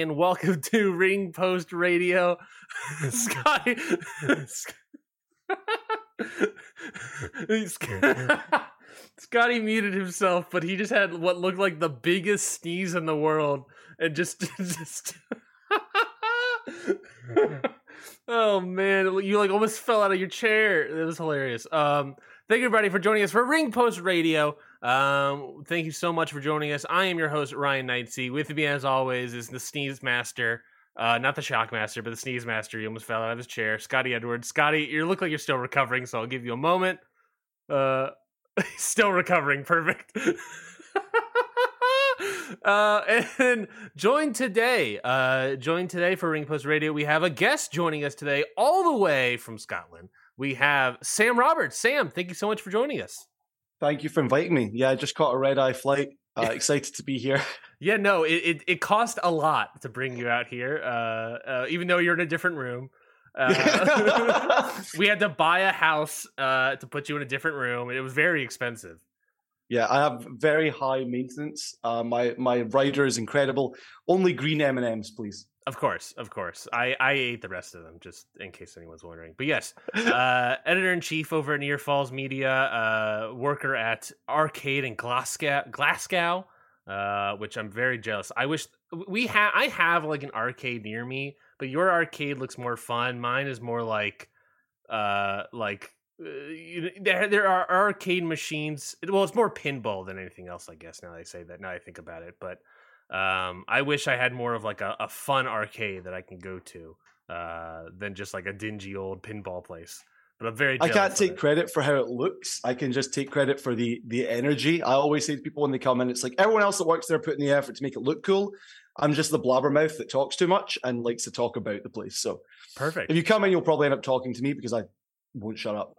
And welcome to Ring Post Radio. Scotty. Scotty muted himself, but he just had what looked like the biggest sneeze in the world, and just, just. oh man, you like almost fell out of your chair. It was hilarious. Um, thank you everybody for joining us for Ring Post Radio. Um, thank you so much for joining us. I am your host Ryan Knightsey. With me, as always, is the Sneeze Master. Uh, not the Shock Master, but the Sneeze Master. He almost fell out of his chair. Scotty Edwards. Scotty, you look like you're still recovering, so I'll give you a moment. Uh, still recovering. Perfect. uh, and joined today, uh, joined today for Ring Post Radio. We have a guest joining us today, all the way from Scotland. We have Sam Roberts. Sam, thank you so much for joining us. Thank you for inviting me. Yeah, I just caught a red eye flight. Uh, excited to be here. Yeah, no, it, it, it cost a lot to bring you out here, uh, uh, even though you're in a different room. Uh, we had to buy a house uh, to put you in a different room. It was very expensive. Yeah, I have very high maintenance. Uh, my my rider is incredible. Only green M and M's, please. Of course, of course. I, I ate the rest of them, just in case anyone's wondering. But yes, uh, editor in chief over at Near Falls Media, uh, worker at Arcade in Glasgow, Glasgow, uh, which I'm very jealous. I wish we have. I have like an arcade near me, but your arcade looks more fun. Mine is more like, uh, like uh, you there there are arcade machines. Well, it's more pinball than anything else, I guess. Now I say that, now I think about it, but um, I wish I had more of like a, a fun arcade that I can go to uh, than just like a dingy old pinball place. But I'm very. I can't take it. credit for how it looks. I can just take credit for the the energy. I always say to people when they come in, it's like everyone else that works there putting the effort to make it look cool. I'm just the blabbermouth that talks too much and likes to talk about the place. So Perfect. if you come in, you'll probably end up talking to me because I won't shut up.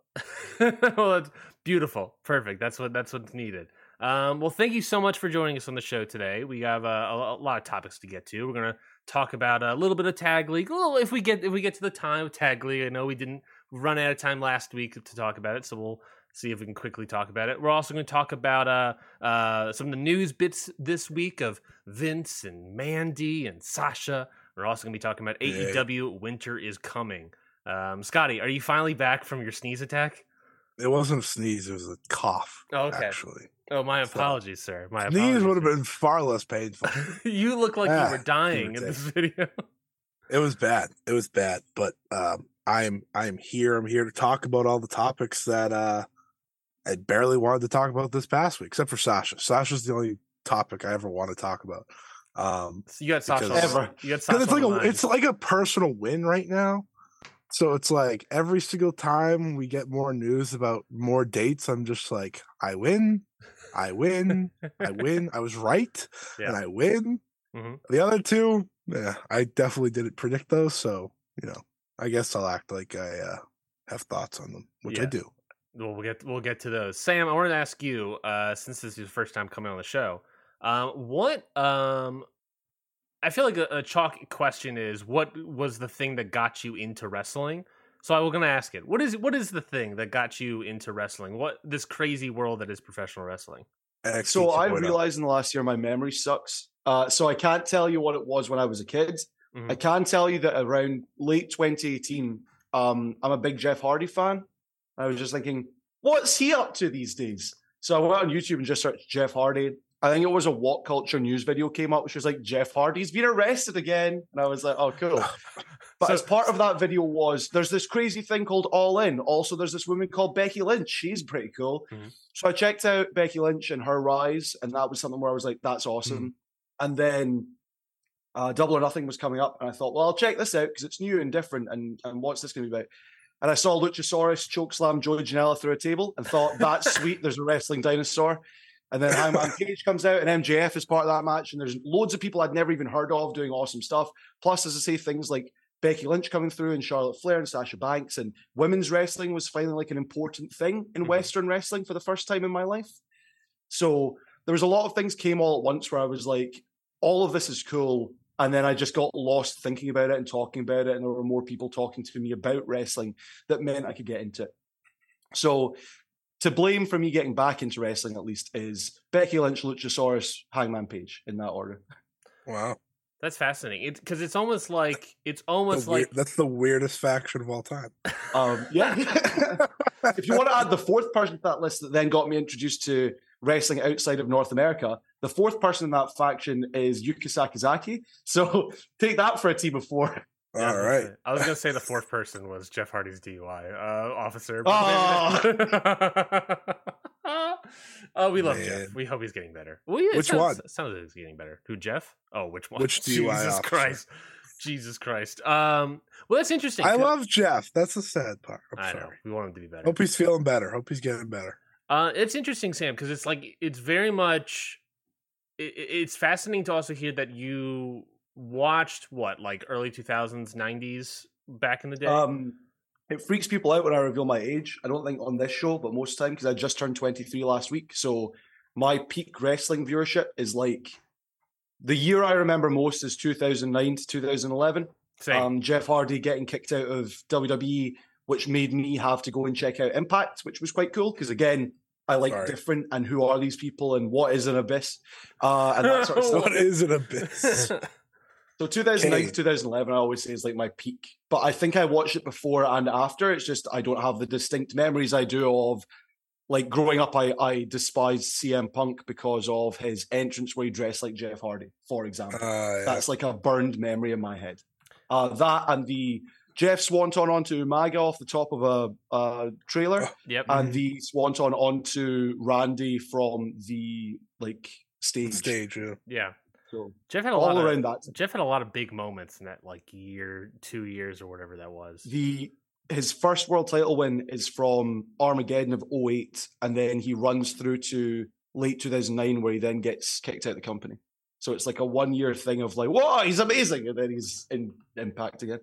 well, that's beautiful. Perfect. That's what that's what's needed. Um, well, thank you so much for joining us on the show today. We have uh, a, a lot of topics to get to. We're gonna talk about a little bit of tag league. A little, if we get if we get to the time of tag league. I know we didn't run out of time last week to talk about it, so we'll see if we can quickly talk about it. We're also going to talk about uh, uh, some of the news bits this week of Vince and Mandy and Sasha. We're also going to be talking about Yeah. AEW Winter is Coming. Um, Scotty, are you finally back from your sneeze attack? It wasn't a sneeze; it was a cough. Oh, okay. Actually, Oh, my So, apologies, sir. My sneeze apologies. would have been far less painful. you look like Ah, you were dying in this video. it was bad. It was bad. But um, I'm I'm here. I'm here to talk about all the topics that uh, I barely wanted to talk about this past week, except for Sasha. Sasha's the only topic I ever want to talk about. Um, So you got Sasha. Because- Ever. You got because Sasha. it's like a it's like a personal win right now. So it's like every single time we get more news about more dates, I'm just like, I win, I win, I win. I was right, Yeah. and I win. Mhm. The other two, yeah, I definitely didn't predict those. So you know, I guess I'll act like I uh, have thoughts on them, which I do. Well, we'll get we'll get to those. Sam, I wanted to ask you, uh, since this is your first time coming on the show, um, what um, I feel like a, a chalk question is what was the thing that got you into wrestling? So I was going to ask it. What is what is the thing that got you into wrestling? What this crazy world that is professional wrestling? NXT So I 2.0. realized in the last year my memory sucks. Uh, so I can't tell you what it was when I was a kid. Mhm. I can tell you that around late 2018, um, I'm a big Jeff Hardy fan. I was just thinking, what's he up to these days? So I went on YouTube and just searched Jeff Hardy. I think it was a WhatCulture news video came up, which was like Jeff Hardy's been arrested again, and I was like, oh cool. But So- as part of that video was there's this crazy thing called All In. Also, there's this woman called Becky Lynch. She's pretty cool. Mhm. So I checked out Becky Lynch and her rise, and that was something where I was like, that's awesome. And then uh, Double or Nothing was coming up, and I thought, well, I'll check this out because it's new and different, and, and what's this going to be about? And I saw Luchasaurus chokeslam Joey Janela through a table and thought, that's sweet. There's a wrestling dinosaur. And then Hangman Page comes out, and MJF is part of that match. And there's loads of people I'd never even heard of doing awesome stuff. Plus, as I say, things like Becky Lynch coming through, and Charlotte Flair, and Sasha Banks, and women's wrestling was finally like an important thing in Mhm. Western wrestling for the first time in my life. So there was a lot of things came all at once where I was like, all of this is cool. And then I just got lost thinking about it and talking about it. And there were more people talking to me about wrestling that meant I could get into it. So to blame for me getting back into wrestling at least is Becky Lynch, Luchasaurus, Hangman Page in that order. Wow. That's fascinating. Because it's almost like it's The almost weir- like that's the weirdest faction of all time. Um, yeah. if you want to add the fourth person to that list that then got me introduced to wrestling outside of North America, the fourth person in that faction is Yuka Sakazaki. So take that for a team of four. Yeah, I was gonna say- I was gonna say the fourth person was Jeff Hardy's DUI uh, officer. Oh. oh, we love Man. Jeff. We hope he's getting better. Well, yeah, Which sounds, one? Sounds like he's getting better. Who, Jeff? Oh, which one? Which DUI Jesus officer? Christ. Jesus Christ. Um. Well, that's interesting. I love Jeff. That's the sad part. I'm I know. sorry. We want him to be better. Hope he's feeling better. Hope he's getting better. Uh, it's interesting, Sam, because it's like it's very much. It, it's fascinating to also hear that you watched what, like early two thousands, nineties, back in the day. Um, it freaks people out when I reveal my age. I don't think on this show, but most of the time because I just turned 23 last week. So my peak wrestling viewership is like the year I remember most is 2009 to 2011. Same. um, Jeff Hardy getting kicked out of WWE, which made me have to go and check out Impact, which was quite cool because again, I like Sorry. different and who are these people and what is an abyss uh, and that sort of stuff. What is an abyss? So 2009 to 2011, I always say is like my peak. But I think I watched it before and after. It's just I don't have the distinct memories I do of like growing up. I I despised CM Punk because of his entrance where he dressed like Jeff Hardy, for example. Uh, yeah. That's like a burned memory in my head. Uh, that and the Jeff Swanton onto Umaga off the top of a, a trailer, yep. and the Swanton onto Randy from the like stage. stage. Yeah. yeah. So Jeff had a lot all of around that. Jeff had a lot of big moments in that like year, two years or whatever that was. The his first world title win is from Armageddon of 08, and then he runs through to late 2009, where he then gets kicked out of the company. So it's like a one year thing of like, whoa, he's amazing, and then he's in Impact again.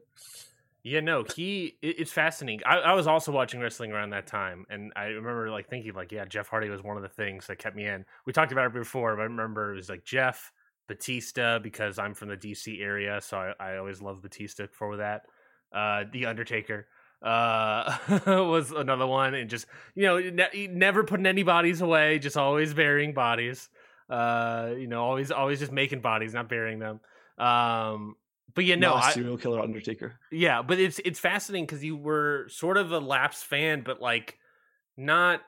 Yeah, no, he. It's fascinating. I, I was also watching wrestling around that time, and I remember like thinking like, yeah, Jeff Hardy was one of the things that kept me in. We talked about it before, but I remember it was like Jeff Batista because I'm from the DC area, so I, I always love Batista for that. Uh, the Undertaker uh was another one and just you know ne- never putting any bodies away just always burying bodies uh you know always always just making bodies not burying them um but yeah no I, serial killer Undertaker. yeah, but it's it's fascinating because you were sort of a lapsed fan, but like not.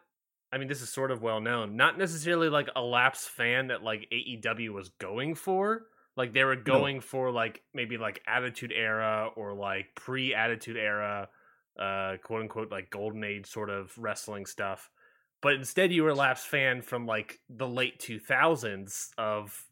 I mean, this is sort of well known. Not necessarily like a lapse fan that like AEW was going for. Like they were going for like maybe like Attitude Era or like pre Attitude Era, uh, quote unquote like Golden Age sort of wrestling stuff. But instead, you were a lapsed fan from like the late two thousands of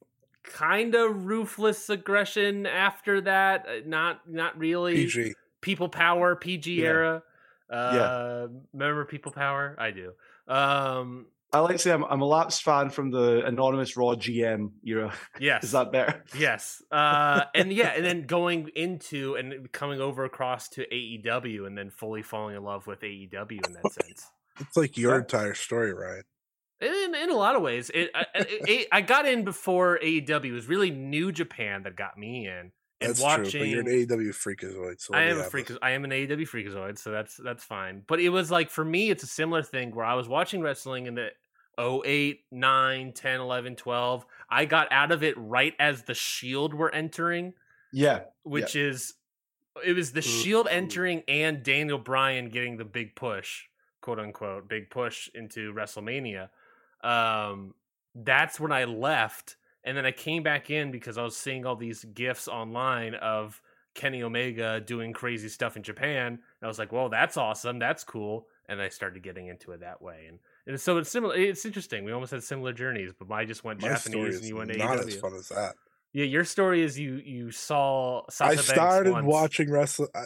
kind of ruthless aggression after that uh, not not really PG. people power pg Yeah. era uh yeah. remember people power i do um I like to say I'm, I'm a lapsed fan from the anonymous Raw GM era. yes Is that better? yes uh and yeah and then going into and coming over across to aew and then fully falling in love with aew in that sense It's like your Yeah. entire story, right? in, in a lot of ways it, I, it, it, I got in before aew it was really new japan that got me in and That's watching true. But you're an AEW freakazoid. So I am a have freak. with- I am an AEW freakazoid, so that's that's fine. But it was like for me, it's a similar thing where I was watching wrestling in the 08, 9, 10, 11, 12. I got out of it right as the Shield were entering, Yeah. which is it was the Shield entering and Daniel Bryan getting the big push, quote unquote, big push into WrestleMania. Um, that's when I left, and then I came back in because I was seeing all these gifs online of Kenny Omega doing crazy stuff in Japan. And I was like, "Well, that's awesome. That's cool." And I started getting into it that way, and and so it's similar. It's interesting. We almost had similar journeys, but I just went My story Japanese, is and you went not AEW. as fun as that. Yeah, your story is you you saw. Sasha I Banks started once. watching wrestling. uh,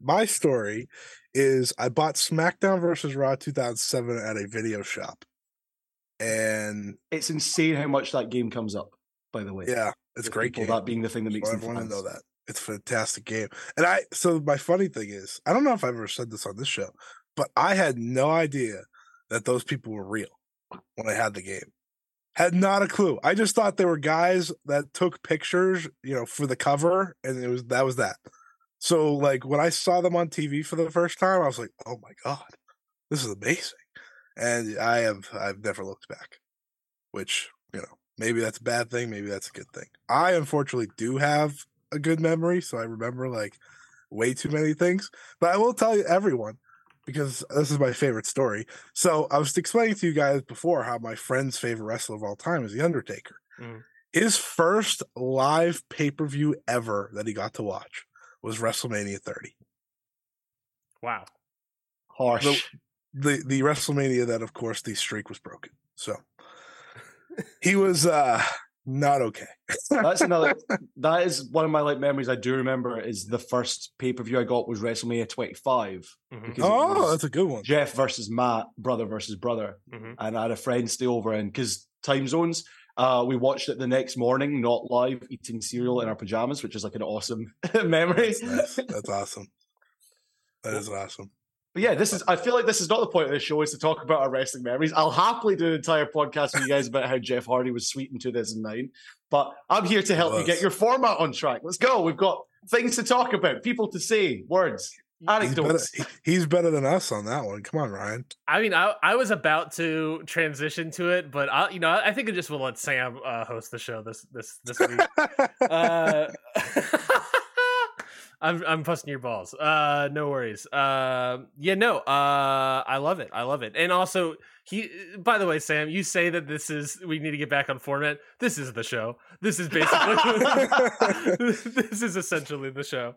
My story is I bought SmackDown versus Raw 2007 at a video shop. and It's insane how much that game comes up. By the way, yeah, it's great people, game. That being the thing that makes I them want to fans. know that. It's a fantastic game. And I so my funny thing is, I don't know if I've ever said this on this show, but I had no idea that those people were real when I had the game. Had not a clue. I just thought they were guys that took pictures, you know, for the cover, and it was that was that. So like when I saw them on TV for the first time, I was like, "Oh my god, this is amazing!" And I have I've never looked back, which you know maybe that's a bad thing, maybe that's a good thing. I unfortunately do have a good memory, so I remember like way too many things. But I will tell you everyone because this is my favorite story. So I was explaining to you guys before how my friend's favorite wrestler of all time is The Undertaker. Mhm. His first live pay per view ever that he got to watch was WrestleMania 30. Wow. Harsh. the the WrestleMania that of course the streak was broken. So he was uh not okay. That's another. That is one of my like memories. I do remember is the first pay per view I got was WrestleMania 25. Mhm. Oh, that's a good one. Jeff versus Matt, brother versus brother, Mhm. and I had a friend stay over and because time zones. Uh, we watched it the next morning, not live, eating cereal in our pajamas, which is like an awesome memory. That's nice. That's awesome. That is awesome. But yeah, this is. I feel like this is not the point of this show. Is to talk about our wrestling memories. I'll happily do an entire podcast with you guys about how Jeff Hardy was sweet in 2009. But I'm here to help you get your format on track. Let's go. We've got things to talk about, people to say, words, He's better, anecdotes. he's better than us on that one. Come on, Ryan. I mean, I, I was about to transition to it, but I, you know, I think I just will let Sam uh, host the show this this this week. uh, I'm I'm busting your balls. Uh, no worries. Uh, yeah, no. Uh, I love it. I love it. And also, he. By the way, Sam, you say that this is we need to get back on format. This is the show. This is basically. this is essentially the show.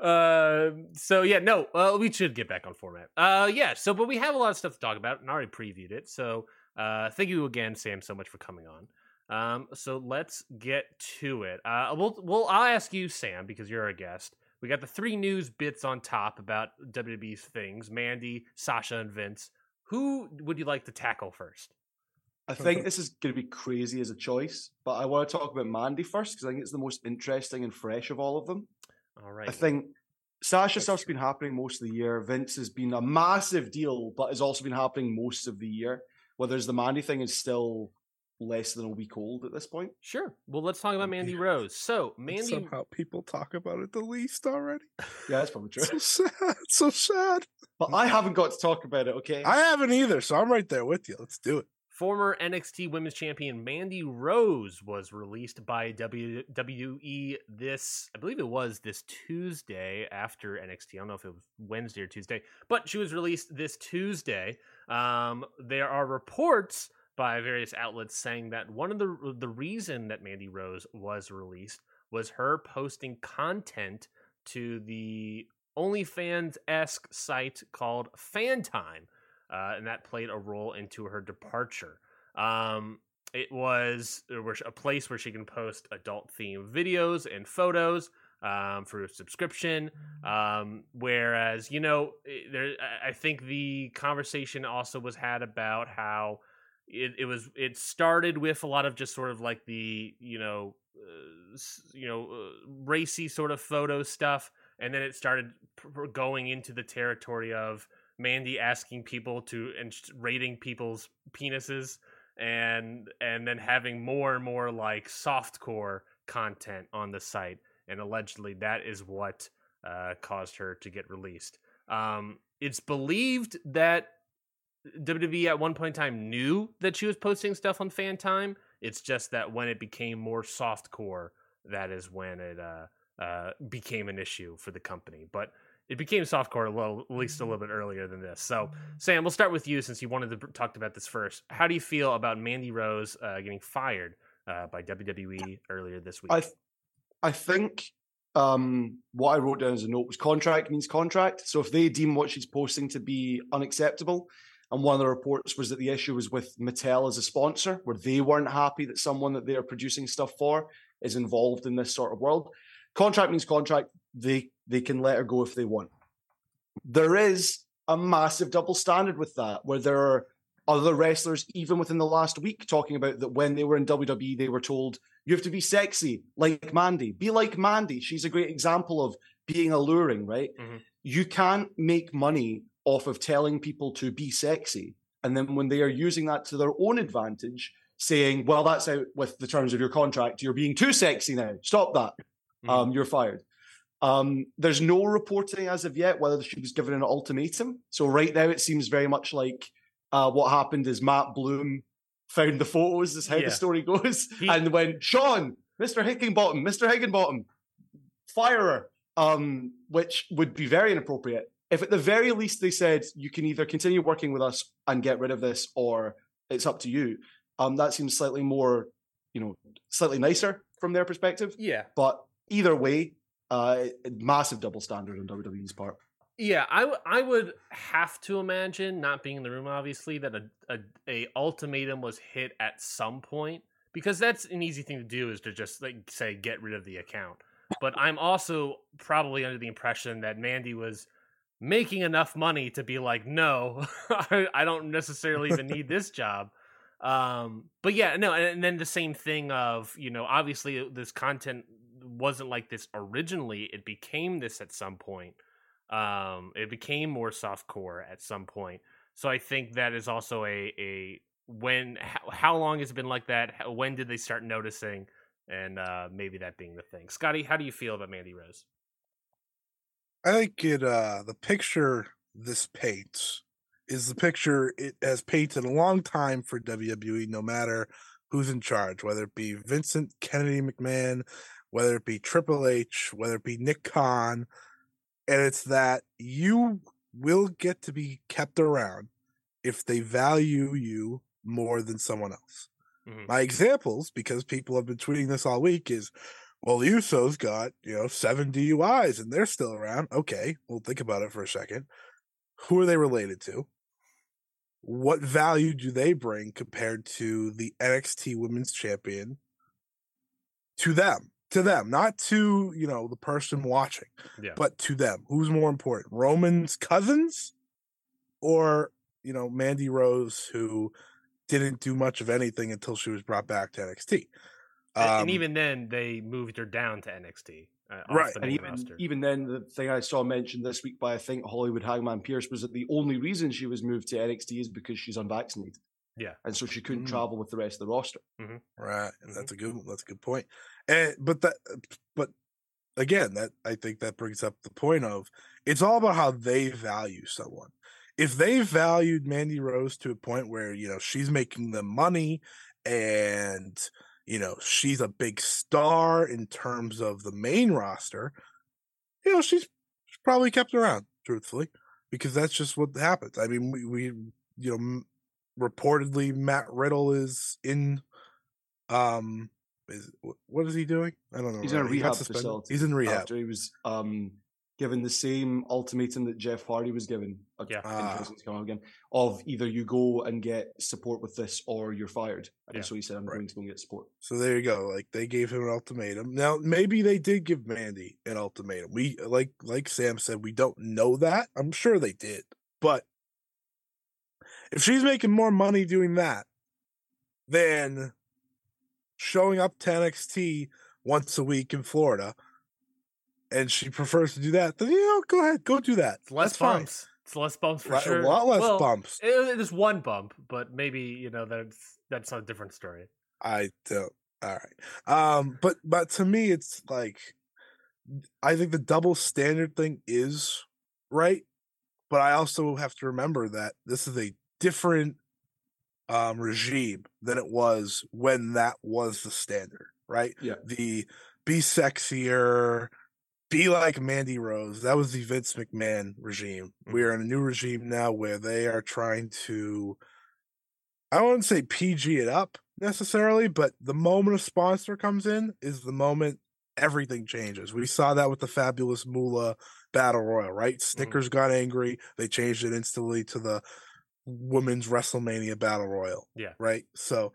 Uh, so yeah, no. Well, we should get back on format. Uh, yeah. So, but we have a lot of stuff to talk about, and I already previewed it. So, uh, thank you again, Sam, so much for coming on. Um, so let's get to it. Uh, we'll, we'll, I'll ask you, Sam, because you're a guest. We got the three news bits on top about WWE's things: Mandy, Sasha, and Vince. Who would you like to tackle first? I think this is going to be crazy as a choice, but I want to talk about Mandy first because I think it's the most interesting and fresh of all of them. All right. I think Sasha That's stuff's been happening most of the year. Vince has been a massive deal, but has also been happening most of the year. Whereas the Mandy thing is still less than a week old at this point. Sure. Well, let's talk about Mandy Rose. So, Mandy. Somehow people talk about it the least already. Yeah, that's probably true. So sad. So sad. But I haven't got to talk about it, okay? I haven't either, so I'm right there with you. Let's do it. Former NXT Women's Champion Mandy Rose was released by WWE this, I believe it was this Tuesday after NXT. I don't know if it was Wednesday or Tuesday, but she was released this Tuesday. Um, there are reports by various outlets saying that one of the the reason that Mandy Rose was released was her posting content to the OnlyFans esque site called Fantime uh, and that played a role into her departure. Um, it was there was a place where she can post adult themed videos and photos um, for a subscription. Um, whereas you know, there, I- I think the conversation also was had about how it, it was it started with a lot of just sort of like the you know uh, you know uh, racy sort of photo stuff and then it started going into the territory of Mandy asking people to and rating people's penises and and then having more and more like softcore content on the site and allegedly that is what uh, caused her to get released. Um, it's believed that WWE at one point in time knew that she was posting stuff on Fantime. It's just that when it became more soft core, that is when it uh, uh, became an issue for the company. But it became softcore a little, at least a little bit earlier than this. So, Sam, we'll start with you since you wanted to talk about this first. How do you feel about Mandy Rose uh, getting fired uh, by WWE earlier this week? I th- I think um, what I wrote down as a note was contract means contract. So if they deem what she's posting to be unacceptable, and one of the reports was that the issue was with Mattel as a sponsor, where they weren't happy that someone that they're producing stuff for is involved in this sort of world. Contract means contract. They they can let her go if they want. There is a massive double standard with that, where there are other wrestlers, even within the last week, talking about that when they were in WWE, they were told you have to be sexy like Mandy. Be like Mandy. She's a great example of being alluring, right? Mhm. You can't make money off of telling people to be sexy. And then when they are using that to their own advantage, saying, well, that's out with the terms of your contract. You're being too sexy now. Stop that. Mhm. Um, you're fired. Um, there's no reporting as of yet whether she was given an ultimatum. So right now it seems very much like uh, what happened is Matt Bloom found the photos, is how Yeah. the story goes, He- and went, Sean, Mr. Higginbottom, Mr. Higginbottom, fire her, um, which would be very inappropriate. If at the very least they said you can either continue working with us and get rid of this, or it's up to you, um, that seems slightly more, you know, slightly nicer from their perspective. yeah. But either way, uh, massive double standard on WWE's part. Yeah, I, w- I would have to imagine, not being in the room, obviously, that a, a a ultimatum was hit at some point because that's an easy thing to do is to just like say get rid of the account. But I'm also probably under the impression that Mandy was making enough money to be like, no, I, don't necessarily even need this job. Um, but yeah, no, and, and then the same thing of you know, obviously this content wasn't like this originally; it became this at some point. Um it became more soft core at some point. So i think that is also a a when how, how long has it been like that? How, when did they start noticing? And uh maybe that being the thing. Scotty how do you feel about mandy rose I think it uh the picture this paints is the picture it has painted a long time for WWE, no matter who's in charge, whether it be Vincent Kennedy McMahon, whether it be Triple H, whether it be Nick Khan, and it's that you will get to be kept around if they value you more than someone else. Mhm. My examples, because people have been tweeting this all week, is well, the Usos got, you know, seven DUIs and they're still around. Okay, we'll think about it for a second. Who are they related to? What value do they bring compared to the NXT Women's Champion to them? To them, not to, you know, the person watching, yeah but to them. Who's more important? Roman's cousins or, you know, Mandy Rose, who didn't do much of anything until she was brought back to NXT. And, and Um, even then they moved her down to nxt uh, Right, And even, roster even then, the thing I saw mentioned this week by I think Hollywood Hangman Pierce was that the only reason she was moved to NXT is because she's unvaccinated. Yeah. and so she couldn't Mm. travel with the rest of the roster. Right, and Mhm. that's a good that's a good point. And but that but again, that I think that brings up the point of it's all about how they value someone. If they valued Mandy Rose to a point where you know she's making them money and you know she's a big star in terms of the main roster, you know she's, she's probably kept around truthfully because that's just what happens. I mean, we, we you know m- reportedly Matt Riddle is in um is what is he doing? I don't know. He's in a right? He rehab facility. He's in rehab. After he was um, given the same ultimatum that Jeff Hardy was given, Yeah. Ah. case it's come up again, of either you go and get support with this or you're fired. And Yeah. so he said, "I'm Right. going to go and get support." So there you go. Like they gave him an ultimatum. Now maybe they did give Mandy an ultimatum. We like like Sam said, we don't know that. I'm sure they did. But if she's making more money doing that than showing up to NXT once a week in Florida, and she prefers to do that, then you know, go ahead, go do that. it's less That's fine. bumps it's less bumps for Right, sure A lot less Well, bumps. it, is one bump but maybe you know that's that's a different story I don't. All right. Um, but but to me, it's like I think the double standard thing is right, but I also have to remember that this is a different um regime than it was when that was the standard, right? Yeah. The be sexier, be like Mandy Rose. That was the Vince McMahon regime. We mm-hmm. are in a new regime now where they are trying to I wouldn't say PG it up necessarily, but the moment a sponsor comes in is the moment everything changes. We saw that with the fabulous Moolah Battle Royal, right? Mm-hmm. Snickers got angry. They changed it instantly to the Women's WrestleMania Battle Royal. Yeah. Right. So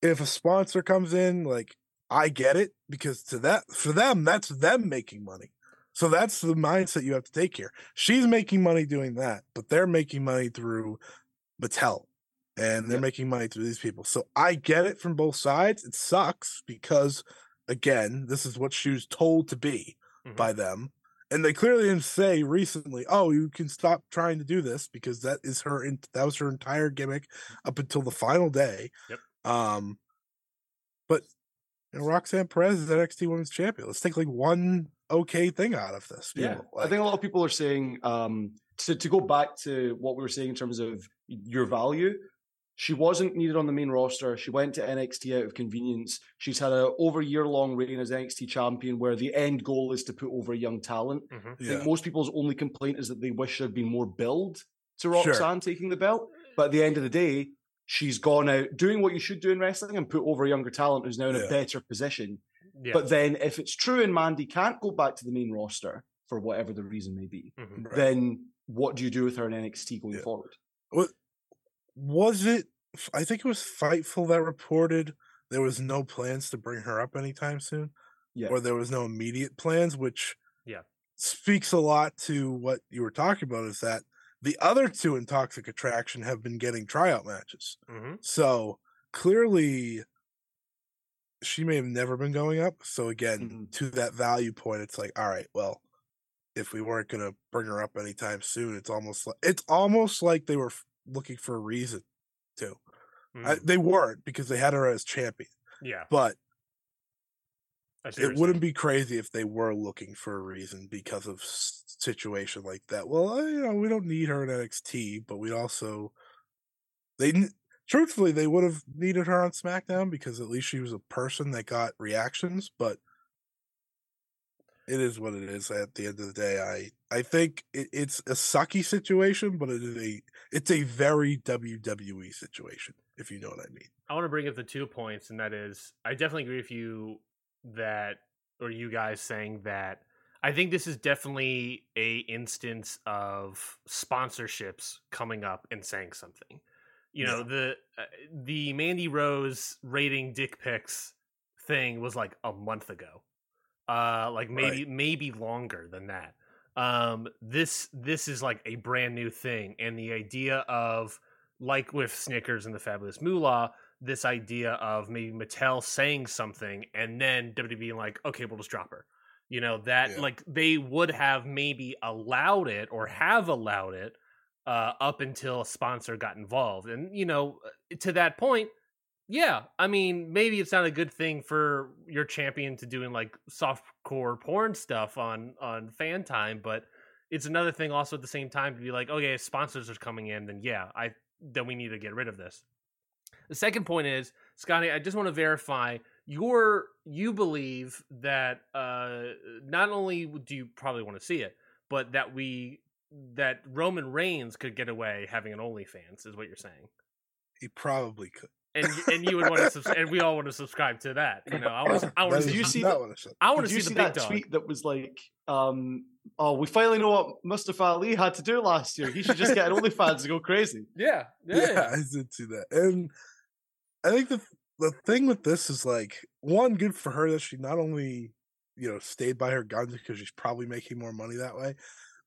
if a sponsor comes in, like I get it because to that for them, that's them making money. So that's the mindset you have to take here. She's making money doing that, but they're making money through Mattel and they're making money through these people. So I get it from both sides. It sucks because, again, this is what she was told to be Mhm. by them. And they clearly didn't say recently, "Oh, you can stop trying to do this," because that is her. In, that was her entire gimmick up until the final day. Yep. Um, but you know, Roxanne Perez is NXT Women's Champion. Let's take like one okay thing out of this. you Yeah, know, I think a lot of people are saying um, to to go back to what we were saying in terms of your value. She wasn't needed on the main roster. She went to NXT out of convenience. She's had a over year long reign as NXT champion, where the end goal is to put over young talent. Mhm. I yeah. think most people's only complaint is that they wish there'd been more build to Sure. Roxanne taking the belt. But at the end of the day, she's gone out doing what you should do in wrestling and put over a younger talent who's now in Yeah. a better position. Yeah. But then if it's true and Mandy can't go back to the main roster for whatever the reason may be, Mhm. Right. then what do you do with her in NXT going Yeah. forward? was it i think it was fightful that reported there was no plans to bring her up anytime soon Yeah. or there was no immediate plans which Yeah. speaks a lot to what you were talking about is that the other two in toxic attraction have been getting tryout matches Mhm. so clearly she may have never been going up so again Mhm. to that value point it's like all right well if we weren't going to bring her up anytime soon it's almost like it's almost like they were f- looking for a reason to I, Mhm. they weren't because they had her as champion yeah. but I it wouldn't be crazy if they were looking for a reason because of situation like that. Well you know we don't need her in nxt but we also they truthfully they would have needed her on smackdown because at least she was a person that got reactions but it is what it is at the end of the day. I i think it, it's a sucky situation but it is a it's a very wwe situation if you know what i mean. I want to bring up the two points, and that is, I definitely agree with you that, or you guys saying that. I think this is definitely a instance of sponsorships coming up and saying something. You know, the uh, the Mandy Rose rating dick pics thing was like a month ago, uh, like maybe maybe longer than that. Um, this this is like a brand new thing, and the idea of like with Snickers and the Fabulous Moolah, this idea of maybe Mattel saying something and then WWE being like, okay, we'll just drop her. You know, that Yeah. like they would have maybe allowed it or have allowed it uh, up until a sponsor got involved. And, you know, uh, to that point, yeah, I mean, maybe it's not a good thing for your champion to doing like softcore porn stuff on on Fantime, but it's another thing also at the same time to be like, okay, if sponsors are coming in, then yeah, I then we need to get rid of this. The second point is, Scotty, I just want to verify your you believe that uh not only do you probably want to see it, but that we that Roman Reigns could get away having an OnlyFans is what you're saying. he probably could And and you would want to subs- and we all want to subscribe to that. You know, I want to I want to is you see see that- what I want to see see the big that dog. tweet that was like, um, "Oh, we finally know what Mustafa Ali had to do last year. He should just get an OnlyFans to go crazy." Yeah, yeah. yeah, I did see that, and I think the the thing with this is like one, good for her that she not only you know stayed by her guns because she's probably making more money that way,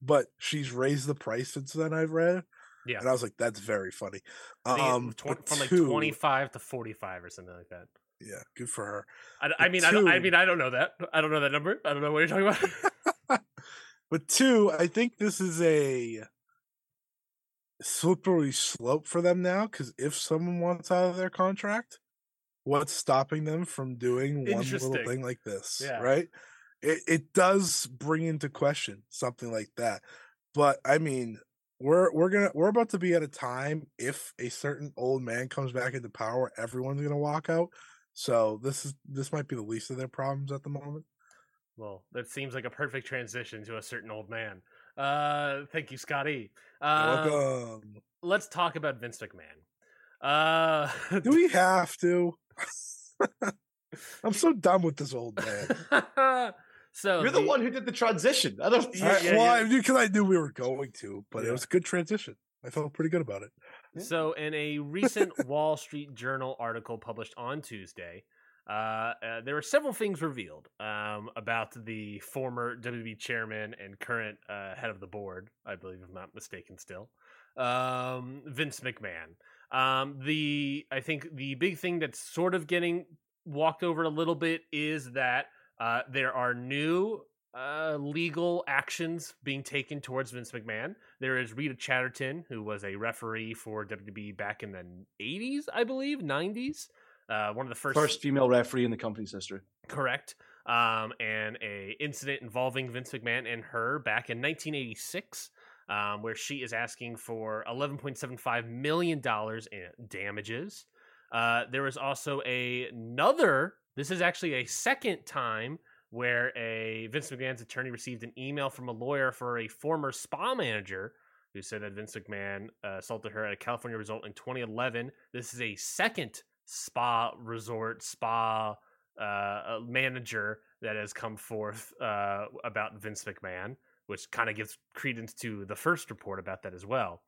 but she's raised the price since then. I've read, Yeah. and I was like, that's very funny. I think it- Um, twen- from like 25 to 45 or something like that. yeah, good for her. I, I mean, I, don't, I mean, I don't know that. I don't know that number. I don't know what you're talking about. But two, I think this is a slippery slope for them now because if someone wants out of their contract, what's stopping them from doing one little thing like this? Yeah. Right? It it does bring into question something like that. But I mean, we're we're gonna we're about to be at a time if a certain old man comes back into power, everyone's gonna walk out. So this is this might be the least of their problems at the moment. well, that seems like a perfect transition to a certain old man. Uh, thank you, Scotty. Uh, welcome. let's talk about Vince McMahon. Uh, Do we have to? I'm so done with this old man. so You're the one who did the transition. I don't. Yeah, I- yeah, well, yeah. I because I knew we were going to, but Yeah. it was a good transition. I felt pretty good about it. So, in a recent Wall Street Journal article published on Tuesday, uh, uh, there were several things revealed um, about the former WWE chairman and current uh, head of the board, I believe, if I'm not mistaken, still, um, Vince McMahon. Um, the I think the big thing that's sort of getting walked over a little bit is that uh, there are new uh, legal actions being taken towards Vince McMahon. There is Rita Chatterton, who was a referee for WWE back in the 80s, I believe, 90s. Uh, one of the first First female referee in the company's history. correct um, and a incident involving Vince McMahon and her back in 1986 um, where she is asking for 11.75 million dollars in damages uh, there was also a, another this is actually a second time where a Vince McMahon's attorney received an email from a lawyer for a former spa manager who said that Vince McMahon uh, assaulted her at a California resort in 2011. This is a second spa resort spa uh, manager that has come forth uh, about Vince McMahon, which kind of gives credence to the first report about that as well.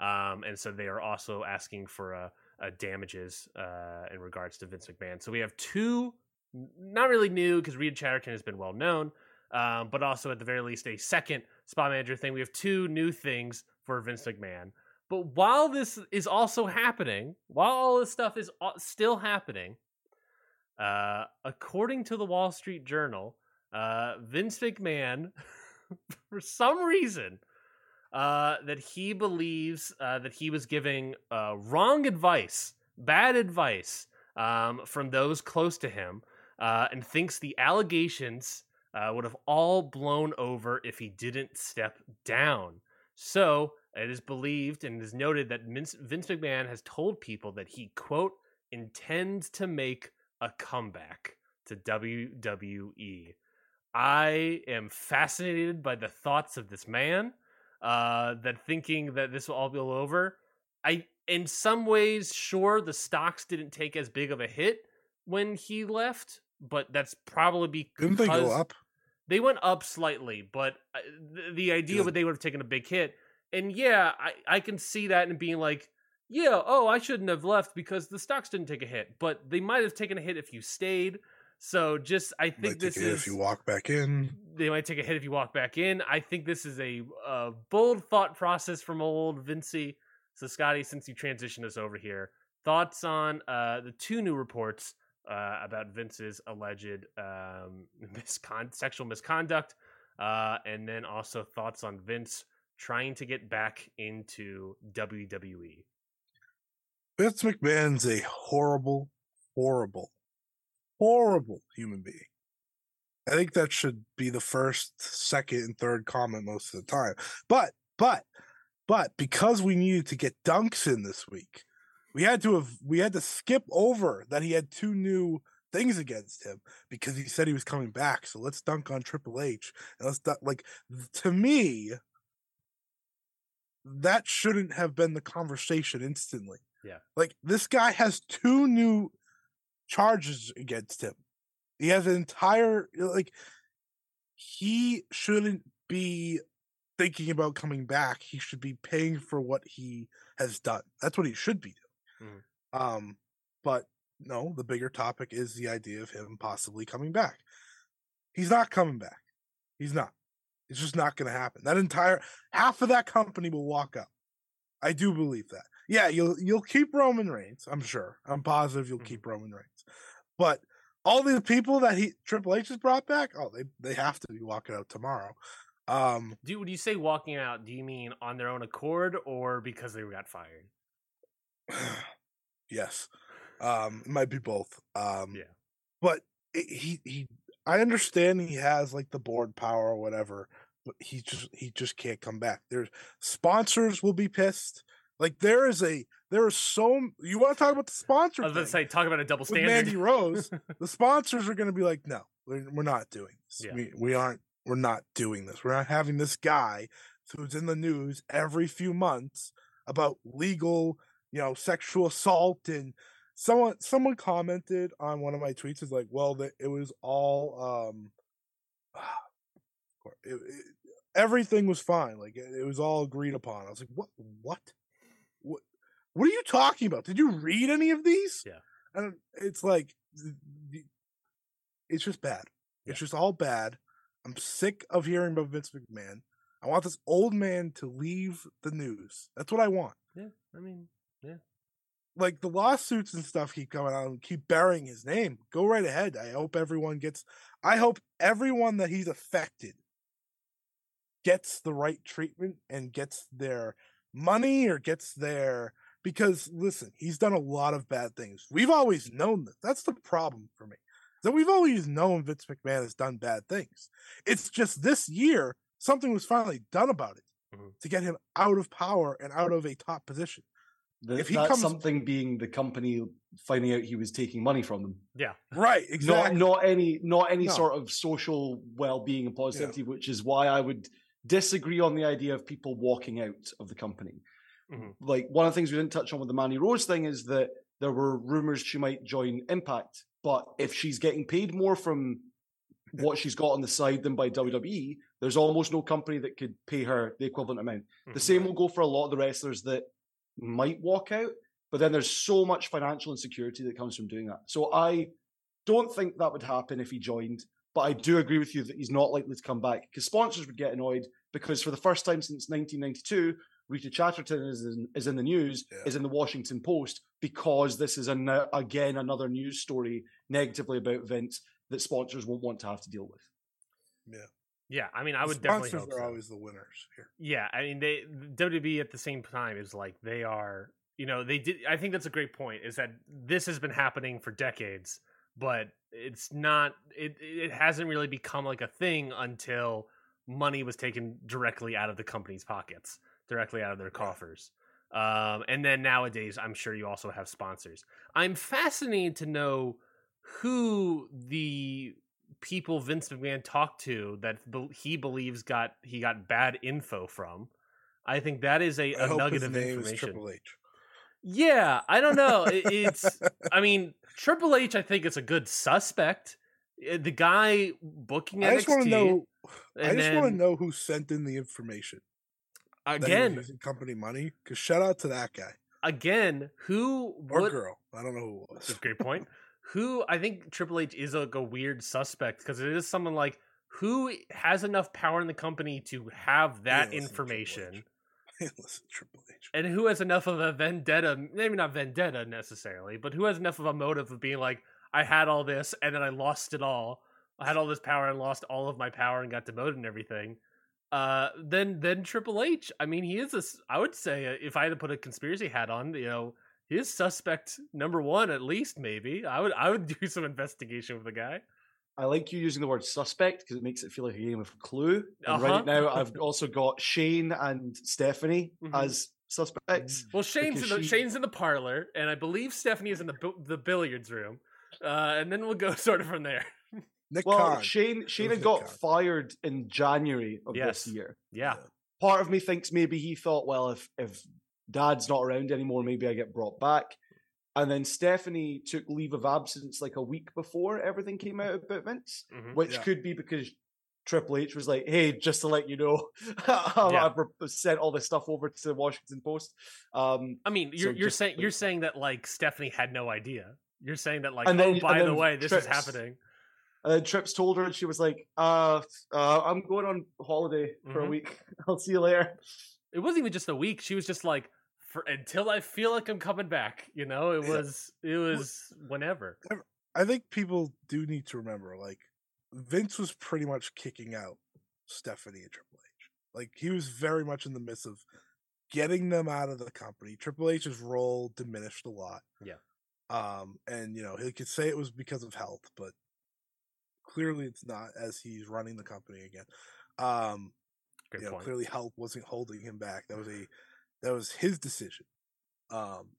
Um, and so they are also asking for a, a damages uh, in regards to Vince McMahon. So we have two, not really new because Rita Chatterton has been well known, um, but also at the very least a second spa manager thing. We have two new things for Vince McMahon. But while this is also happening, while all this stuff is still happening, uh, according to the Wall Street Journal, uh, Vince McMahon, for some reason, uh, that he believes uh, that he was giving uh, wrong advice, bad advice um, from those close to him, uh, and thinks the allegations would have all blown over if he didn't step down. So it is believed and is noted that Vince, McMahon has told people that he, quote, intends to make a comeback to WWE. I am fascinated by the thoughts of this man. Uh, that thinking that this will all be over. I, in some ways, sure, the stocks didn't take as big of a hit when he left, but that's probably because didn't they go up? They went up slightly, but uh, the, the idea that they would have taken a big hit. And yeah, I, I can see that and being like, yeah, oh, I shouldn't have left because the stocks didn't take a hit, but they might have taken a hit if you stayed. So just, I think this is if you walk back in. They might take a hit if you walk back in. I think this is a, a bold thought process from old Vincey. So Scotty, since you transitioned us over here, thoughts on uh, the two new reports uh, about Vince's alleged um, miscon- sexual misconduct, uh, and then also thoughts on Vince trying to get back into WWE. Vince McMahon's a horrible, horrible, horrible human being. I think that should be the first, second, and third comment most of the time. But, but, but because we needed to get dunks in this week, we had to have we had to skip over that he had two new things against him because he said he was coming back. So let's dunk on Triple H and let's dunk, like to me that shouldn't have been the conversation instantly. Yeah. Like this guy has two new charges against him. He has an entire like he shouldn't be thinking about coming back. He should be paying for what he has done. That's what he should be doing. Mm. Um but no, the bigger topic is the idea of him possibly coming back. He's not coming back. He's not. It's just not going to happen. That entire half of that company will walk out. I do believe that yeah, you'll you'll keep Roman Reigns. I'm sure. I'm positive you'll mm-hmm. keep Roman Reigns. But all the people that he Triple H has brought back, oh, they they have to be walking out tomorrow. Um, do when you say walking out, do you mean on their own accord or because they got fired? yes, um, it might be both. Um, yeah, but it, he he, I understand he has like the board power or whatever, but he just he just can't come back. There's sponsors will be pissed. Like there is a there is so you want to talk about the sponsor. I was going to say talk about a double standard. Mandy Rose, the sponsors are going to be like, no, we're, we're not doing this. Yeah. We we aren't. We're not doing this. We're not having this guy who's in the news every few months about legal, you know, sexual assault and someone someone commented on one of my tweets is like, well, the, it was all um, it, it, everything was fine. Like it, it was all agreed upon. I was like, what? What? what what are you talking about? Did you read any of these? Yeah. And it's like it's just bad. Yeah. It's just all bad. I'm sick of hearing about Vince McMahon. I want this old man to leave the news. That's what I want. Yeah, I mean, yeah. Like the lawsuits and stuff keep coming out and keep burying his name. Go right ahead. I hope everyone gets. I hope everyone that he's affected gets the right treatment and gets their money or gets their because listen, he's done a lot of bad things. We've always known that. That's the problem for me. That we've always known Vince McMahon has done bad things. It's just this year something was finally done about it Mhm. to get him out of power and out of a top position. The, If he that comes- something being the company finding out he was taking money from them. Yeah. Right, Not exactly. not any not any No. sort of social well being and positivity, which is why I would disagree on the idea of people walking out of the company. Mhm. Like one of the things we didn't touch on with the Mandy Rose thing is that there were rumors she might join Impact, but if she's getting paid more from what she's got on the side than by WWE, there's almost no company that could pay her the equivalent amount. The Mhm. same will go for a lot of the wrestlers that might walk out, but then there's so much financial insecurity that comes from doing that. So I don't think that would happen if he joined, but I do agree with you that he's not likely to come back because sponsors would get annoyed because for the first time since 1992, Rita Chatterton is in, is in the news, Yeah. is in the Washington Post because this is an, again another news story negatively about Vince that sponsors won't want to have to deal with. Yeah, I mean, I The would definitely sponsors are so. always the winners here. Yeah, I mean, they WWE at the same time is like they are. You know, they did. I think that's a great point. Is that this has been happening for decades, but it's not. It it hasn't really become like a thing until money was taken directly out of the company's pockets, directly out of their coffers. Um, and then nowadays, I'm sure you also have sponsors. I'm fascinated to know who the people Vince McMahon talked to that he believes got he got bad info from. I think that is a, a nugget of information. Triple H. Yeah, I don't know. It- it's I mean Triple H. I think is a good suspect. Uh, The guy booking NXT I just want to know. I just want to know who sent in the information. was again, using company money. Because shout out to that guy again, who or would girl. I don't know who it That's a great point. Who I think Triple H is like a weird suspect because it is someone like who has enough power in the company to have that Triple information, Listen, Triple H. and who has enough of a vendetta, maybe not vendetta necessarily, but who has enough of a motive of being like, I had all this and then I lost it all. I had all this power and lost all of my power and got demoted and everything. Uh, then then Triple H. I mean, he is a. I would say uh, if I had to put a conspiracy hat on, you know, he is suspect number one at least. Maybe I would I would do some investigation with the guy. I like you using the word suspect because it makes it feel like a game of Clue. And Uh-huh. right now, I've also got Shane and Stephanie Mhm. as suspects. Well, Shane's in the she- Shane's in the parlor, and I believe Stephanie is in the the billiards room. Uh, and then we'll go sort of from there. Nick Well, Khan. Shane Shane had got Khan. fired in January of Yes. this year. Yeah, Part of me thinks maybe he thought, well, if if Dad's not around anymore, maybe I get brought back. And then Stephanie took leave of absence like a week before everything came out about Vince, Mhm. which Yeah. could be because Triple H was like, "Hey, just to let you know, Yeah. I've sent all this stuff over to the Washington Post." Um, I mean, you're you're just, saying you're saying that like Stephanie had no idea. You're saying that like, And then- oh, by the way, this is happening. And then Trips told her, and she was like, uh, uh I'm going on holiday for a Mhm. week. I'll see you later. It wasn't even just a week. She was just like, for until I feel like I'm coming back. You know, it was it was whenever. I think people do need to remember, like Vince was pretty much kicking out Stephanie and Triple H. Like he was very much in the midst of getting them out of the company. Triple H's role diminished a lot. Yeah. Um, and you know, he could say it was because of health, but clearly it's not as he's running the company again. Um, Great you know, point. clearly health wasn't holding him back. That was a that was his decision. Um,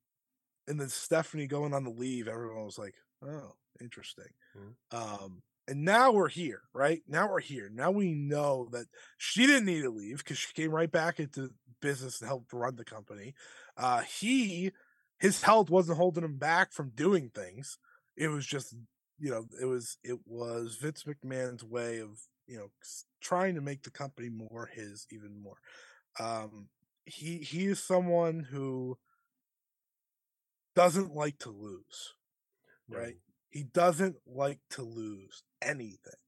and then Stephanie going on the leave, everyone was like, "Oh, interesting." Mhm. Um, and now we're here, right? Now we're here. Now we know that she didn't need to leave because she came right back into business and helped run the company. Uh, he, his health wasn't holding him back from doing things. It was just, you know, it was it was Vince McMahon's way of, you know, trying to make the company more his even more. Um, he he is someone who doesn't like to lose No. right? He doesn't like to lose anything.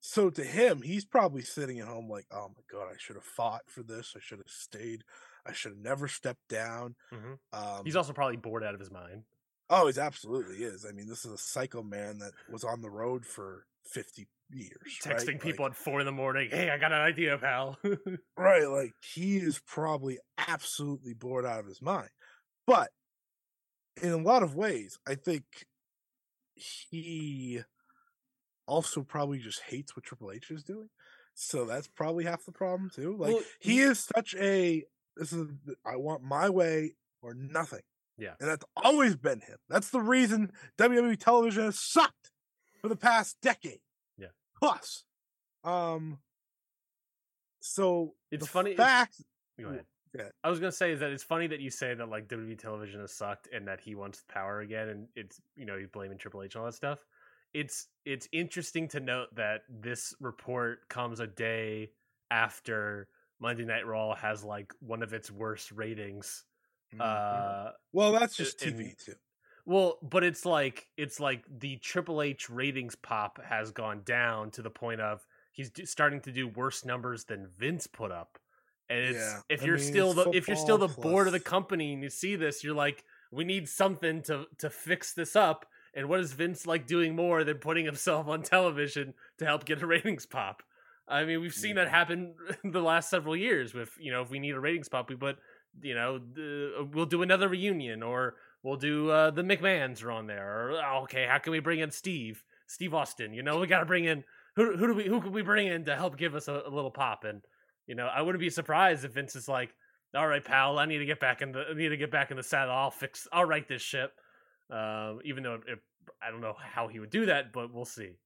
So to him, he's probably sitting at home like, "Oh my god, I should have fought for this. I should have stayed. I should have never stepped down. Mhm. Um, He's also probably bored out of his mind. oh, he's absolutely is. I mean, this is a psycho man that was on the road for fifty years, right? Texting people Like, at four in the morning. Hey, I got an idea, pal. right? Like he is probably absolutely bored out of his mind. But in a lot of ways, I think he also probably just hates what Triple H is doing. So that's probably half the problem too. Like Well, he is such a this is I want my way or nothing. Yeah. And that's always been him. That's the reason WWE television has sucked for the past decade. Yeah. Plus. Um so It's the funny- fact Go ahead. Ahead. I was gonna say is that it's funny that you say that like WWE television has sucked and that he wants power again, and it's you know he's blaming Triple H and all that stuff. It's it's interesting to note that this report comes a day after Monday Night Raw has like one of its worst ratings. Mhm. Uh, well that's just in- TV too. Well, but it's like it's like the Triple H ratings pop has gone down to the point of he's do, starting to do worse numbers than Vince put up. And it's Yeah, if I you're mean, still the if you're still the football board of the company and you see this, you're like, we need something to to fix this up. And what is Vince like doing more than putting himself on television to help get a ratings pop? I mean, we've seen that happen the last several years. With you know, if we need a ratings pop, we put you know, the, uh, we'll do another reunion or we'll do uh, the McMahons are on there. Or oh, okay, how can we bring in Steve, Steve Austin? You know, we got to bring in who? Who do we? Who can we bring in to help give us a, a little pop? And you know, I wouldn't be surprised if Vince is like, "All right, pal, I need to get back in the I need to get back in the saddle. I'll fix. I'll right this ship." Um, even though it, I don't know how he would do that, but we'll see.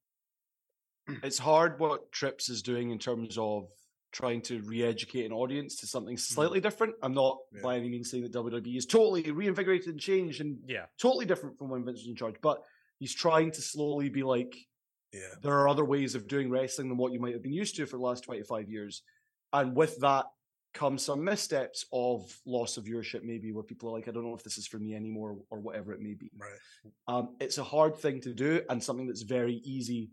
it's hard what Trips is doing in terms of trying to re-educate an audience to something slightly different. I'm not Yeah. by any means saying that WWE is totally reinvigorated and changed and Yeah, totally different from when Vince was in charge, but he's trying to slowly be like, Yeah. there are other ways of doing wrestling than what you might have been used to for the last 25 years. And with that comes some missteps of loss of viewership, maybe where people are like, I don't know if this is for me anymore or whatever it may be. Right. Um, it's a hard thing to do and something that's very easy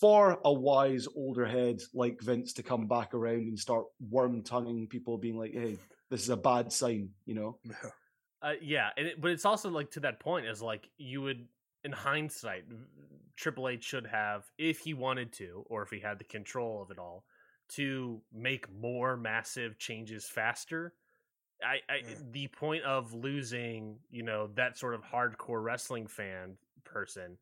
for a wise older head like Vince to come back around and start worm tonguing people, being like, hey, this is a bad sign, you know? Yeah. Uh, yeah, and it, but it's also like to that point is like you would, in hindsight, Triple H should have, if he wanted to, or if he had the control of it all, to make more massive changes faster. I, I Yeah. the point of losing, you know, that sort of hardcore wrestling fan person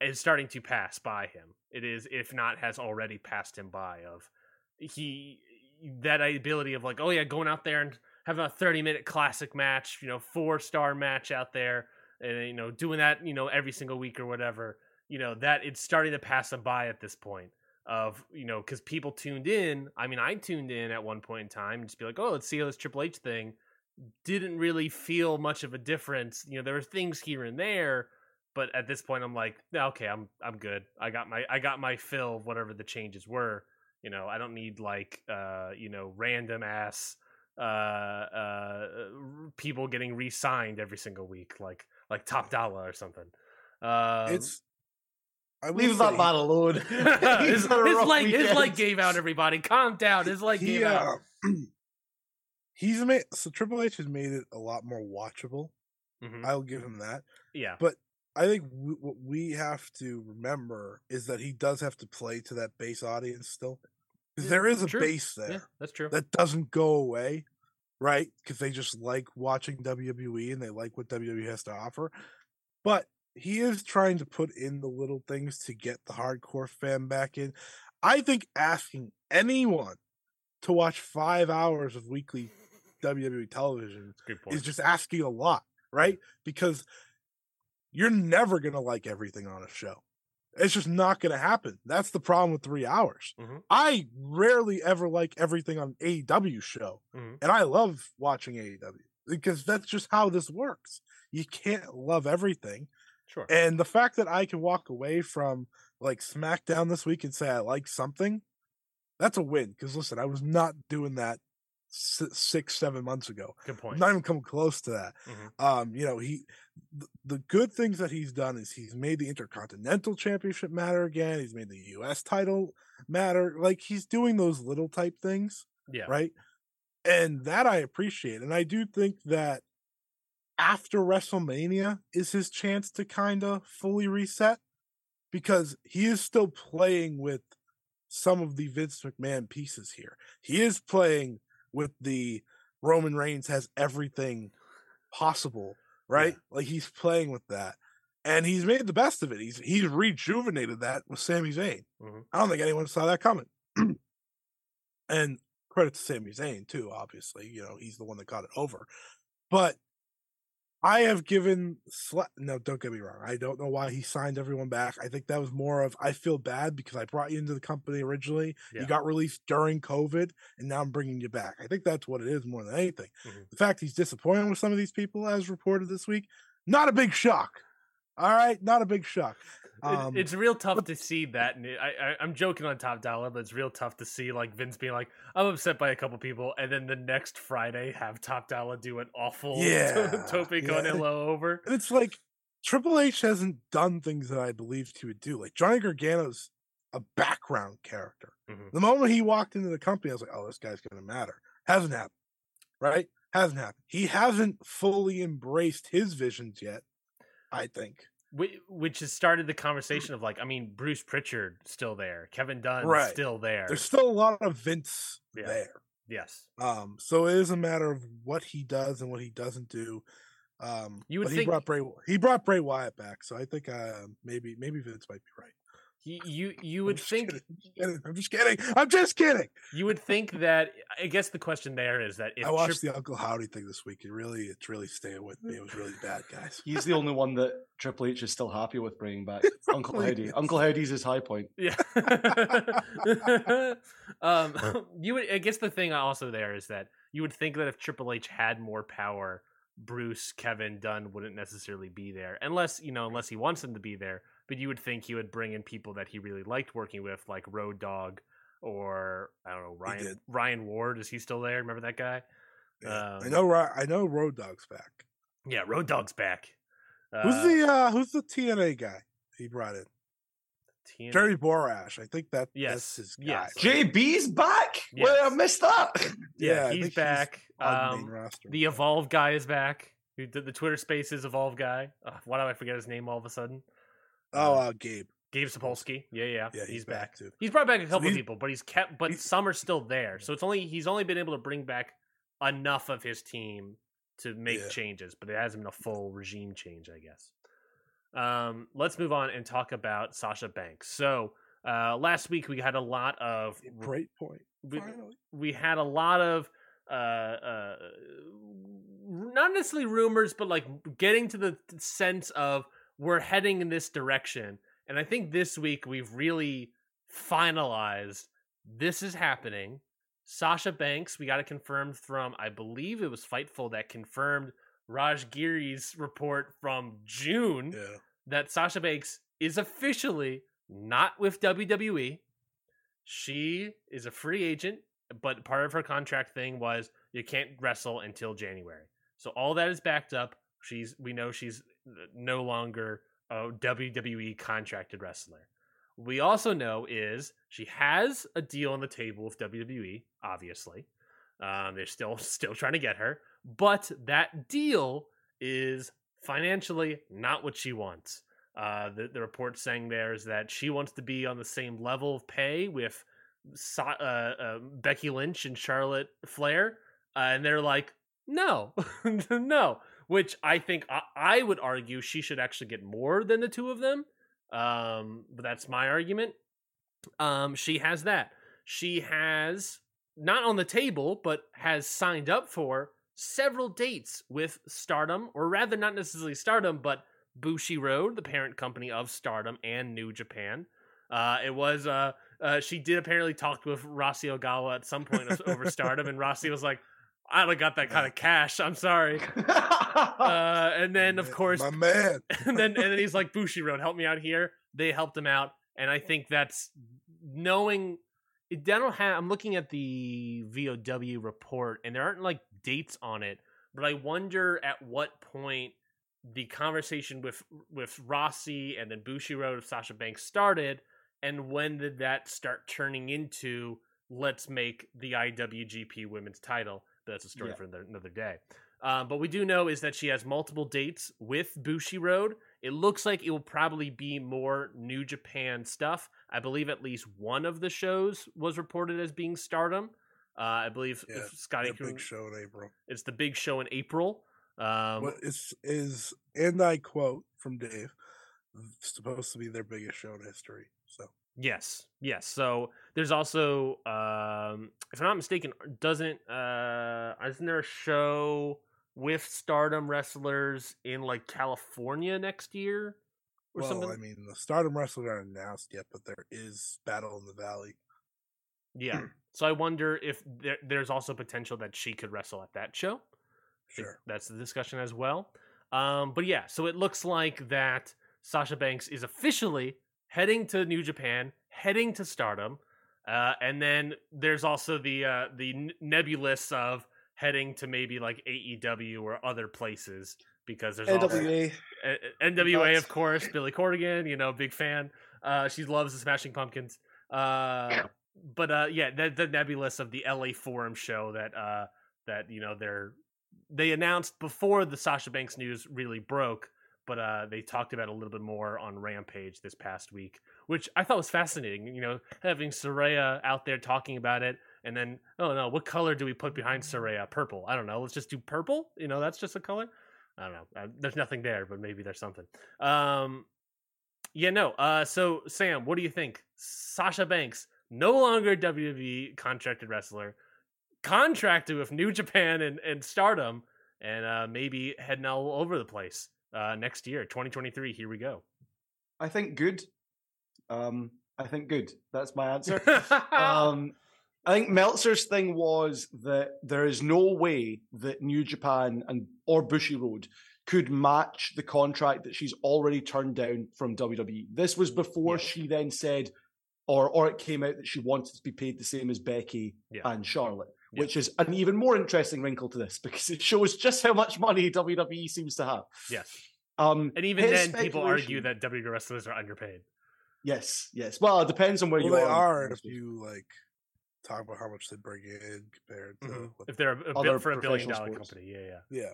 is starting to pass by him. It is, if not, has already passed him by. Of he that ability of like, oh yeah, going out there and having a 30 minute classic match, you know, four star match out there, and you know, doing that, you know, every single week or whatever, you know, that it's starting to pass them by at this point. Of you know, because people tuned in. I mean, I tuned in at one point in time just be like, oh, let's see how this Triple H thing. Didn't really feel much of a difference. You know, there were things here and there, but at this point, I'm like, "Yeah, okay, I'm I'm good. I got my I got my fill of whatever the changes were. You know, I don't need like uh, you know, random ass uh, uh, people getting re-signed every single week, like like Top Dolla or something. Um, it's I will Leave that say, man alone. his, a his rough leg his leg gave out. Everybody, calm down. His leg he, gave out. uh, he's made so Triple H has made it a lot more watchable. Mhm. I'll give him that. Yeah, But I think w- what we have to remember is that he does have to play to that base audience still. Yeah, there is a true. base there yeah, that's true. that doesn't go away, right? Because they just like watching WWE and they like what WWE has to offer. But he is trying to put in the little things to get the hardcore fan back in. I think asking anyone to watch five hours of weekly WWE television is just asking a lot, right? Because you're never going to like everything on a show. It's just not going to happen. That's the problem with three hours. Mhm. I rarely ever like everything on AEW show, Mhm. and I love watching AEW because that's just how this works. You can't love everything, Sure. and the fact that I can walk away from like SmackDown this week and say I like something, that's a win. Because listen, I was not doing that six, seven months ago. Good point. Not even come close to that. Mhm. Um, you know, he th- the good things that he's done is he's made the Intercontinental Championship matter again. He's made the US title matter. Like he's doing those little type things, yeah. right? And that I appreciate. And I do think that after WrestleMania is his chance to kind of fully reset because he is still playing with some of the Vince McMahon pieces here. He is playing with the Roman Reigns has everything possible, right? Yeah. Like he's playing with that. And he's made the best of it. He's he's rejuvenated that with Sami Zayn. Mm-hmm. I don't think anyone saw that coming. and credit to Sami Zayn too, obviously. You know, he's the one that got it over. But I have given sla- no, don't get me wrong. I don't know why he signed everyone back. I think that was more of I feel bad because I brought you into the company originally. Yeah. You got released during COVID, and now I'm bringing you back. I think that's what it is more than anything. Mm-hmm. The fact he's disappointed with some of these people, as reported this week, not a big shock. All right, not a big shock. Um, it's real tough but, to see that. And I, I, am joking on Top Dolla, but it's real tough to see like Vince being like, "I'm upset by a couple people," and then the next Friday have Top Dolla do an awful yeah, Tope yeah. Conillo over. And it's like Triple H hasn't done things that I believed he would do. Like Johnny Gargano's a background character. Mm-hmm. The moment he walked into the company, I was like, "Oh, this guy's going to matter." Hasn't happened, right? Hasn't happened. He hasn't fully embraced his visions yet. I think which has started the conversation of like, I mean, Bruce Pritchard still there, Kevin Dunn right. still there. There's still a lot of Vince yeah. there. Yes. Um. So it is a matter of what he does and what he doesn't do. Um. You would think he brought Bray. He brought Bray Wyatt back, so I think uh maybe maybe Vince might be right. You you would think kidding. I'm just kidding. I'm just kidding. You would think that I guess the question there is that if I watched Tri- the Uncle Howdy thing this week. It really it's really staying with me. It was really bad, guys. He's the only one that Triple H is still happy with bringing back. Uncle Howdy. Uncle Howdy's his high point. Yeah. um, you would. I guess the thing also there is that you would think that if Triple H had more power, Bruce, Kevin, Dunn wouldn't necessarily be there, unless you know, unless he wants them to be there but you would think he would bring in people that he really liked working with, like Road Dog or I don't know Ryan Ryan Ward. Is he still there? Remember that guy? Yeah. Um, I know. I know. Road Dog's back. Yeah, Road Dog's back. who's uh the uh Who's the TNA guy he brought in? TNA. Jeremy Borash. I think that yes. that's his guy. Yes. JB's back. Yes. Well, I missed that. yeah, yeah he's back. He's um, the Evolve guy is back. Who did the Twitter Spaces Evolve guy? Uh, why do I forget his name all of a sudden? Oh, uh, Gabe. Gabe Sapolsky. Yeah, yeah. Yeah, he's, he's back. back. too. He's brought back a couple so people, but he's kept but some are still there. So it's only he's only been able to bring back enough of his team to make yeah. changes, but it hasn't been a full regime change, I guess. Um, let's move on and talk about Sasha Banks. So uh, last week we had a lot of great point. We, we had a lot of uh, uh, not necessarily rumors, but like getting to the sense of we're heading in this direction. And I think this week we've really finalized this is happening. Sasha Banks, we got it confirmed from, I believe it was Fightful that confirmed Raj Giri's report from June yeah. that Sasha Banks is officially not with WWE. She is a free agent, but part of her contract thing was you can't wrestle until January. So all that is backed up. She's we know she's no longer a WWE contracted wrestler. We also know is she has a deal on the table with WWE. Obviously, um, they're still still trying to get her, but that deal is financially not what she wants. Uh, the, the report saying there is that she wants to be on the same level of pay with uh, uh, Becky Lynch and Charlotte Flair, uh, and they're like, no, no which I think I, I, would argue she should actually get more than the two of them. Um, but that's my argument. Um, she has that. She has not on the table, but has signed up for several dates with Stardom, or rather, not necessarily Stardom, but Bushiroad, the parent company of Stardom and New Japan. Uh, it was uh, uh, she did apparently talk with Rossy Ogawa at some point over Stardom, and Rossy was like, I don't got that kind of cash. I'm sorry. uh, and then of course, my man. and then and then he's like, Bushiroad, help me out here. They helped him out, and I think that's knowing. I don't have. I'm looking at the VOW report, and there aren't like dates on it. But I wonder at what point the conversation with with Rossy and then Bushiroad of Sasha Banks started, and when did that start turning into let's make the IWGP Women's Title? That's a story Yeah. for another, another day. Um, but we do know is that she has multiple dates with Bushiroad. It looks like it will probably be more New Japan stuff. I believe at least one of the shows was reported as being Stardom. Uh, I believe Yeah, if Scotty can, big show in April. it's the big show in April. Um, what is is and I quote from Dave supposed to be their biggest show in history. Yes, yes. So there's also, um, if I'm not mistaken, doesn't uh, isn't there a show with Stardom wrestlers in like California next year or well, something? I mean, the Stardom wrestlers aren't announced yet, but there is Battle in the Valley. yeah. so I wonder if there, there's also potential that she could wrestle at that show. Sure. that's the discussion as well. Um, but yeah, so it looks like that Sasha Banks is officially heading to New Japan, heading to Stardom, uh, and then there's also the uh, the nebulous of heading to maybe like AEW or other places because there's NWA. uh, NWA, of course, Billy Corgan, you know, big fan. Uh, she loves the Smashing Pumpkins. Uh, but uh, yeah, the, the nebulous of the LA Forum show that uh, that you know they're they announced before the Sasha Banks news really broke, but uh, they talked about a little bit more on Rampage this past week, which I thought was fascinating. You know, having Saraya out there talking about it, and then oh no, what color do we put behind Saraya? Purple. I don't know. Let's just do purple. You know, that's just a color. I don't know. Uh, there's nothing there, but maybe there's something. Um, yeah, no. Uh, so Sam, what do you think? Sasha Banks, no longer WWE contracted wrestler, contracted with New Japan and, and Stardom, and uh, maybe heading all over the place uh, next year, 2023. Here we go. I think good. Um, I think good. That's my answer. um, I think Meltzer's thing was that there is no way that New Japan and or Bushiroad could match the contract that she's already turned down from WWE. This was before Yeah. she then said, or or it came out that she wanted to be paid the same as Becky Yeah. and Charlotte, Yeah. which is an even more interesting wrinkle to this because it shows just how much money WWE seems to have. yes. Um, And even then, people argue that WWE wrestlers are underpaid. yes, yes. Well, it depends on where Well, you they are. are if you like talk about how much they bring in compared to Mhm. what, If they're a, a Other bit for a billion dollar sports. company, yeah, yeah. yeah.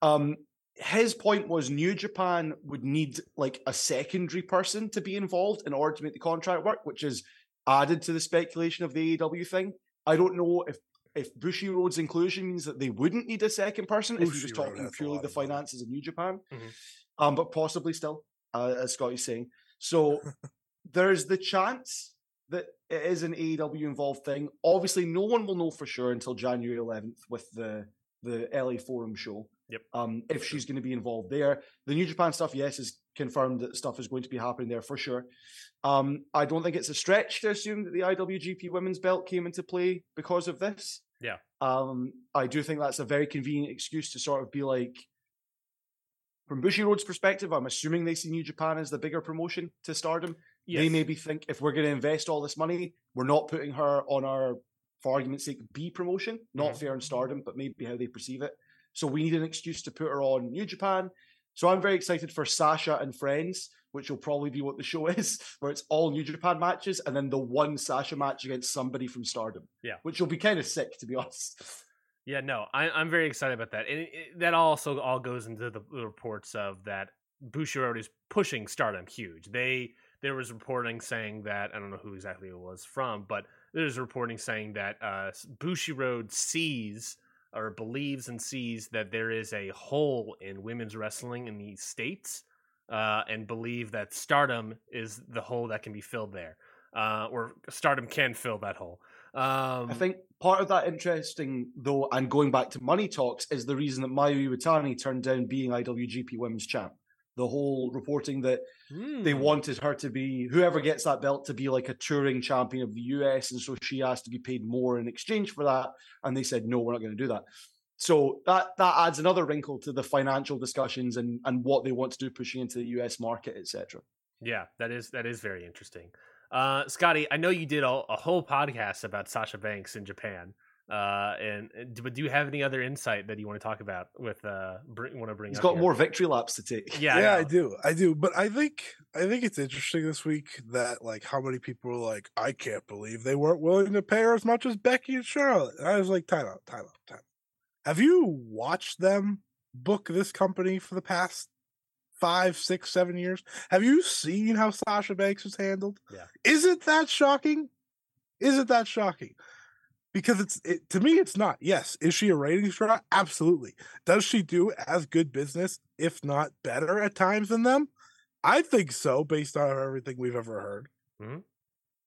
Um, his point was New Japan would need like a secondary person to be involved in order to make the contract work, which is added to the speculation of the AEW thing. I don't know if if Bushiroad's inclusion means that they wouldn't need a second person if you're just talking purely the finances of New Japan. Mhm. Um, but possibly still, uh, as Scotty's saying. So there's the chance that it is an AEW involved thing. Obviously, no one will know for sure until January 11th with the the LA Forum show. Yep. Um, if she's going to be involved there, the New Japan stuff, yes, is confirmed that stuff is going to be happening there for sure. Um, I don't think it's a stretch to assume that the IWGP Women's Belt came into play because of this. Yeah. Um, I do think that's a very convenient excuse to sort of be like, from Bushiroad's perspective, I'm assuming they see New Japan as the bigger promotion to Stardom. They maybe think if we're going to invest all this money, we're not putting her on our, for argument's sake, B promotion. Not Mhm. fair in Stardom, but maybe how they perceive it. So we need an excuse to put her on New Japan. So I'm very excited for Sasha and Friends, which will probably be what the show is, where it's all New Japan matches and then the one Sasha match against somebody from Stardom. Yeah. Which will be kind of sick, to be honest. Yeah, no, I, I'm very excited about that, and it, it- that also all goes into the, the reports of that Bushiroad is pushing Stardom huge. They there was reporting saying that I don't know who exactly it was from, but there's reporting saying that uh, Bushiroad sees or believes and sees that there is a hole in women's wrestling in the states, uh, and believe that Stardom is the hole that can be filled there, uh, or Stardom can fill that hole. Um, I think part of that interesting, though, and going back to money talks, is the reason that Mayu Iwatani turned down being IWGP Women's Champ. The whole reporting that they hmm. wanted her to be whoever gets that belt to be like a touring champion of the US, and so she asked to be paid more in exchange for that, and they said no, we're not going to do that. So that that adds another wrinkle to the financial discussions and and what they want to do pushing into the US market, etc. Yeah, that is that is very interesting. Uh, Scotty, I know you did a, a whole podcast about Sasha Banks in Japan. Uh, and and- but do you have any other insight that you want to talk about with uh bring, want to bring He's up got here? more victory laps to take. Yeah, yeah, I, I, do, I do. But I think I think it's interesting this week that like how many people are like, I can't believe they weren't willing to pay her as much as Becky and Charlotte. And I was like, time out, time out, time. out. Have you watched them book this company for the past five, six, seven years? Have you seen how Sasha Banks was handled? Yeah. Isn't that shocking? Isn't that shocking? Because it's it, to me, it's not. Yes, is she a ratings draw? Absolutely. Does she do as good business, if not better, at times than them? I think so, based on everything we've ever heard. Mhm.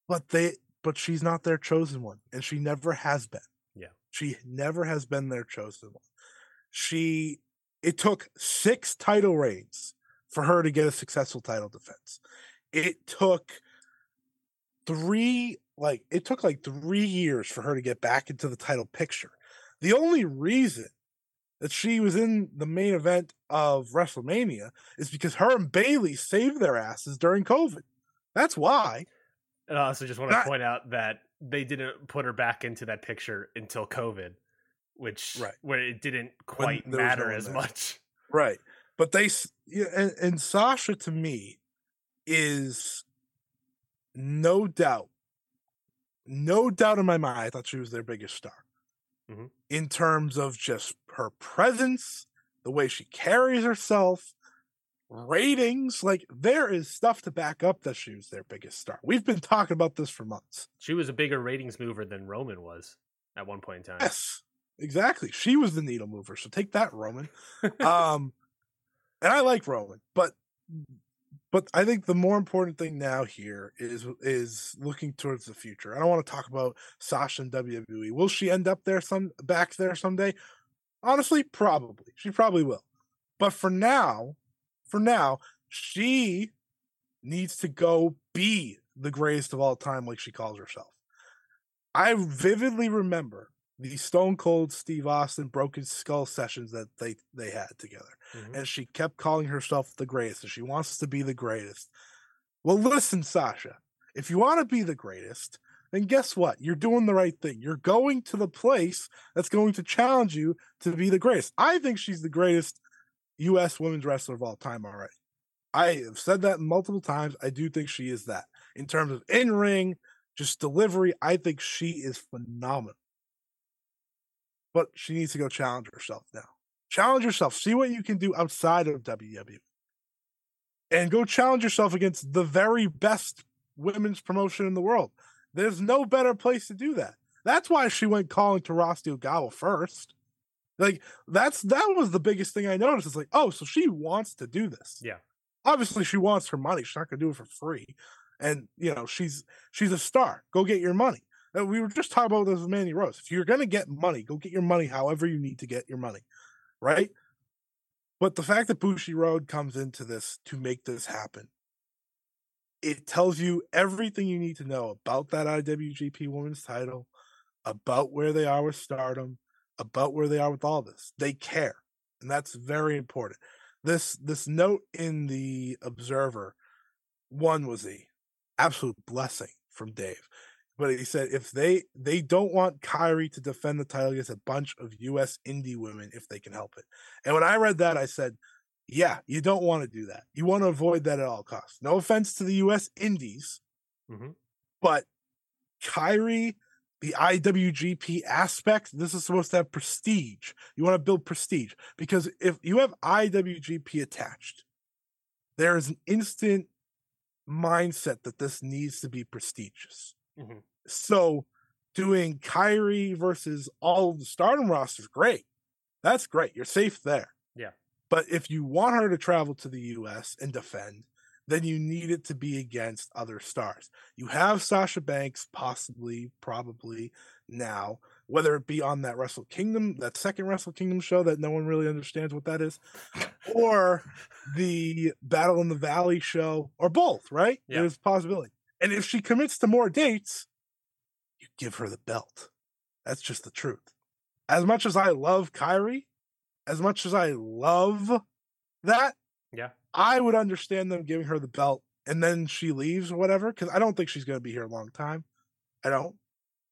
But they, but she's not their chosen one, and she never has been. Yeah. she never has been their chosen one. She, it took six title reigns for her to get a successful title defense. It took three, like it took like three years for her to get back into the title picture. The only reason that she was in the main event of WrestleMania is because her and Bayley saved their asses during COVID. That's why. And I also just want to Not- point out that they didn't put her back into that picture until COVID, which Right. where it didn't quite was no matter as much. Right. But they and, and Sasha to me is no doubt, no doubt in my mind. I thought she was their biggest star Mhm. in terms of just her presence, the way she carries herself, ratings. Like there is stuff to back up that she was their biggest star. We've been talking about this for months. She was a bigger ratings mover than Roman was at one point in time. Yes, exactly. She was the needle mover. So take that, Roman. um, and I like Roman, but but I think the more important thing now here is is looking towards the future. I don't want to talk about Sasha and WWE. Will she end up there some back there someday? Honestly, probably. She probably will. But for now, for now, she needs to go be the greatest of all time, like she calls herself. I vividly remember the Stone Cold Steve Austin Broken Skull sessions that they they had together Mhm. and she kept calling herself the greatest and she wants to be the greatest. Well, listen, Sasha, if you want to be the greatest, then guess what? You're doing the right thing. You're going to the place that's going to challenge you to be the greatest. I think she's the greatest U.S. women's wrestler of all time already. I have said that multiple times. I do think she is that. In terms of in ring, just delivery, I think she is phenomenal. But she needs to go challenge herself now. Challenge yourself. See what you can do outside of WWE and go challenge yourself against the very best women's promotion in the world. There's no better place to do that. That's why she went calling to Rossy Ogawa first. Like that's that was the biggest thing I noticed. It's like oh so she wants to do this. Yeah. obviously she wants her money. She's not going to do it for free. And you know she's she's a star. Go get your money we were just talking about this with Mandy Rose if you're going to get money go get your money however you need to get your money right? But the fact that Bushiroad comes into this to make this happen, it tells you everything you need to know about that IWGP Women's Title, about where they are with Stardom, about where they are with all this. They care, and that's very important. This this note in the Observer, one was a absolute blessing from Dave but he said if they they don't want Kairi to defend the title against a bunch of U.S. indie women if they can help it. And when I read that, I said, "Yeah, you don't want to do that. You want to avoid that at all costs. No offense to the U.S. indies, Mhm. but Kairi, the IWGP aspect, this is supposed to have prestige. You want to build prestige because if you have IWGP attached, there is an instant mindset that this needs to be prestigious. Mhm. So doing Kairi versus all of the stardom roster is great. That's great. You're safe there. Yeah. But if you want her to travel to the US and defend, then you need it to be against other stars. You have Sasha Banks, possibly, probably now, whether it be on that Wrestle Kingdom, that second Wrestle Kingdom show that no one really understands what that is, or the Battle in the Valley show, or both, right? Yeah. There's a possibility. And if she commits to more dates, you give her the belt. That's just the truth. As much as I love Kairi, as much as I love that, Yeah. I would understand them giving her the belt and then she leaves or whatever, because I don't think she's going to be here a long time. I don't.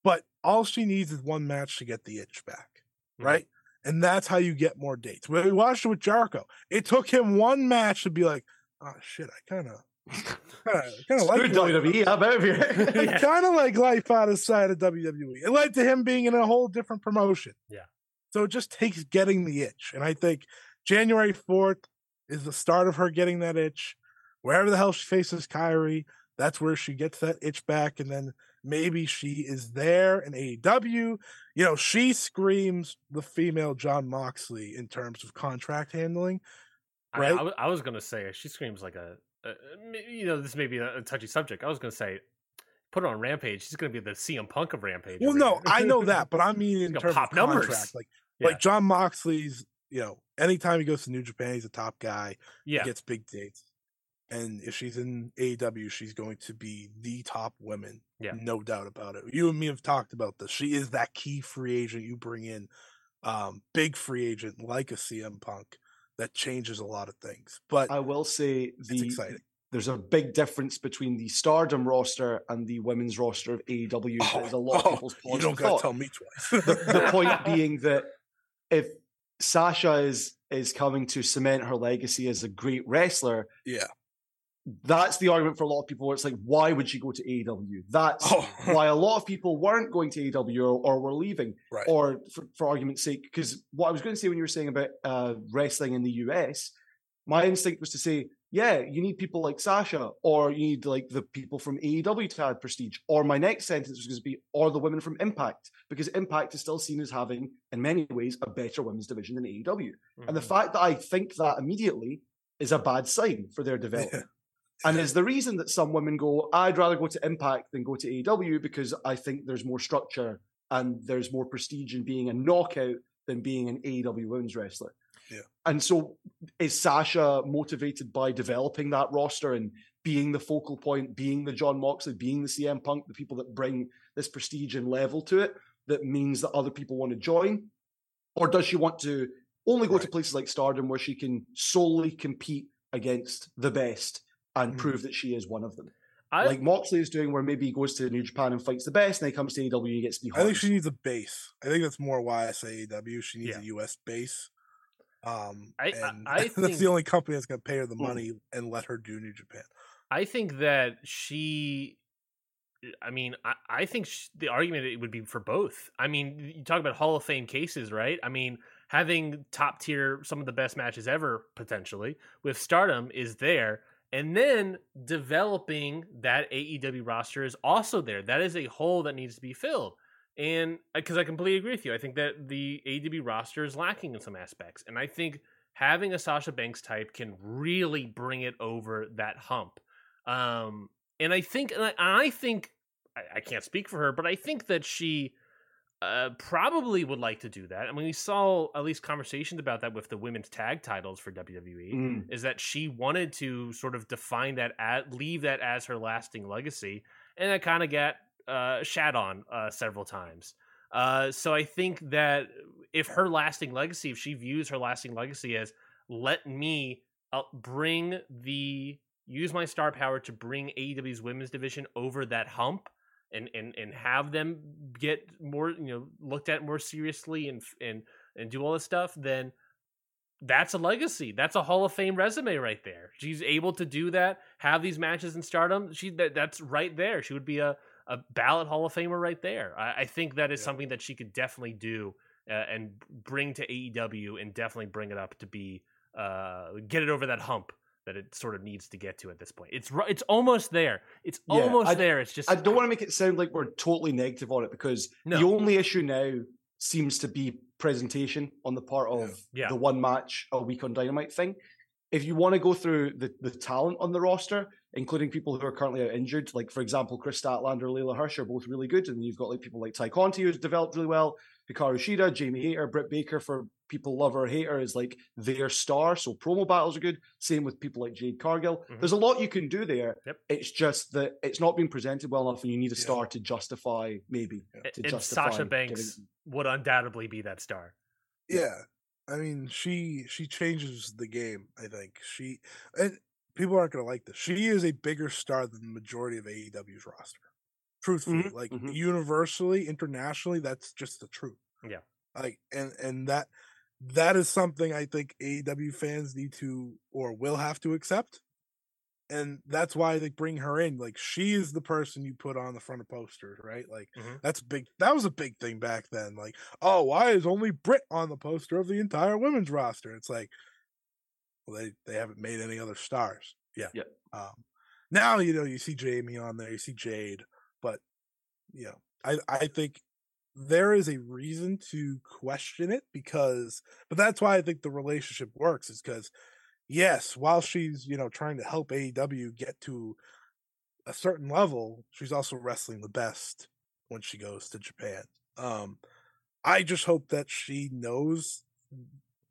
But all she needs is one match to get the itch back, Mhm. right? And that's how you get more dates. We watched it with Jericho, it took him one match to be like, oh shit, I kind of, kind of like life- WWE. I'm out of here. Yeah. kind of like life outside of WWE. It led to him being in a whole different promotion. Yeah. So it just takes getting the itch. And I think January 4th is the start of her getting that itch. Wherever the hell she faces Kairi, that's where she gets that itch back. And then maybe she is there in AEW. You know, she screams the female Jon Moxley in terms of contract handling. I, Right? I, w- I was gonna say she screams like a, a- you know, this may be a, touchy subject. I was gonna say, put her on Rampage. She's gonna be the CM Punk of Rampage. Well, no. I know that, but I mean in terms pop of numbers. contract, like Yeah. like Jon Moxley's, you know, anytime he goes to New Japan, he's a top guy. yeah, He gets big dates. And if she's in AEW, she's going to be the top women. Yeah. No doubt about it. You and me have talked about this. She is that key free agent you bring in, um, big free agent like a CM Punk that changes a lot of things. But I will say it's the exciting. there's a big difference between the Stardom roster and the women's roster of AEW. Oh, that is a lot Oh, of people's you don't of gotta tell me twice. the, the point being that if Sasha is is coming to cement her legacy as a great wrestler, yeah. That's the argument for a lot of people. Where it's like, why would she go to AEW? That's Oh. why a lot of people weren't going to AEW or, or were leaving. Right. Or for, for argument's sake, because what I was going to say when you were saying about uh, wrestling in the US, my instinct was to say, yeah, you need people like Sasha, or you need like the people from AEW to add prestige. Or my next sentence was going to be, or the women from Impact, because Impact is still seen as having, in many ways, a better women's division than AEW. And the Mhm. fact that I think that immediately is a bad sign for their development. And is the reason that some women go, I'd rather go to Impact than go to AEW because I think there's more structure and there's more prestige in being a knockout than being an AEW women's wrestler. Yeah. And so is Sasha motivated by developing that roster and being the focal point, being the Jon Moxley, being the CM Punk, the people that bring this prestige and level to it that means that other people want to join? Or does she want to only go to places like Stardom where she can solely compete against the best and Mhm. prove that she is one of them? I, like Moxley is doing, where maybe he goes to New Japan and fights the best, and then he comes to AEW and he gets to be I think she needs a base. I think that's more why I say AEW. She needs Yeah. a US base. Um, I- I- and I that's think- the only company that's going to pay her the Mm. money and let her do New Japan. I think that she. I mean, I, I think sh- the argument it would be for both. I mean, you talk about Hall of Fame cases, right? I mean, having top tier, some of the best matches ever potentially with Stardom is there, and then developing that AEW roster is also there. That is a hole that needs to be filled. And because I completely agree with you, I think that the AEW roster is lacking in some aspects, and I think having a Sasha Banks type can really bring it over that hump. Um, and I think, and I, think, I can't speak for her, but I think that she uh, probably would like to do that. I mean, we saw at least conversations about that with the women's tag titles for WWE. Mm. Is that she wanted to sort of define that, at, leave that as her lasting legacy, and that kind of got uh, shat on uh, several times. Uh, so I think that if her lasting legacy, if she views her lasting legacy as let me uh, bring the use my star power to bring AEW's women's division over that hump and and and have them get more you know looked at more seriously and and and do all this stuff, then that's a legacy. That's a Hall of Fame resume right there. She's able to do that, have these matches in Stardom. She that, that's right there. She would be a a ballot Hall of Famer right there. I, I think that is Yeah. something that she could definitely do uh, and bring to AEW and definitely bring it up to be uh, get it over that hump that it sort of needs to get to at this point. It's it's almost there. It's Yeah, almost I- there. It's just I don't want to make it sound like we're totally negative on it because the only issue now seems to be presentation on the part of Yeah. the one match a week on Dynamite thing. If you want to go through the, the talent on the roster, including people who are currently out injured, like for example, Kris Statlander, Leyla Hirsch are both really good, and you've got like people like Tay Conti who's developed really well, Hikaru Shida, Jamie Hayter, Britt Baker for people love or hate her is like their star. So promo battles are good. Same with people like Jade Cargill. Mhm. There's a lot you can do there. Yep. It's just that it's not being presented well enough, and you need a Yeah. star to justify maybe. A- To and justify Sasha Banks getting- would undoubtedly be that star. Yeah. I mean, she she changes the game, I think. She and people aren't gonna like this. She is a bigger star than the majority of AEW's roster. Truthfully. Mhm, Like mhm. universally, internationally, that's just the truth. Yeah. Like and and that that is something I think AEW fans need to or will have to accept. and that's why they bring her in. Like she is the person you put on the front of posters, right? Like Mhm. that's big. That was a big thing back then. Like, oh, why is only Britt on the poster of the entire women's roster? It's like, well, they they haven't made any other stars. Yeah. Yeah. Um, now you know you see Jamie on there, you see Jade, but you know, I I think there is a reason to question it because, but that's why I think the relationship works is because yes, while she's you know trying to help AEW get to a certain level, she's also wrestling the best when she goes to Japan. Um, I just hope that she knows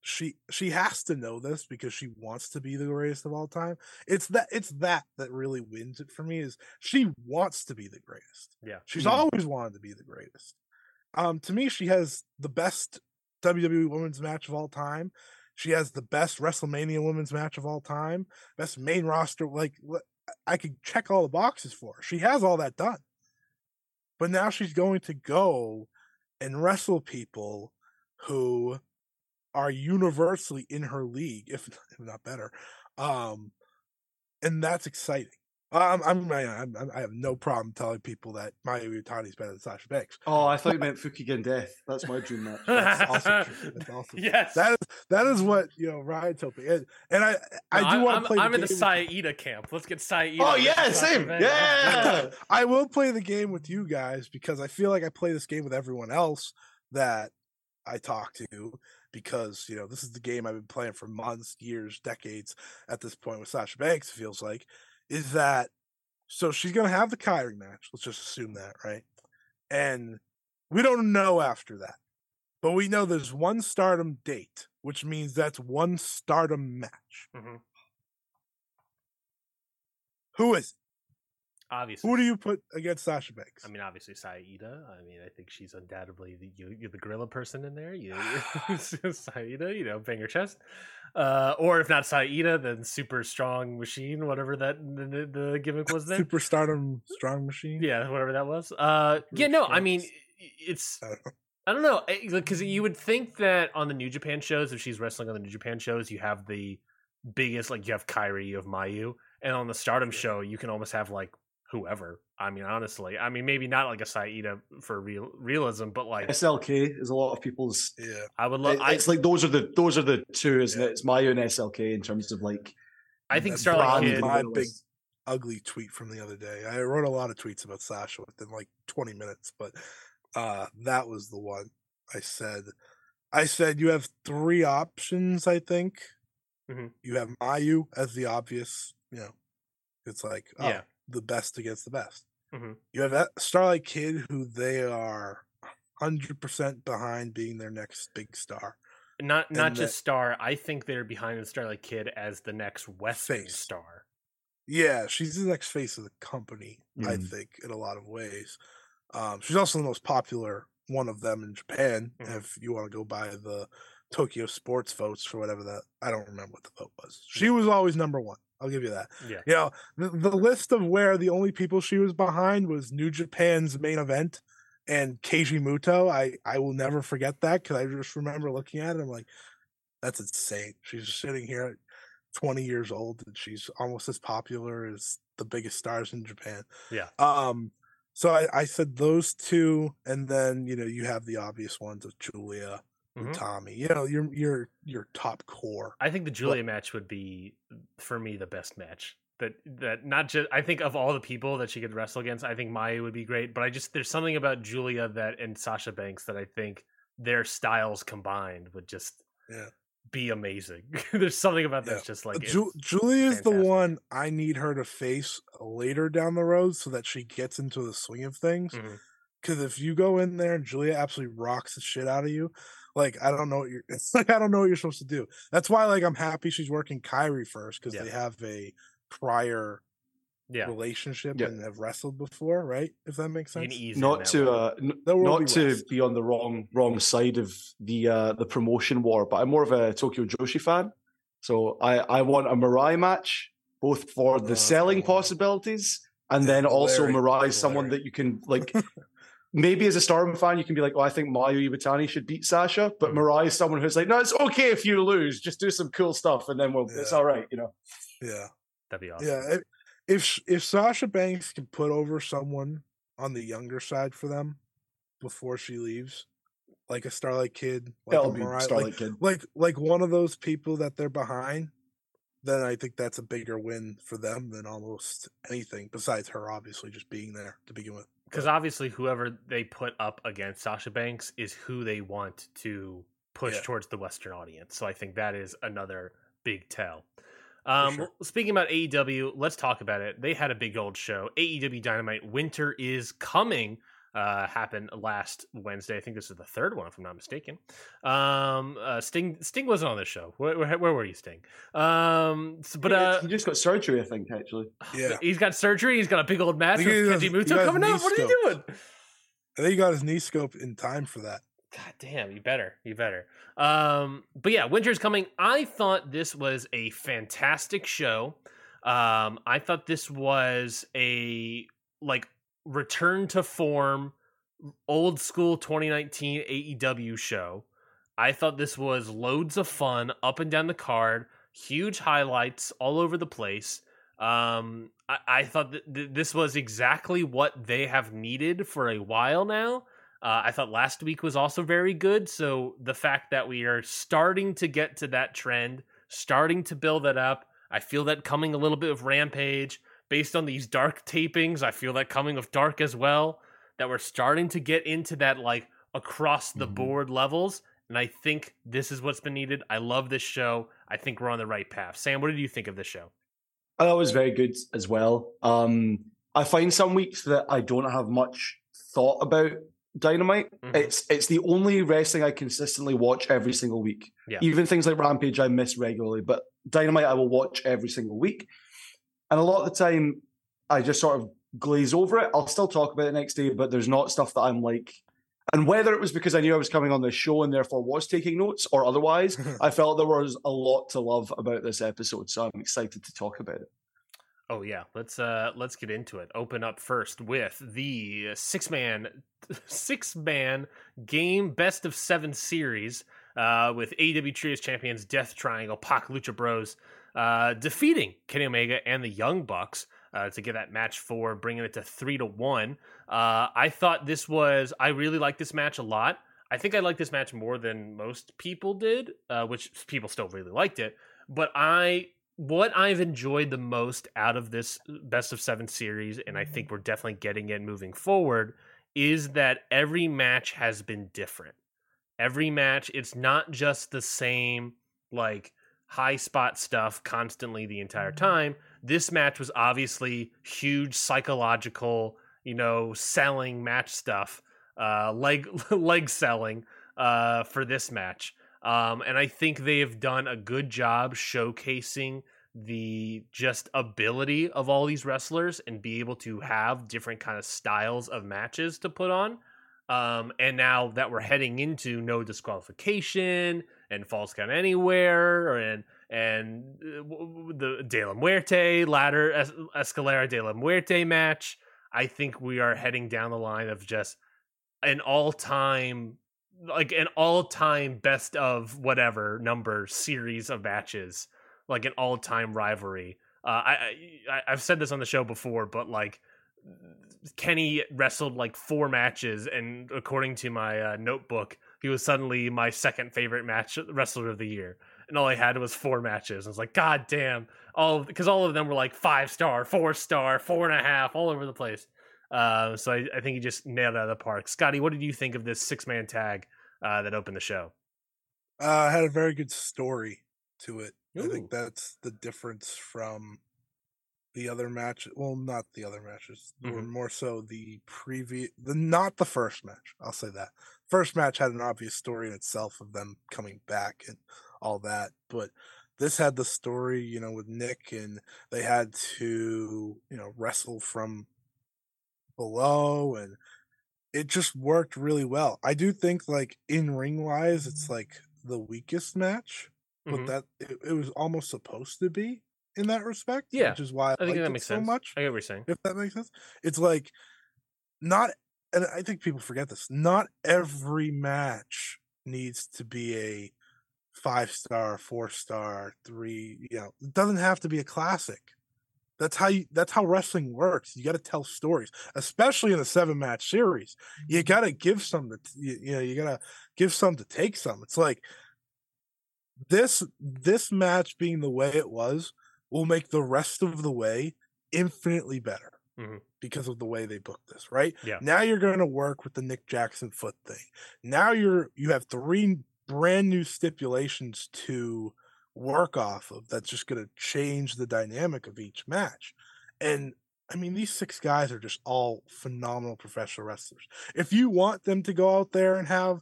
she she has to know this because she wants to be the greatest of all time. It's that it's that that really wins it for me is she wants to be the greatest. Yeah. She's Mm. always wanted to be the greatest. Um, to me, she has the best WWE women's match of all time. She has the best WrestleMania women's match of all time. Best main roster. Like I could check all the boxes for her. She has all that done. But now she's going to go and wrestle people who are universally in her league, if, if not better. Um, and that's exciting. I'm, I, I'm, I have no problem telling people that Mayu Iwatani is better than Sasha Banks. Oh, I thought you meant Fukigen Death. That's my dream match. That's awesome. That's also true. yes. That is that is what you know Ryan's hoping, and, and I I No, do I'm, want I'm, to play. I'm the in the game with- Saida camp. Let's get Saida. Oh yeah, same. Banks. Let's do it. Yeah. I will play the game with you guys because I feel like I play this game with everyone else that I talk to because you know this is the game I've been playing for months, years, decades at this point with Sasha Banks. It feels like is that so she's gonna have the Kairi match. Let's just assume that, right? And we don't know after that, but we know there's one Stardom date, which means that's one Stardom match. Mhm. Who is? it? Obviously. Who do you put against Sasha Banks? I mean, obviously Saida. I mean, I think she's undoubtedly the, you, you're the gorilla person in there. You, Saida, you know, bang her chest. Uh, or if not Saida, then super strong machine, whatever that the, the, gimmick was there. Super Stardom Strong Machine. yeah, whatever that was. Uh, yeah, no, I mean, it's I don't know. I don't know because you would think that on the New Japan shows, if she's wrestling on the New Japan shows, you have the biggest like you have Kairi, you have Mayu, and on the Stardom show, you can almost have like whoever. I mean, honestly, I mean, maybe not like a Saida for real realism, but like SLK is a lot of people's. Yeah. I would love. It- I, it's like those are the those are the two, isn't Yeah. it? It's Mayu and SLK in terms of like. I think that Starlight brand Kid. my big ugly tweet from the other day. I wrote a lot of tweets about Sasha within like 20 minutes, but uh that was the one I said. I said you have three options, I think. Mhm. You have Mayu as the obvious, you know. It's like oh, Yeah. The best against the best. Mhm. You have that Starlight Kid who they are 100% behind being their next big star. Not not and just Star. I think they're behind the Starlight Kid as the next Western Face. star. Yeah, she's the next face of the company, I Mm. think, in a lot of ways. Um, she's also the most popular one of them in Japan. Mhm. If you want to go by the Tokyo sports votes for whatever that, I don't remember what the vote was. She was always number one. I'll give you that. Yeah. You know, the, the list of where the only people she was behind was New Japan's main event and Keiji Muto. I, I will never forget that because I just remember looking at it. I'm like, that's insane. She's sitting here at 20 years old and she's almost as popular as the biggest stars in Japan. Yeah. Um, so I, I said those two, and then you know you have the obvious ones of Giulia, Mhm. Tommy. You know your your your top core. I think the Giulia match would be for me the best match. That that not just I think of all the people that she could wrestle against, I think Mayu would be great. But I just there's something about Giulia that and Sasha Banks that I think their styles combined would just Yeah. be amazing. there's something about Yeah. that's just like Ju- Giulia is the one I need her to face later down the road so that she gets into the swing of things. Mhm. Because if you go in there and Giulia absolutely rocks the shit out of you, like I don't know what you're it's like I don't know what you're supposed to do. That's why like I'm happy she's working Kairi first because Yeah. they have a prior yeah. relationship Yeah. and have wrestled before, right? If that makes sense. Not to uh, n- not be to West. be on the wrong wrong side of the uh, the promotion war, but I'm more of a Tokyo Joshi fan. So I I want a Mirai match, both for the Oh, selling possibilities and then also Larry, Mirai someone that you can like. Maybe as a Storm fan, you can be like, "Oh, I think Mayu Iwatani should beat Sasha," but Mhm. Mirai is someone who's like, "No, it's okay if you lose. Just do some cool stuff, and then we'll, it's all right." You know. Yeah. That'd be awesome. Yeah, if- if if Sasha Banks can put over someone on the younger side for them before she leaves, like a Starlight Kid, like It'll a Mariah, Starlight like, Kid. like like one of those people that they're behind, then I think that's a bigger win for them than almost anything besides her obviously just being there to begin with. Because obviously whoever they put up against Sasha Banks is who they want to push Yeah. towards the Western audience. So I think that is another big tell. Um, sure. speaking about AEW, let's talk about it. They had a big old show. AEW Dynamite Winter is coming. Uh, happened last Wednesday. I think this is the third one, if I'm not mistaken. Um, uh, Sting Sting wasn't on this show. Where, where, where were you, Sting? Um, s- but He- uh, he just got surgery, I think, actually. Yeah, he's got surgery. He's got a big old match think with Keiji Muto coming knee up. What are you doing? I think he got his knee scope in time for that. God damn, you better. You better. Um, but yeah, winter's coming. I thought this was a fantastic show. Um, I thought this was a like return to form old school 2019 AEW show. I thought this was loads of fun up and down the card, huge highlights all over the place. Um, I, I thought that th- this was exactly what they have needed for a while now. Uh, I thought last week was also very good. So the fact that we are starting to get to that trend, starting to build that up, I feel that coming a little bit of Rampage based on these dark tapings. I feel that coming of Dark as well. That we're starting to get into that like across the Mhm. board levels. And I think this is what's been needed. I love this show. I think we're on the right path. Sam, what did you think of this show? I thought it was very good as well. Um, I find some weeks that I don't have much thought about Dynamite. Mhm. It's it's the only wrestling I consistently watch every single week. Yeah. Even things like Rampage I miss regularly, but Dynamite I will watch every single week. And a lot of the time I just sort of glaze over it. I'll still talk about it next day, but there's not stuff that I'm like and whether it was because I knew I was coming on this show and therefore was taking notes or otherwise, I felt there was a lot to love about this episode. So I'm excited to talk about it. Oh yeah, let's uh let's get into it. Open up first with the six man six man game best of seven series uh with AEW Trios champions Death Triangle, Pac Lucha Bros uh defeating Kenny Omega and the Young Bucks uh, to get that match four, bringing it to three to one. Uh, I thought this was I really liked this match a lot. I think I liked this match more than most people did, uh, which people still really liked it. But I what I've enjoyed the most out of this best of seven series, and I think we're definitely getting it moving forward, is that every match has been different. Every match, it's not just the same like high spot stuff constantly the entire time. This match was obviously huge psychological, you know, selling match stuff, uh, leg leg selling uh, for this match. Um, and I think they have done a good job showcasing the just ability of all these wrestlers and be able to have different kind of styles of matches to put on. Um, and now that we're heading into no disqualification and falls count anywhere and and uh, the De La Muerte ladder es- Escalera De La Muerte match, I think we are heading down the line of just an all time like an all time best of whatever number series of matches, like an all time rivalry. Uh, I, I I've said this on the show before, but like Kenny wrestled like four matches, and according to my uh, notebook, he was suddenly my second favorite match wrestler of the year. And all I had was four matches. I was like, God damn! All because all of them were like five star, four star, four and a half, all over the place. Uh, so I, I think he just nailed it out of the park. Scotty, what did you think of this six man tag uh, that opened the show? Uh, had a very good story to it. I think that's the difference from the other match. Well, not the other matches, or Mhm. more so the previous, the not the first match. I'll say that first match had an obvious story in itself of them coming back and all that, but this had the story, you know, with Nick, and they had to, you know, wrestle from below, and it just worked really well. I do think, like in ring wise, it's like the weakest match but Mhm. that it, it was almost supposed to be in that respect. Yeah, which is why I, I think that it makes so sense. much. I get what you're saying. If that makes sense, it's like not, and I think people forget this. Not every match needs to be a five star, four star, three. You know, it doesn't have to be a classic. That's how you, that's how wrestling works. You got to tell stories, especially in a seven match series. You got to give some to you, you know, you got to give some to take some. It's like this this match being the way it was will make the rest of the way infinitely better Mhm. Because of the way they booked this, right? Yeah. Now you're going to work with the Nick Jackson foot thing. Now you're you have three brand new stipulations to work off of that's just going to change the dynamic of each match. And I mean, these six guys are just all phenomenal professional wrestlers. If you want them to go out there and have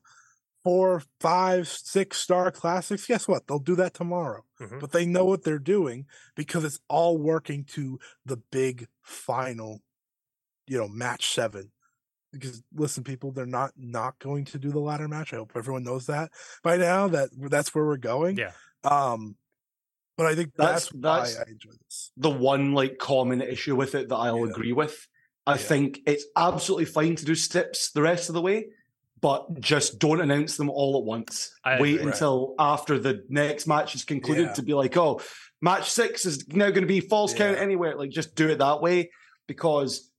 four, five, six star classics, guess what? They'll do that tomorrow. Mhm. But they know what they're doing because it's all working to the big final, you know, match seven. Because listen, people, they're not not going to do the ladder match. I hope everyone knows that by now that that's where we're going. Yeah. Um, but I think That's- that's, that's- why I enjoy this. the one like common issue with it that I'll Yeah. agree with. I Yeah. think it's absolutely fine to do steps the rest of the way, but just don't announce them all at once. I Wait agree. until after the next match is concluded Yeah. to be like, oh, match six is now going to be false count Yeah. anywhere. Like, just do it that way because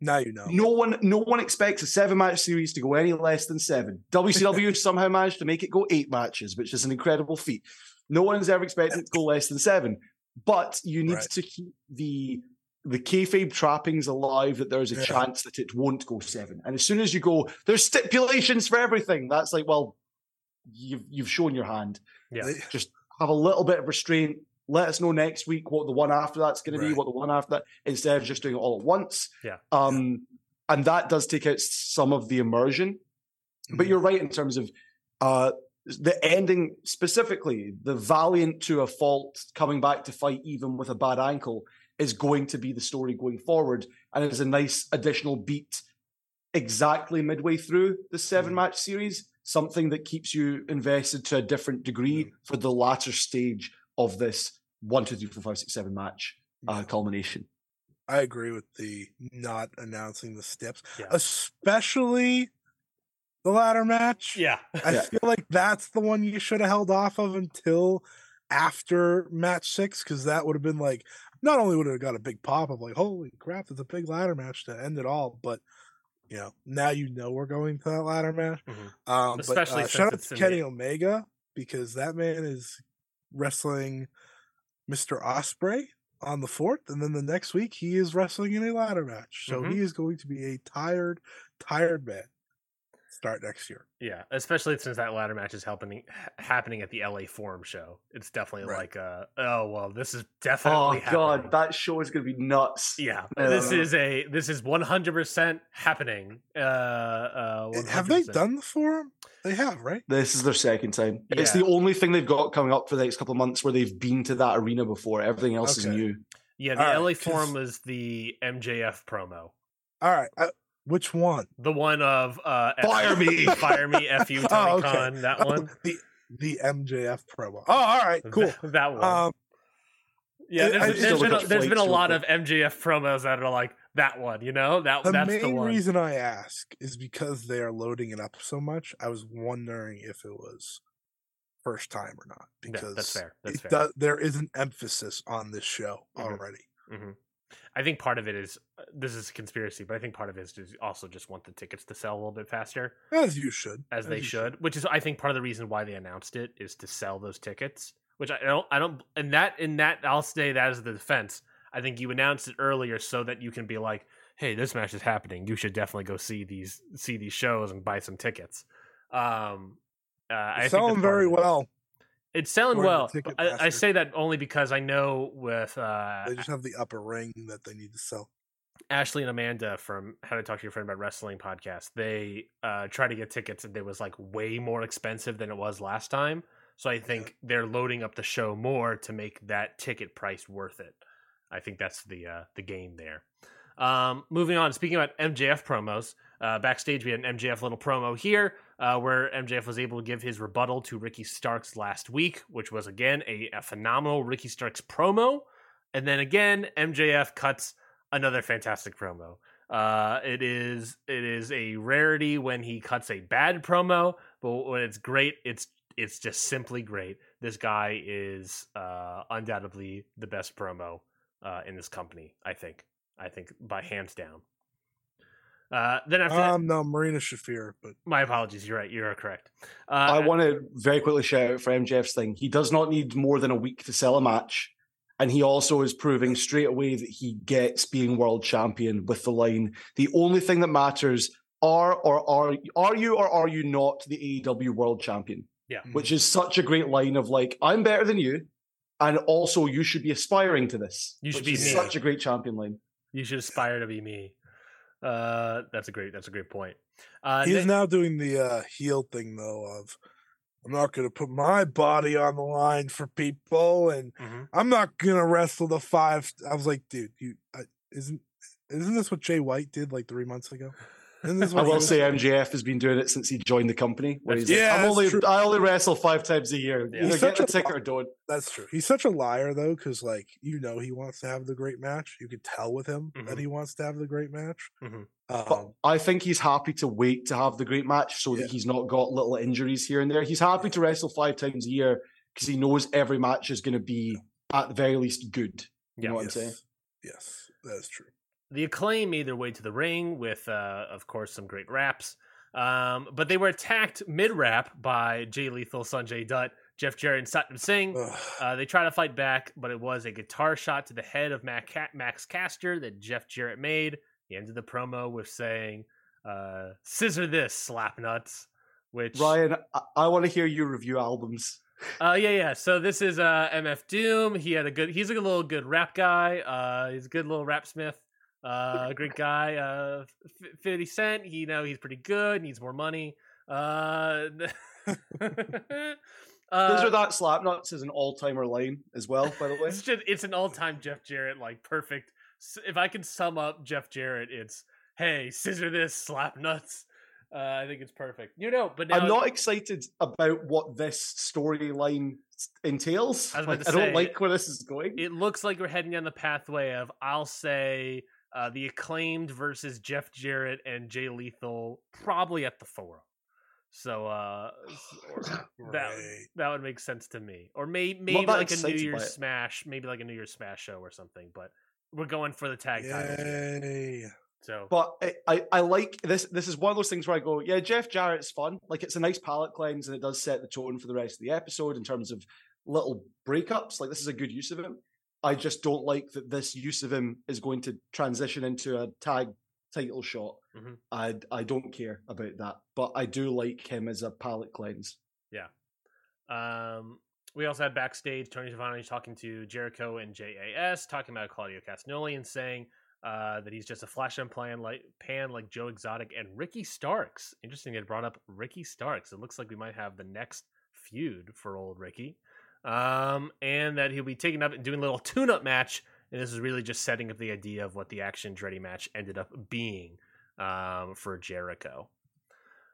Now you know. no one, no one expects a seven match series to go any less than seven. WCW somehow managed to make it go eight matches, which is an incredible feat. No one's ever expected it to go less than seven. But you need Right. to keep the the kayfabe trappings alive that there's a Yeah. chance that it won't go seven. And as soon as you go, there's stipulations for everything. That's like, well, you've you've shown your hand. Yeah. Just have a little bit of restraint. Let us know next week what the one after that's going to be, what the one after that, instead of just doing it all at once. Yeah. Um, and that does take out some of the immersion. But Mhm. you're right in terms of uh, the ending specifically. The valiant to a fault coming back to fight even with a bad ankle is going to be the story going forward, and it's a nice additional beat exactly midway through the seven Mhm. match series. Something that keeps you invested to a different degree Mhm. for the latter stage of this one, two, three, four, five, six, seven match uh, culmination. I agree with the not announcing the steps, Yeah. especially the ladder match. Yeah. I Yeah. feel like that's the one you should have held off of until after match six, because that would have been like not only would it have got a big pop of like, holy crap, it's a big ladder match to end it all, but you know, now you know we're going to that ladder match. Mhm. Um, Especially but, uh, since shout out to Kenny the- Omega because that man is wrestling Mr. Ospreay on the fourth, and then the next week he is wrestling in a ladder match. So Mhm. he is going to be a tired, tired man. Start next year. Yeah, especially since that ladder match is happening happening at the LA Forum show. It's definitely Right. like, uh, oh well, this is definitely. Oh definitely. god, happening. that show is going to be nuts. Yeah, Uh, this is a this is one hundred percent happening. Uh, uh, Eh, Have they done the forum? They have, right? This is their second time. It's the only thing they've got coming up for the next couple of months where they've been to that arena before. Everything else is new. Yeah, the All right, LA 'cause- Forum was the MJF promo. All right. Uh, which one? The one of uh, F- Fire me! fire me, f you, Tony Oh, okay. Khan. That Oh, one, the the MJF promo. Oh, all right, cool. that one. Um, yeah, there's, I there's been a, there's been a lot of MJF promos that are like that one. You know that the that's the one. reason I ask is because they are loading it up so much. I was wondering if it was first time or not because that's fair. That's fair. does, there is an emphasis on this show Mhm. already. hmm I think part of it is uh, this is a conspiracy, but I think part of it is to also just want the tickets to sell a little bit faster, As you should, as they you should. Which is, I think, part of the reason why they announced it is to sell those tickets. Which I don't, I don't, and that, in that, I'll say that as the defense. I think you announced it earlier so that you can be like, "Hey, this match is happening. You should definitely go see these, see these shows and buy some tickets." Um, uh, I think selling very well. It's selling well. I, I say that only because I know with uh, They just have the upper ring that they need to sell. Ashley and Amanda from How to Talk to Your Friend About Wrestling podcast, they uh tried to get tickets and it was like way more expensive than it was last time. So I think they're loading up the show more to make that ticket price worth it. I think that's the uh the game there. Um moving on, speaking about MJF promos, uh backstage we had an MJF little promo here, uh where MJF was able to give his rebuttal to Ricky Starks last week, which was again a, a phenomenal Ricky Starks promo. And then again, MJF cuts another fantastic promo. Uh, it is it is a rarity when he cuts a bad promo, but when it's great, it's it's just simply great. This guy is uh, undoubtedly the best promo uh, in this company. I think. I think by hands down. Uh, then after um, no, Marina Shafir, but my apologies. You're right. You're correct. Uh, I want to very quickly shout out for MJF's thing. He does not need more than a week to sell a match. And he also is proving straight away that he gets being world champion with the line. The only thing that matters are or are are you or are you not the AEW world champion? Yeah. Which is such a great line of like, I'm better than you. And also you should be aspiring to this. You should be me. such a great champion line. You should aspire to be me. Uh, that's a great. That's a great point. Uh, he's ne- now doing the uh, heel thing though of I'm not going to put my body on the line for people, and Mhm. I'm not going to wrestle the five. I was like, dude, you I, isn't isn't this what Jay White did like three months ago? Isn't this I will say MJF has been doing it since he joined the company. Where That's he's like, Yeah, I'm only true. I only wrestle five times a year. Yeah. Either He's get such the a- ticket or don't. That's true. He's such a liar though, because like you know he wants to have the great match. You could tell with him Mhm. that he wants to have the great match. Mhm. But Um, I think he's happy to wait to have the great match so Yeah. that he's not got little injuries here and there. He's happy to wrestle five times a year because he knows every match is going to be at the very least good. You Yeah. know what I'm saying? yes, that is true. The acclaim made their way to the ring with, uh, of course, some great raps. Um, but they were attacked mid rap by Jay Lethal, Sanjay Dutt, Jeff Jarrett, and Satnam Singh. Uh, they try to fight back, but it was a guitar shot to the head of Mac Max Caster that Jeff Jarrett made. He ended the promo with saying, uh, "Scissor this, slap nuts." Which Ryan, I, I want to hear you review albums. Uh, yeah, yeah. So this is uh MF Doom. He had a good. He's a little good rap guy. Uh, he's a good little rap smith. Uh, great guy. Uh, Fifty Cent. You know, he's pretty good. Needs more money. Uh, uh, These are that slap nuts is an all timer line as well, by the way. it's just it's an all time Jeff Jarrett like perfect. If I can sum up Jeff Jarrett, it's hey scissor this slap nuts. Uh, I think it's perfect. You know, but now, I'm not excited about what this storyline entails. I Like, I don't like where this is going. it looks like we're heading down the pathway of I'll say uh, the acclaimed versus Jeff Jarrett and Jay Lethal probably at the forum. So uh, that that would make sense to me, or may, maybe like a New Year's. Smash, maybe like a New Year's Smash show or something. But we're going for the tag titles. here. So But I, I, I like this. This is one of those things where I go, yeah, Jeff Jarrett's fun. Like it's a nice palate cleanse, and it does set the tone for the rest of the episode in terms of little breakups. Like this is a good use of him. I just don't like that this use of him is going to transition into a tag title shot. Mhm. I I don't care about that, but I do like him as a palate cleanse. Yeah. Um, we also had backstage Tony Schiavone talking to Jericho and JAS, talking about Claudio Castagnoli and saying uh, that he's just a flash and plan like pan like Joe Exotic and Ricky Starks. Interesting, they brought up Ricky Starks. It looks like we might have the next feud for old Ricky, um, and that he'll be taking up and doing a little tune-up match. And this is really just setting up the idea of what the Action Andretti match ended up being um, for Jericho.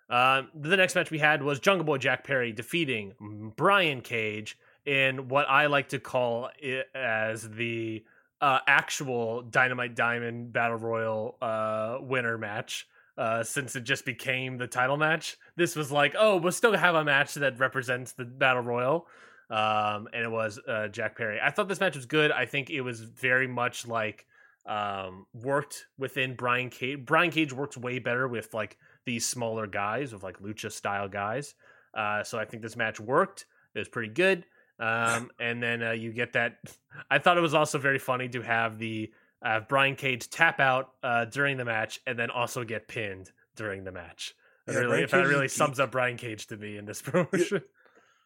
Um, the next match we had was Jungle Boy Jack Perry defeating Brian Cage in what I like to call it as the uh, actual Dynamite Diamond Battle Royal uh, winner match. Uh, since it just became the title match, this was like, oh, we'll still have a match that represents the Battle Royal. Um, and it was uh, Jack Perry. I thought this match was good. I think it was very much like um, worked within Brian Cage. Brian Cage works way better with like these smaller guys, with like lucha style guys. Uh, so I think this match worked. It was pretty good. Um, and then uh, you get that. I thought it was also very funny to have the uh, Brian Cage tap out uh, during the match and then also get pinned during the match. Yeah, really, if that really sums up Brian Cage to me in this promotion.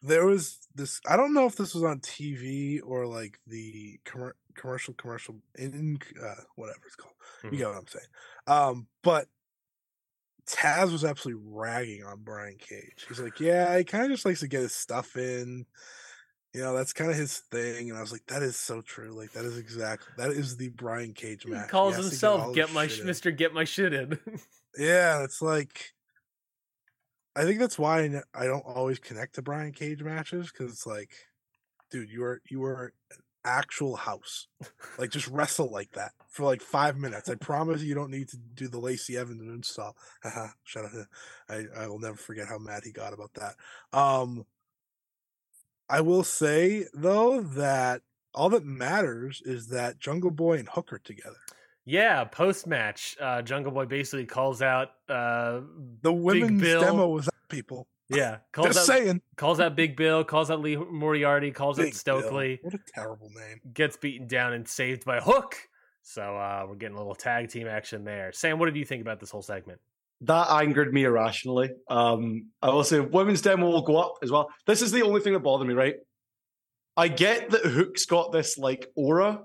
There was this. I don't know if this was on TV or like the commer- commercial commercial in uh, whatever it's called. Mhm. You get what I'm saying. Um, but Taz was absolutely ragging on Brian Cage. He's like, "Yeah, he kind of just likes to get his stuff in." You know, that's kind of his thing, and I was like, "That is so true. Like, that is exactly that is the Brian Cage match He calls to himself all "Get my Mister Get my shit in." Yeah, it's like I think that's why I don't always connect to Brian Cage matches because it's like, dude, you are you are an actual house. Like just wrestle like that for like five minutes. I promise you don't need to do the Lacey Evans install. Shut up. I I will never forget how mad he got about that. Um, I will say though that all that matters is that Jungle Boy and Hook are together. Yeah, post match, uh, Jungle Boy basically calls out. Uh, The women's Bill. demo was out, people. yeah, calls Just out, saying. calls out Big Bill, calls out Lee Moriarty, calls Big out Stokely, Bill. What a terrible name. gets beaten down and saved by Hook. So uh, we're getting a little tag team action there. Sam, what did you think about this whole segment? That angered me irrationally. Um, I will say women's demo will go up as well. This is the only thing that bothered me, right? I get that Hook's got this like aura,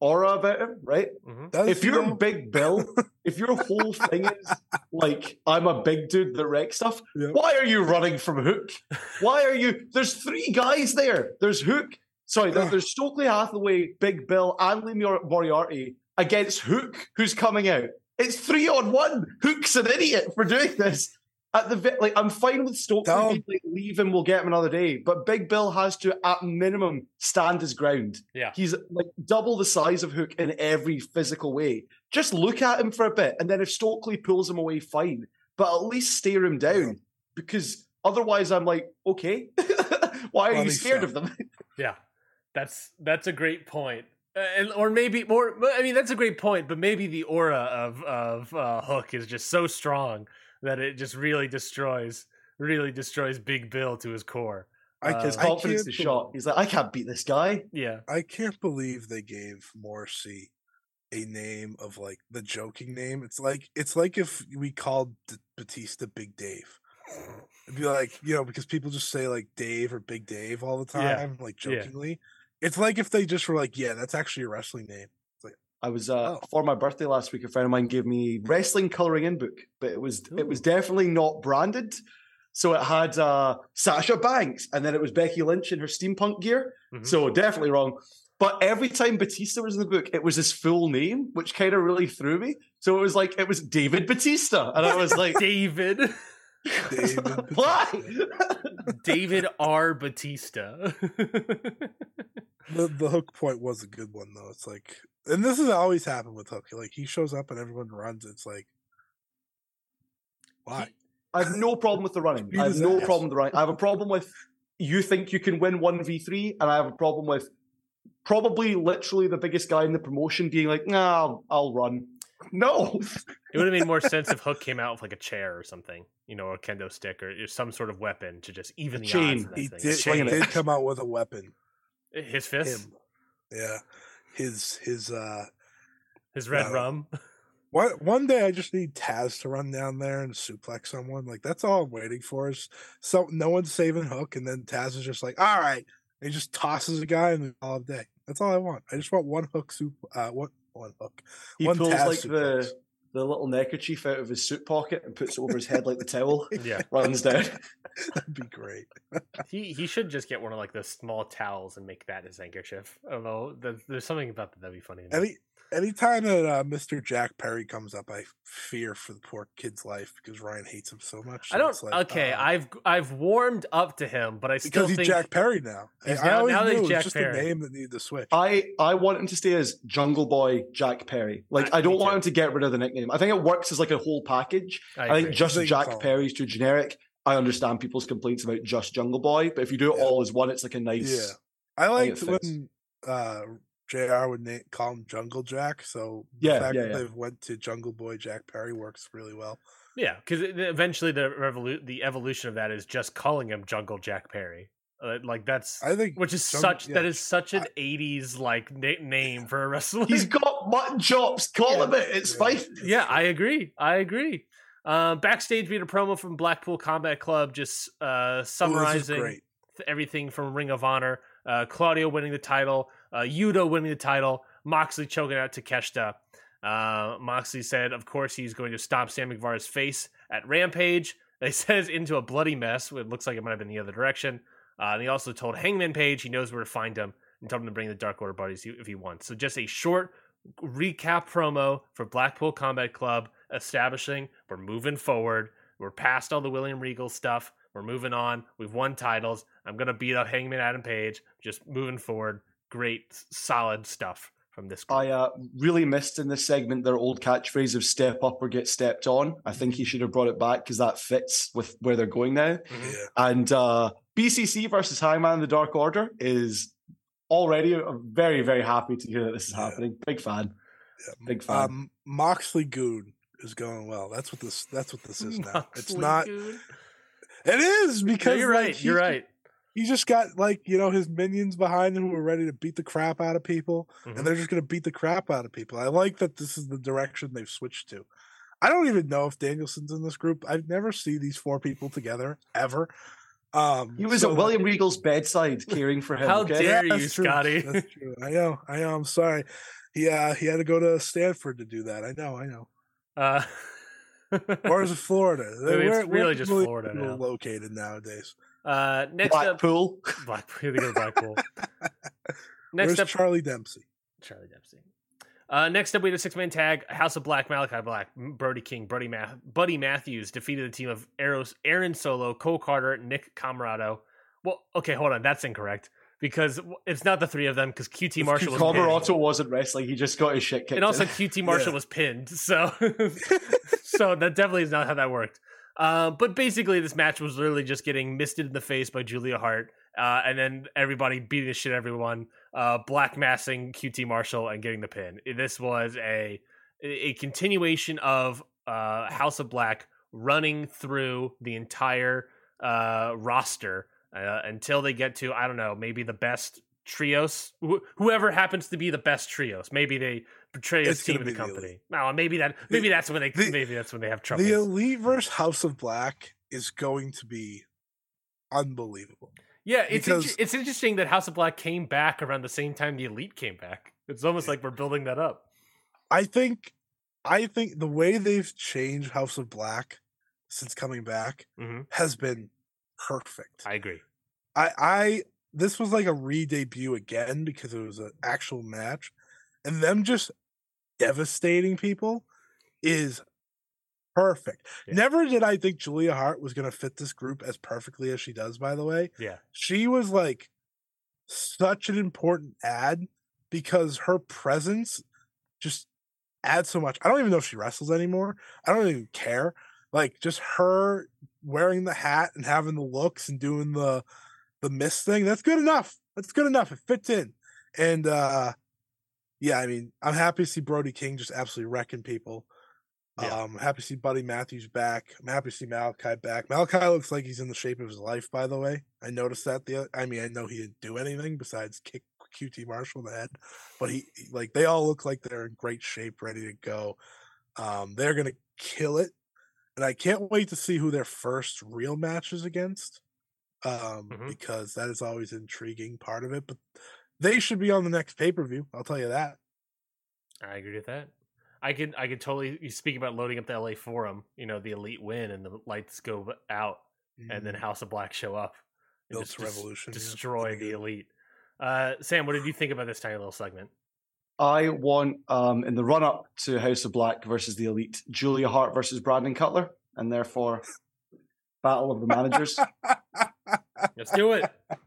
aura about him, right? hmm if he you're though? Big Bill, if your whole thing is like I'm a big dude that wrecks stuff, Yeah. why are you running from Hook? Why are you? There's three guys there. There's Hook. Sorry, there- there's Stokely Hathaway, Big Bill, and Lee Mor- Moriarty against Hook, who's coming out. It's three on one. Hook's an idiot for doing this. At the vi- like, I'm fine with Stokely Tell- being like, leave him, we'll get him another day. But Big Bill has to, at minimum, stand his ground. Yeah. He's like double the size of Hook in every physical way. Just look at him for a bit, and then if Stokely pulls him away, fine. But at least stare him down, because otherwise, I'm like, okay, why are Well, you scared so- of them? Yeah, that's that's a great point. Uh, and, or maybe more. I mean, that's a great point. But maybe the aura of of uh, Hook is just so strong that it just really destroys, really destroys Big Bill to his core. I, Uh, His I confidence can't is shot. He's like, I can't beat this guy. Yeah, I can't believe they gave Morrissey a name of like the joking name. It's like it's like if we called D- Batista Big Dave. It'd be like you know because people just say like Dave or Big Dave all the Yeah, time, like yeah. jokingly. It's like if they just were like, yeah, that's actually a wrestling name. I was uh, Oh. for my birthday last week. A friend of mine gave me wrestling coloring in book, but it was it was definitely not branded. So it had uh, Sasha Banks, and then it was Becky Lynch in her steampunk gear. Mhm. So definitely wrong. But every time Batista was in the book, it was his full name, which kind of really threw me. So it was like it was David Batista, and I was like, David, David why? David R. Batista. The the hook point was a good one though. It's like, and this has always happened with Hook. Like he shows up and everyone runs. It's like, why? I have no problem with the running. I have no ass. problem with the running. I have a problem with you think you can win one v three, and I have a problem with probably literally the biggest guy in the promotion being like, "Nah, I'll, I'll run." No, It would have made more sense if Hook came out with like a chair or something, you know, a kendo stick or some sort of weapon to just even the chain. odds. of that He thing. did, swinging he it. did come out with a weapon. His fist, Him, yeah, his his uh. his red No. rum. One one day I just need Taz to run down there and suplex someone. Like that's all I'm waiting for. Is so no one's saving Hook, and then Taz is just like, all right, and he just tosses a guy in and all day. That's all I want. I just want one Hook soup. Uh, one one Hook. he One pulls like suplex. the the little neckerchief out of his suit pocket and puts it over his head like the towel. Yeah, Runs down. That'd be great. he he should just get one of like the small towels and make that his handkerchief. I don't know. There's, there's something about that that'd be funny. to me. Any anytime that uh, Mr. Jack Perry comes up, I fear for the poor kid's life because Ryan hates him so much. I don't. it's like, okay, uh, I've I've warmed up to him, but I still because he's think Jack Perry now. I- He's I now- always now that knew he's Jack just Perry. a name that needed to switch. I I want him to stay as Jungle Boy Jack Perry. Like I- I don't want too. him to get rid of the nickname. I think it works as like a whole package. I, I, think agree. just think Jack so. Perry is too generic. I understand people's complaints about just Jungle Boy, but if you do it Yeah. all as one, it's like a nice. Yeah. I think liked it when uh, JR would na- call him Jungle Jack. So the Yeah, fact yeah, that yeah. they've went to Jungle Boy Jack Perry works really well. Yeah, because eventually the revolu- the evolution of that is just calling him Jungle Jack Perry. Uh, like that's I think which is Jung- such yeah. that is such an '80s like na- name for a wrestler. He's got mutton chops. Call Yeah. him it. It's fine. yeah, I agree. I agree. Um, backstage, we had a promo from Blackpool Combat Club, just uh, this is summarizing great. th- everything from Ring of Honor. Uh, Claudio winning the title, uh, Yuta winning the title, Moxley choking out Takeshita. Uh, Moxley said, of course, he's going to stomp Sammy Guevara's face at Rampage. They says into a bloody mess. It looks like it might have been the other direction. Uh, and he also told Hangman Page he knows where to find him and told him to bring the Dark Order buddies if he wants. So just a short recap promo for Blackpool Combat Club establishing we're moving forward. We're past all the William Regal stuff. We're moving on. We've won titles. I'm gonna beat up Hangman Adam Page. Just moving forward. Great, solid stuff from this group. I uh, really missed in this segment their old catchphrase of "step up or get stepped on." I think he should have brought it back because that fits with where they're going now. Mhm. Yeah. And uh, BCC versus Hangman in the Dark Order is already I'm very, very happy to hear that this is Yeah. happening. Big fan. Yeah. Big fan. Um, Moxley Goon is going well. That's what this. That's what this is now. It's not. Goon. It is No, because you're like, right. he- You're right. He just got like you know his minions behind him who are ready to beat the crap out of people, Mhm. and they're just going to beat the crap out of people. I like that this is the direction they've switched to. I don't even know if Danielson's in this group. I've never seen these four people together ever. Um, he was so, at William Regal's bedside caring for him. How okay? dare you, that's true. Scotty? That's true. I know. I know. I'm sorry. He uh, he had to go to Stanford to do that. I know. I know. Uh, Or is it Florida? it's Where- where really just Florida now. located nowadays. Uh, next up, Blackpool. Blackpool. They go to Blackpool. next Where's up, Charlie Dempsey? Charlie Dempsey. Uh, next up, we have a six man tag. House of Black, Malakai Black, Brody King, Buddy, Ma- Buddy Matthews defeated the team of Eros, Aaron Solo, Cole Karter, Nick Comoroto. Well, okay, hold on. That's incorrect because it's not the three of them because QT Marshall was pinned. Comoroto wasn't wrestling. He just got his shit kicked. And also in. QT Marshall Yeah. was pinned. So so that definitely is not how that worked. Uh, but basically, this match was literally just getting misted in the face by Julia Hart, uh, and then everybody beating the shit everyone, uh, black massing QT Marshall and getting the pin. This was a a continuation of uh, House of Black running through the entire uh, roster until they get to I don't know maybe the best trios, wh- whoever happens to be the best trios. Maybe they portray a It's team of the the company. No, maybe that maybe that's when they the- maybe that's when they have trouble. The Elite versus House of Black is going to be unbelievable. Yeah, it's inter- it's interesting that House of Black came back around the same time the Elite came back. It's almost like we're building that up. I think, I think the way they've changed House of Black since coming back hmm has been perfect. I agree. I, I this was like a re-debut again because it was an actual match, and them just devastating people is perfect. Yeah. Never did I think Julia Hart was going to fit this group as perfectly as she does. By the way, Yeah, she was like such an important ad because her presence just adds so much. I don't even know if she wrestles anymore. I don't even care. Like just her wearing the hat and having the looks and doing the the miss thing, that's good enough. That's good enough. It fits in. And uh yeah, I mean, I'm happy to see Brody King just absolutely wrecking people. Yeah. Um, happy to see Buddy Matthews back. I'm happy to see Malakai back. Malakai looks like he's in the shape of his life, by the way. I noticed that the I mean, I know he didn't do anything besides kick QT Marshall in the head, but he like they all look like they're in great shape, ready to go. Um, they're gonna kill it. And I can't wait to see who their first real match is against. Um, Mhm. because that is always an intriguing part of it. But they should be on the next pay-per-view, I'll tell you that. I agree with that. I could I could totally you speak about loading up the LA Forum. You know, the Elite win and the lights go out, and then Mm, House of Black show up. and Built just to des- Revolution, yeah. destroy the. Elite. Uh, Sam, what did you think about this tiny little segment? I want um, in the run up to House of Black versus the Elite, Julia Hart versus Brandon Cutler, and therefore battle of the managers. Let's do it.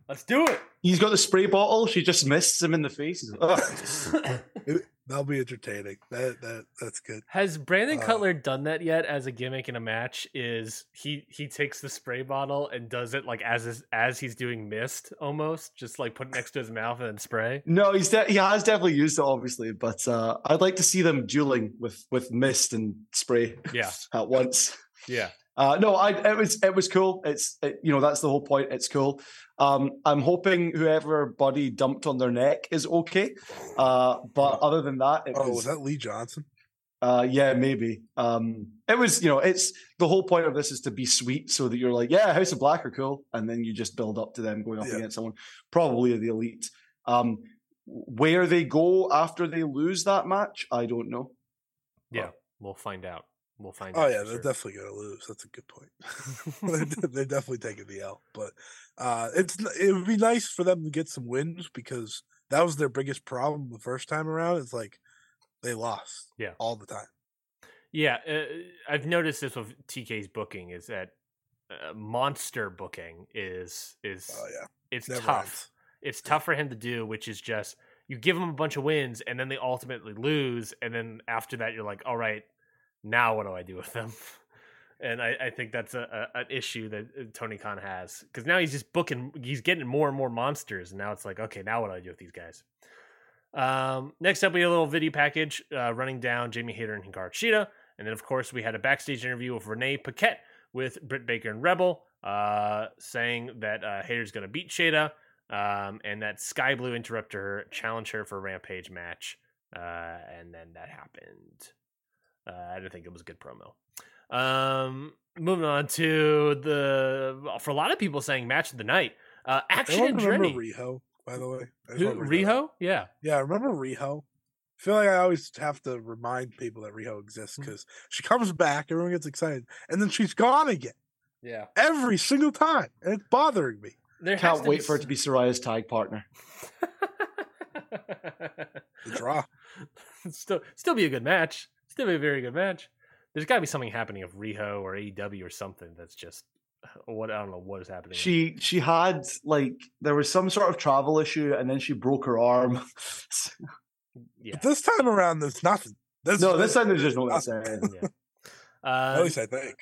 Let's do it. He's got the spray bottle. She just missed him in the face. Like, "Ugh." That'll be entertaining. That that that's good. Has Brandon Uh, Cutler done that yet as a gimmick in a match? Is he he takes the spray bottle and does it like as his, as he's doing mist almost, just like put it next to his mouth and then spray? no, he's de- he has definitely used it, obviously, but uh, I'd like to see them dueling with with mist and spray Yeah, at once. Yeah. Uh, no, I it was it was cool. It's it, you know that's the whole point. It's cool. Um, I'm hoping whoever Buddy dumped on their neck is okay. Uh, but other than that, it Oh, was was that Lee Johnson? Uh, yeah, maybe. Um, it was, you know, it's the whole point of this is to be sweet so that you're like, yeah, House of Black are cool. And then you just build up to them going up Yeah. against someone, probably the elite. Um, where they go after they lose that match, I don't know. Yeah, we'll find out. We'll find Oh yeah, they're sure. definitely gonna lose. That's a good point. they're, they're definitely taking the L, but uh, it's it would be nice for them to get some wins because that was their biggest problem the first time around. It's like they lost, Yeah. all the time. Yeah, uh, I've noticed this with TK's booking is that uh, monster booking is is Oh yeah, it's never tough. ends. It's tough for him to do, which is just you give them a bunch of wins and then they ultimately lose, and then after that you're like, all right, now what do I do with them? and I, I think that's a, a, an issue that uh, Tony Khan has because now he's just booking, he's getting more and more monsters, and now it's like, okay, now what do I do with these guys? Um, next up, we had a little video package uh, running down Jamie Hayter and Hikaru Shida, and then of course we had a backstage interview with Renee Paquette with Britt Baker and Rebel, uh, saying that uh, Hayter's going to beat Shida, um, and that Sky Blue interrupted her, challenged her for a Rampage match, uh, and then that happened. Uh, I didn't think it was a good promo. Um, moving on to the for a lot of people saying match of the night. Uh, Action Anyone remember Andretti. Riho, by the way? I Who, wanna that. Riho? Yeah. Yeah, remember Riho? I feel like I always have to remind people that Riho exists because she comes back, everyone gets excited, and then she's gone again Yeah. every single time, and it's bothering me. There Can't wait be for it to be Saraya's tag partner. The draw. still, still be a good match. Still be a very good match. There's got to be something happening of Riho or AEW or something that's just what I don't know what is happening. She she had like there was some sort of travel issue, and then she broke her arm. yeah. But this time around, there's nothing. This, no, this time there's just no saying. yeah. At Uh, least I think.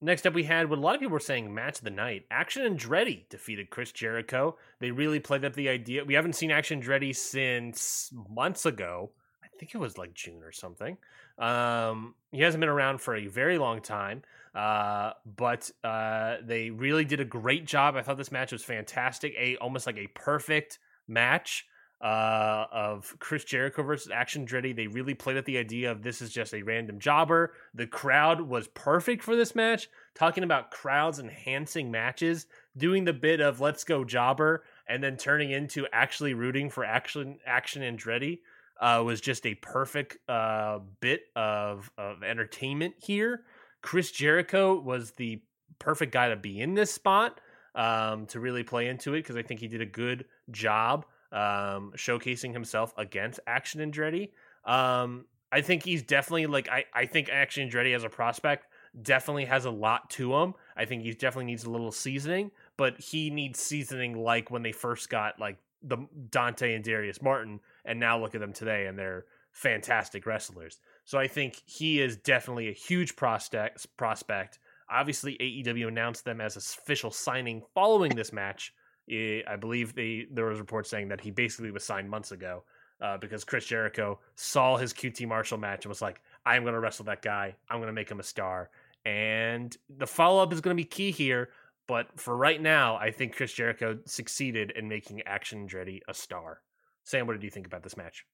Next up, we had what a lot of people were saying match of the night. Action Andretti defeated Chris Jericho. They really played up the idea. We haven't seen Action Andretti since months ago. I think it was like June or something. Um, he hasn't been around for a very long time, uh, but uh, they really did a great job. I thought this match was fantastic. A almost like a perfect match uh, of Chris Jericho versus Action Andretti. They really played at the idea of this is just a random jobber. The crowd was perfect for this match. Talking about crowds enhancing matches, doing the bit of let's go jobber, and then turning into actually rooting for Action Action Andretti uh, was just a perfect uh, bit of of entertainment here. Chris Jericho was the perfect guy to be in this spot um, to really play into it because I think he did a good job um, showcasing himself against Action Andretti. Um, I think he's definitely like I, I think Action Andretti as a prospect definitely has a lot to him. I think he definitely needs a little seasoning, but he needs seasoning like when they first got like the Dante and Darius Martin, and now look at them today and they're fantastic wrestlers. So I think he is definitely a huge prospect. Prospect. Obviously, AEW announced them as official signing following this match. I believe they there was reports saying that he basically was signed months ago uh, because Chris Jericho saw his QT Marshall match and was like, "I'm going to wrestle that guy. I'm going to make him a star." And the follow up is going to be key here. But for right now, I think Chris Jericho succeeded in making Action Andretti a star. Sam, what did you think about this match?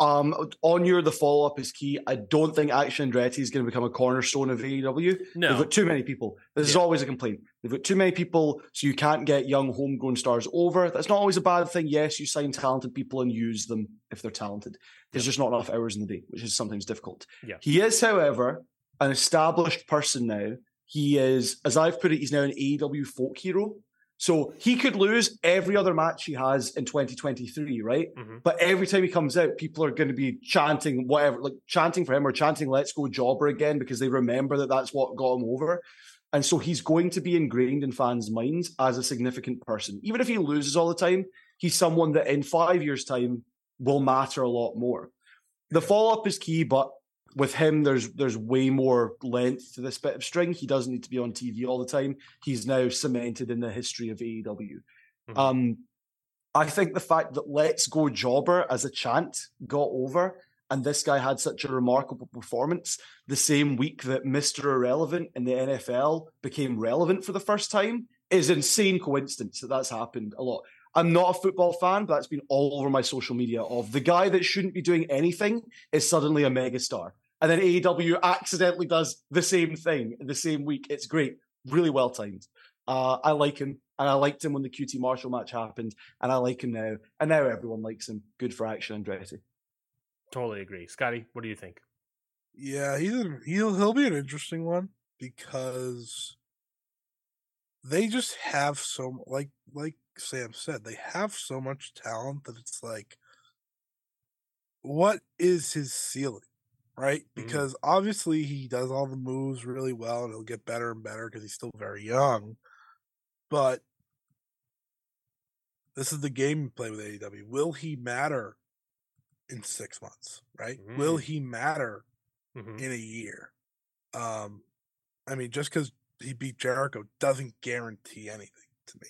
Um, on your the follow up is key. I don't think Action Andretti is going to become a cornerstone of AEW. No, They've got too many people. This is always a complaint. They've got too many people, so you can't get young homegrown stars over. That's not always a bad thing. Yes, you sign talented people and use them if they're talented. There's just not enough hours in the day, which is sometimes difficult. Yeah. He is, however, an established person now. He is, as I've put it, he's now an AEW folk hero. So he could lose every other match he has in 2023, right? Mhm. But every time he comes out, people are going to be chanting whatever, like chanting for him or chanting "Let's go Jobber" again because they remember that that's what got him over. And so he's going to be ingrained in fans' minds as a significant person. Even if he loses all the time, he's someone that in five years' time will matter a lot more. The follow up is key, but with him, there's there's way more length to this bit of string. He doesn't need to be on TV all the time. He's now cemented in the history of AEW. Mhm. Um, I think the fact that "Let's Go Jobber" as a chant got over, and this guy had such a remarkable performance the same week that Mister Irrelevant in the NFL became relevant for the first time is insane coincidence that that's happened a lot. I'm not a football fan, but that's been all over my social media. Of the guy that shouldn't be doing anything is suddenly a megastar, and then AEW accidentally does the same thing the same week. It's great, really well timed. Uh, I like him, and I liked him when the QT Marshall match happened, and I like him now, and now everyone likes him. Good for Action Andretti. totally agree. Scotty, what do you think? Yeah, he's a, he'll he'll be an interesting one because they just have so like like Sam said, they have so much talent that it's like what is his ceiling? Right? Mhm. Because obviously he does all the moves really well and he'll get better and better because he's still very young. But this is the game we play with AEW. Will he matter in six months? Right? Will Mm. he matter Mhm. in a year. Um, I mean, just because he beat Jericho doesn't guarantee anything to me.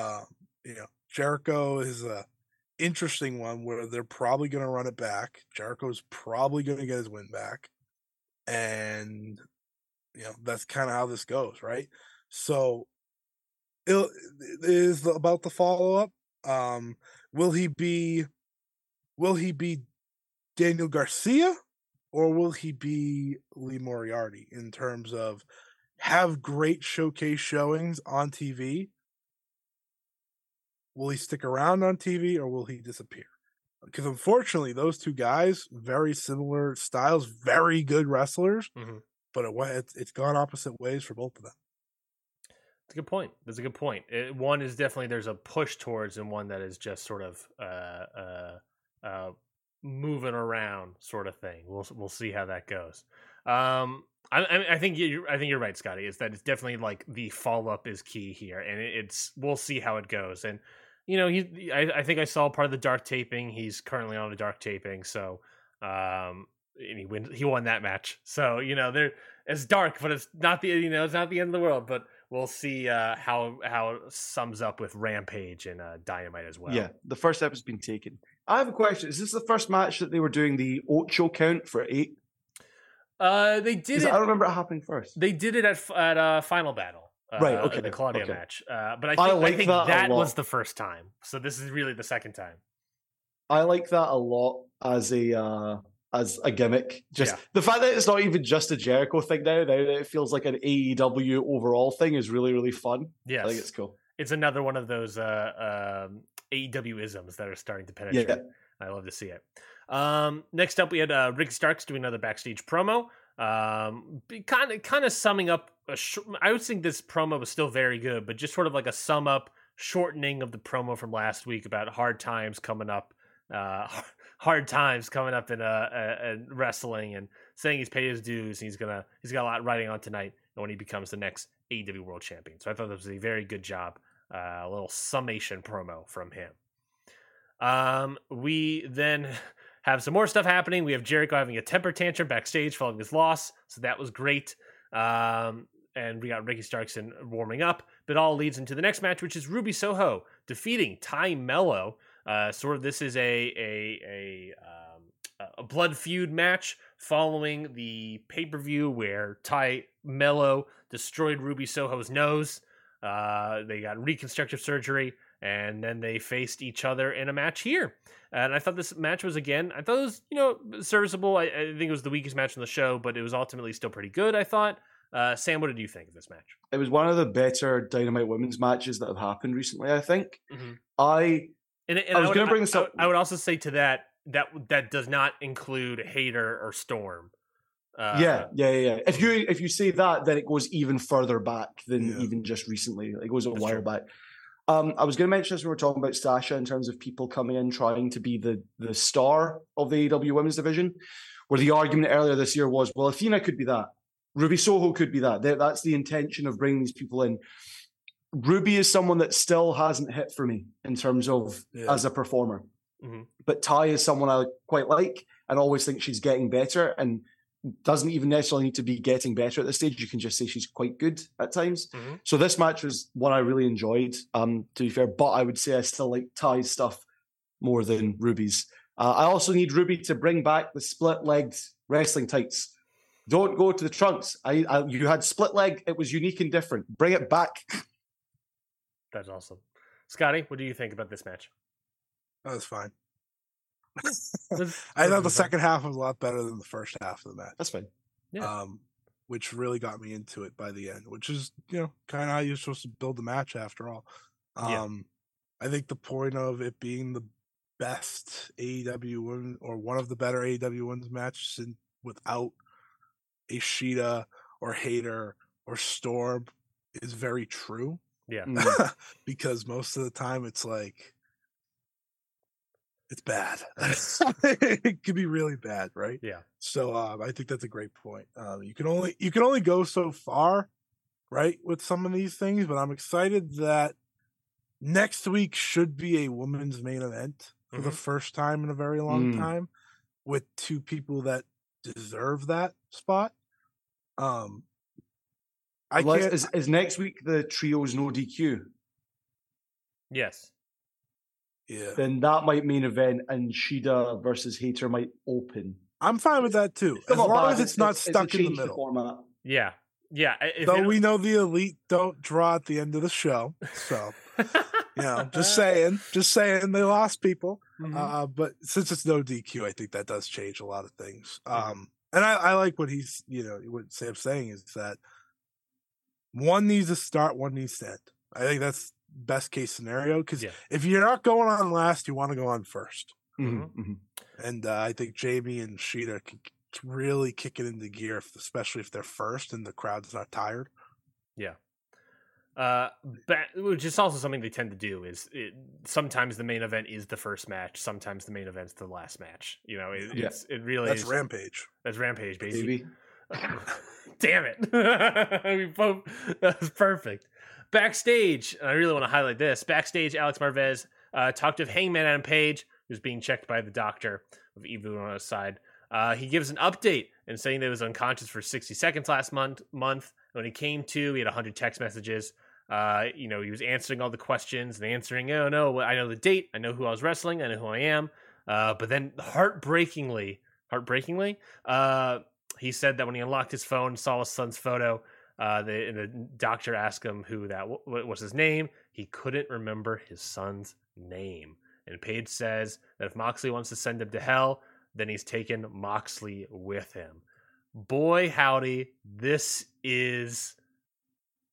Um, you know, Jericho is a interesting one where they're probably going to run it back. Jericho's probably going to get his win back, and you know that's kind of how this goes, right? So, it is about the follow up. Um, will he be? Will he be Daniel Garcia? or will he be Lee Moriarty in terms of have great showcase showings on TV? Will he stick around on TV or will he disappear? Because unfortunately, those two guys, very similar styles, very good wrestlers, mm-hmm. but it, it's, it's gone opposite ways for both of them. That's a good point. That's a good point. It, one is definitely there's a push towards, and one that is just sort of uh, uh, uh, moving around sort of thing. We'll we'll see how that goes. Um, I, I think you I think you're right, Scotty. Is that it's definitely like the follow up is key here, and it's we'll see how it goes. And you know, he I, I think I saw part of the dark taping. He's currently on a dark taping, so um, and he wins. He won that match, so you know, there it's dark, but it's not the you know it's not the end of the world. But we'll see uh, how how it sums up with Rampage and uh, Dynamite as well. Yeah, the first step has been taken. I have a question. Is this the first match that they were doing the Ocho count for eight? Uh, they did it. I don't remember it happening first. They did it at at uh, Final Battle. Uh, right. Okay. The Claudia okay. match. Uh, but I think, I, like I think that, that was the first time. So this is really the second time. I like that a lot as a uh, as a gimmick. Just yeah. the fact that it's not even just a Jericho thing now, now that it feels like an AEW overall thing is really really fun. Yeah, I think it's cool. It's another one of those uh, um, AEW isms that are starting to penetrate. Yeah. I love to see it. Um, next up, we had uh, Rick Starks doing another backstage promo. Um, kind of, kind of summing up. Sh- I would think this promo was still very good, but just sort of like a sum up, shortening of the promo from last week about hard times coming up. Uh, hard times coming up in uh, wrestling, and saying he's paid his dues. and he's gonna he's got a lot riding on tonight when he becomes the next AEW World Champion. So I thought that was a very good job. Uh, a little summation promo from him. Um, we then have some more stuff happening. We have Jericho having a temper tantrum backstage following his loss, so that was great. Um, and we got Ricky Starks in warming up, but all leads into the next match, which is Ruby Soho defeating Tay Melo. Uh, sort of this is a a a um, a blood feud match following the pay per view where Tay Melo destroyed Ruby Soho's nose. Uh, they got reconstructive surgery and then they faced each other in a match here. And I thought this match was again, I thought it was you know serviceable. I, I think it was the weakest match on the show, but it was ultimately still pretty good. I thought. Uh, Sam, what did you think of this match? It was one of the better Dynamite women's matches that have happened recently. I think. Mm-hmm. I and, and I was going to bring this up. I, I would also say to that that that does not include Hayter or Storm. Uh, yeah, yeah, yeah. If you if you say that, then it goes even further back than yeah. even just recently. It goes a while true. back. Um, I was going to mention this when we were talking about Sasha in terms of people coming in trying to be the the star of the AEW Women's Division, where the argument earlier this year was, well, Athena could be that, Ruby Soho could be that. That's the intention of bringing these people in. Ruby is someone that still hasn't hit for me in terms of yeah. as a performer, mm-hmm. but Tay is someone I quite like and always think she's getting better. And doesn't even necessarily need to be getting better at this stage. You can just say she's quite good at times. Mm-hmm. So this match was one I really enjoyed, um, to be fair, but I would say I still like Tay's stuff more than Ruby's. Uh, I also need Ruby to bring back the split legged wrestling tights. Don't go to the trunks. I, I, you had split leg. It was unique and different. Bring it back. That's awesome, Scotty. What do you think about this match? That was fine. I thought the second half was a lot better than the first half of the match. That's fine. Yeah. Um, which really got me into it by the end, which is you know kind of how you're supposed to build a match after all. Um, yeah. I think the point of it being the best AEW win or one of the better AEW wins matches in, without Ishida or Hayter or Storm is very true. Yeah. because most of the time it's like it's bad. it could be really bad, right? Yeah. So um, I think that's a great point. Um, you can only you can only go so far, right, with some of these things. But I'm excited that next week should be a women's main event for mm-hmm. the first time in a very long mm. time, with two people that deserve that spot. Um, I Let's- can't. Is, is next week the trios no DQ? Yes. Yeah, Then that might main event, and Shida versus Hayter might open. I'm fine with that too, as long bad, as it's not a stuck in the middle. format. Yeah. Yeah. If Though it- we know the elite don't draw at the end of the show, so you know, just saying, just saying, they lost people. Mhm. Uh, but since it's no DQ, I think that does change a lot of things. Mhm. Um, and I, I like what he's, you know, what Sam's saying is that one needs to start, one needs to end. I think that's best case scenario because Yeah. if you're not going on last, you want to go on first. Mhm, mhm. And uh, I think Jamie and Shida can really kick it into gear, if, especially if they're first and the crowd's not tired. Yeah. Uh, ba- which is also something they tend to do. Is it, sometimes the main event is the first match, sometimes the main event's the last match. You know, it, Yeah. it's it really That's is, Rampage. That's Rampage, basically. Damn it. we both that was perfect. Backstage, and I really want to highlight this. Backstage, Alex Marvez uh, talked of Hangman Adam Page, who's being checked by the doctor with Evil on his side. Uh, he gives an update and saying that he was unconscious for 60 seconds last month. Month when he came to, he had 100 text messages. Uh, you know, he was answering all the questions and answering. Oh no, I know the date. I know who I was wrestling. I know who I am. Uh, but then, heartbreakingly, heartbreakingly, uh, he said that when he unlocked his phone, saw his son's photo, uh, the, and the doctor asked him who that what was his name. He couldn't remember his son's name. And Page says that if Moxley wants to send him to hell, then he's taken Moxley with him. Boy, howdy, this is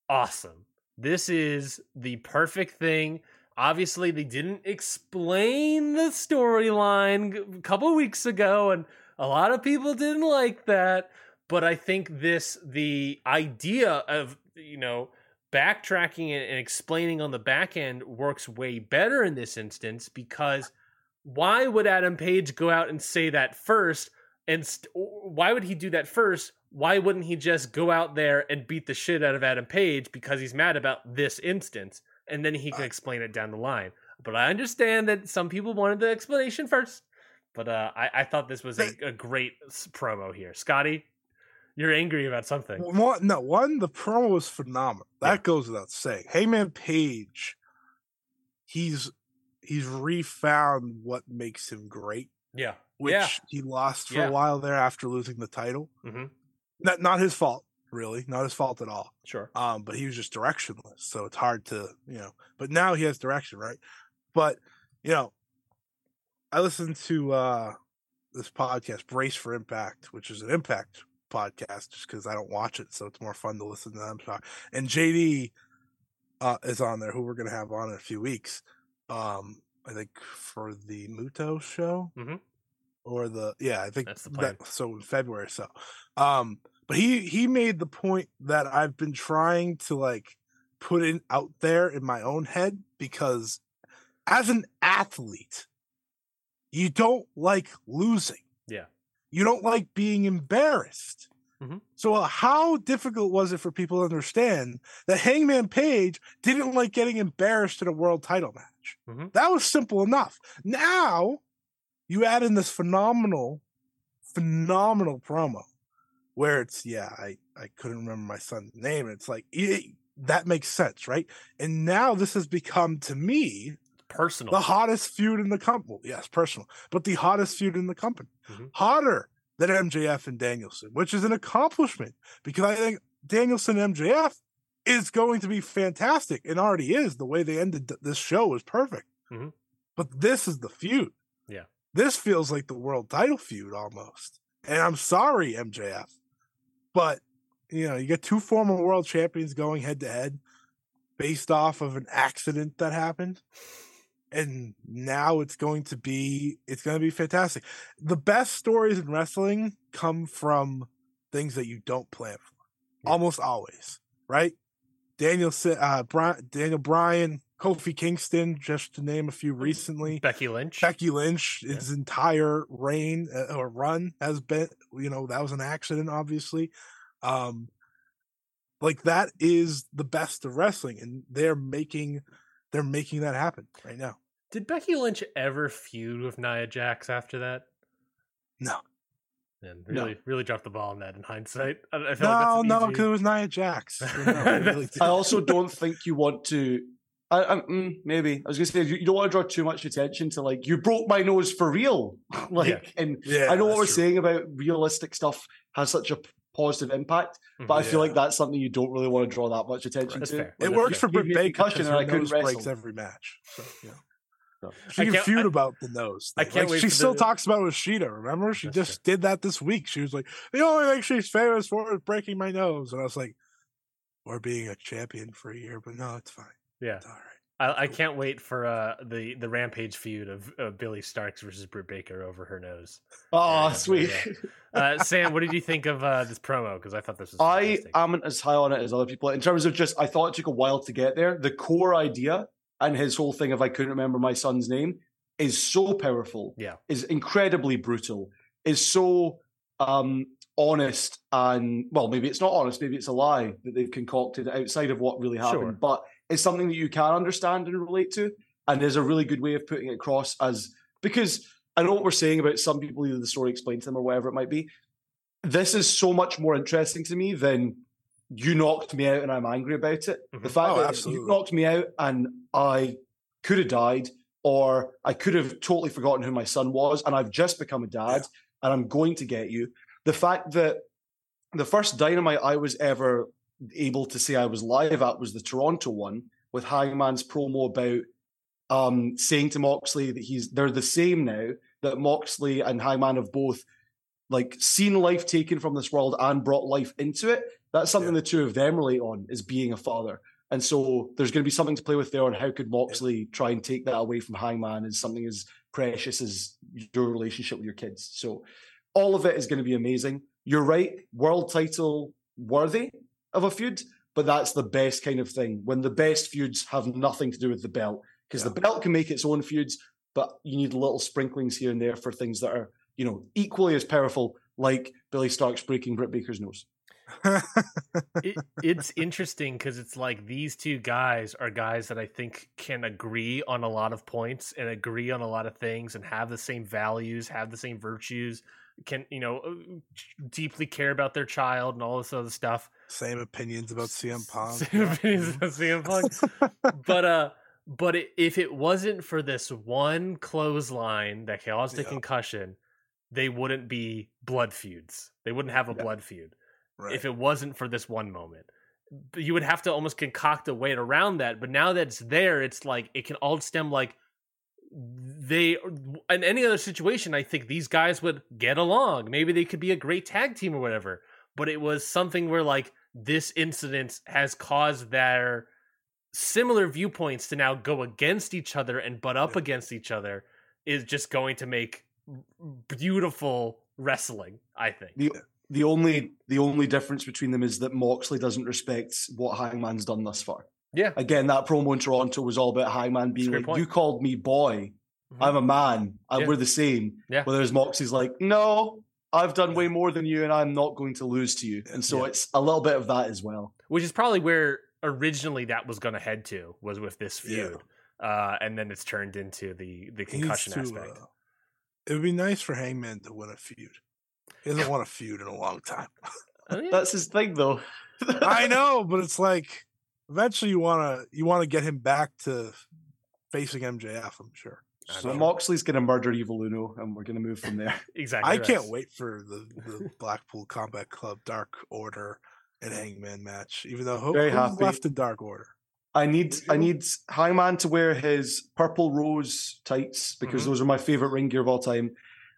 awesome. This is the perfect thing. Obviously, they didn't explain the storyline a couple weeks ago, and a lot of people didn't like that. But I think this, the idea of, you know, backtracking and and explaining on the back end works way better in this instance because why would Adam Page go out and say that first? And st- why would he do that first? Why wouldn't he just go out there and beat the shit out of Adam Page because he's mad about this instance? And then he can I- explain it down the line. But I understand that some people wanted the explanation first. But uh, I, I thought this was a, a great promo here. Scotty, you're angry about something. One, no, one, the promo was phenomenal. That Yeah. goes without saying. Hangman Page, he's he's refound what makes him great, Yeah. which yeah. he lost for Yeah. a while there after losing the title. hmm Not not his fault, really, not his fault at all. Sure. Um, but he was just directionless, so it's hard to you know. But now he has direction, right? But you know, I listened to uh this podcast, Brace for Impact, which is an Impact podcast, just because I don't watch it, so it's more fun to listen to them talk. And JD uh, is on there, who we're gonna have on in a few weeks. Um, I think for the Muto show, Mhm. or the yeah, I think That's the plan. that so in February. So, um, but he he made the point that I've been trying to like put in out there in my own head because as an athlete, you don't like losing. You don't like being embarrassed. Mhm. So uh, how difficult was it for people to understand that Hangman Page didn't like getting embarrassed in a world title match? Mhm. That was simple enough. Now you add in this phenomenal, phenomenal promo where it's yeah, I I couldn't remember my son's name. And it's like it, that makes sense, right? And now this has become to me Personal. the hottest feud in the company. Yes, personal, but the hottest feud in the company, Mhm. hotter than MJF and Danielson, which is an accomplishment because I think Danielson and MJF is going to be fantastic and already is. The way they ended this show was perfect, Mhm. but this is the feud. Yeah. this feels like the world title feud almost. And I'm sorry, MJF, but you know you get two former world champions going head to head based off of an accident that happened and now it's going to be it's going to be fantastic the best stories in wrestling come from things that you don't plan for Yeah. almost always right daniel uh Bri- daniel bryan kofi kingston just to name a few recently Becky Lynch. becky lynch Yeah. his entire reign uh, or run has been you know that was an accident obviously um like that is the best of wrestling and they're making they're making that happen right now Did Becky Lynch ever feud with Nia Jax after that? no And No. really, really dropped the ball on that in hindsight. I, I feel No, like that's no, because it was Nia Jax. So, no, I really I also don't think you want to. I, I, mm, maybe I was gonna say you, you don't want to draw too much attention to like you broke my nose for real, like Yeah. and yeah, I know what we're true. saying about realistic stuff has such a p- positive impact, but mm-hmm. I feel like that's something you don't really want to draw that much attention That's to. fair. It That's works fair. for Britt Gave me a Baker because and I couldn't nose breaks wrestle. every match. So, yeah. So. She I can feud I- about the nose. I can't Like, wait She still the- talks about it with Shida. Remember, she That's just did that this week. She was like, "The only thing she's famous for is breaking my nose," and I was like, "Or being a champion for a year." But no, it's fine. Yeah, It's all right. I, I can't wait for uh, the the rampage feud of uh, Billie Starkz versus Britt Baker over her nose. Oh, Yeah, sweet. Uh, Sam, what did you think of uh, this promo? Because I thought this was I am as high on it as other people in terms of just. I thought it took a while to get there. The core idea and his whole thing of I couldn't remember my son's name is so powerful. Yeah. is incredibly brutal. Is so um honest and well, maybe it's not honest. Maybe it's a lie that they've concocted outside of what really happened. Sure. But it's something that you can understand and relate to, and there's a really good way of putting it across as because I know what we're saying about some people either the story explained to them or whatever it might be. This is so much more interesting to me than you knocked me out and I'm angry about it. The Mhm. fact Oh, that absolutely. you knocked me out and I could have died, or I could have totally forgotten who my son was, and I've just become a dad, and I'm going to get you. The fact that the first dynamite I was ever able to say I was live at was the Toronto one with Hangman's promo about um, saying to Moxley that he's they're the same now. That Moxley and Hangman have both like seen life taken from this world and brought life into it. That's something the two of them relate on is being a father. And so there's going to be something to play with there on how could Moxley try and take that away from Hangman as something as precious as your relationship with your kids. So all of it is going to be amazing. You're right, world title worthy of a feud, but that's the best kind of thing when the best feuds have nothing to do with the belt because the belt can make its own feuds, but you need little sprinklings here and there for things that are, you know, equally as powerful, like Billie Starkz breaking Britt Baker's nose. it, it's interesting because it's like these two guys are guys that I think can agree on a lot of points and agree on a lot of things and have the same values, have the same virtues, can you know uh, deeply care about their child and all this other stuff. Same opinions about CM Punk. Same opinions about CM Punk. but uh but it, if it wasn't for this one clothesline that caused a Yeah. concussion they wouldn't be blood feuds they wouldn't have a Yeah. blood feud Right. if it wasn't for this one moment you would have to almost concoct a way around that but now that it's there it's like it can all stem like they in any other situation i think these guys would get along maybe they could be a great tag team or whatever but it was something where like this incident has caused their similar viewpoints to now go against each other and butt up Yeah. against each other is just going to make beautiful wrestling i think The the only the only difference between them is that Moxley doesn't respect what Hangman's done thus far. Yeah Again, that promo in Toronto was all about Hangman being like, point. "You called me boy. Mhm. I'm a man. and Yeah. We're the same." Yeah. Whereas Moxie's like, "No, I've done way more than you, and I'm not going to lose to you." And so Yeah. it's a little bit of that as well. which is probably where originally that was going to head to was with this Yeah. feud uh and then it's turned into the the concussion to, aspect uh, it would be nice for Hangman to win a feud. He hasn't won a feud in a long time. Oh, yeah. That's his thing, though. I know, but it's like eventually you want to you want to get him back to facing MJF. I'm sure. I So know. Moxley's going to murder Evil Uno, and we're going to move from there. exactly I right. can't wait for the, the Blackpool Combat Club Dark Order and Hangman match. Even though who, Very who's happy. left in Dark Order? I need I need Hangman to wear his purple rose tights because Mhm. those are my favorite ring gear of all time.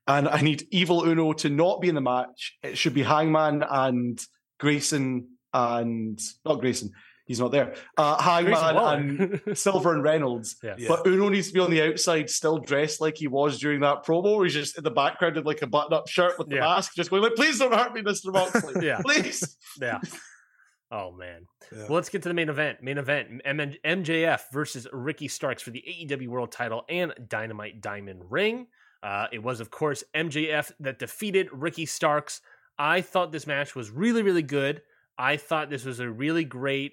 And I need Evil Uno to not be in the match. It should be Hangman and Grayson and not Grayson. He's not there. Uh, Hangman and Silver and Reynolds. yeah. Yeah. But Uno needs to be on the outside, still dressed like he was during that promo. Where he's just in the background in like a button-up shirt with the Yeah. mask, just going like, "Please don't hurt me, Mister Moxley. Yeah. Please." yeah oh man Yeah. Well, let's get to the main event. Main event: M- MJF versus Ricky Starks for the AEW World Title and Dynamite Diamond Ring. Uh, it was, of course, MJF that defeated Ricky Starks. I thought this match was really, really good. I thought this was a really great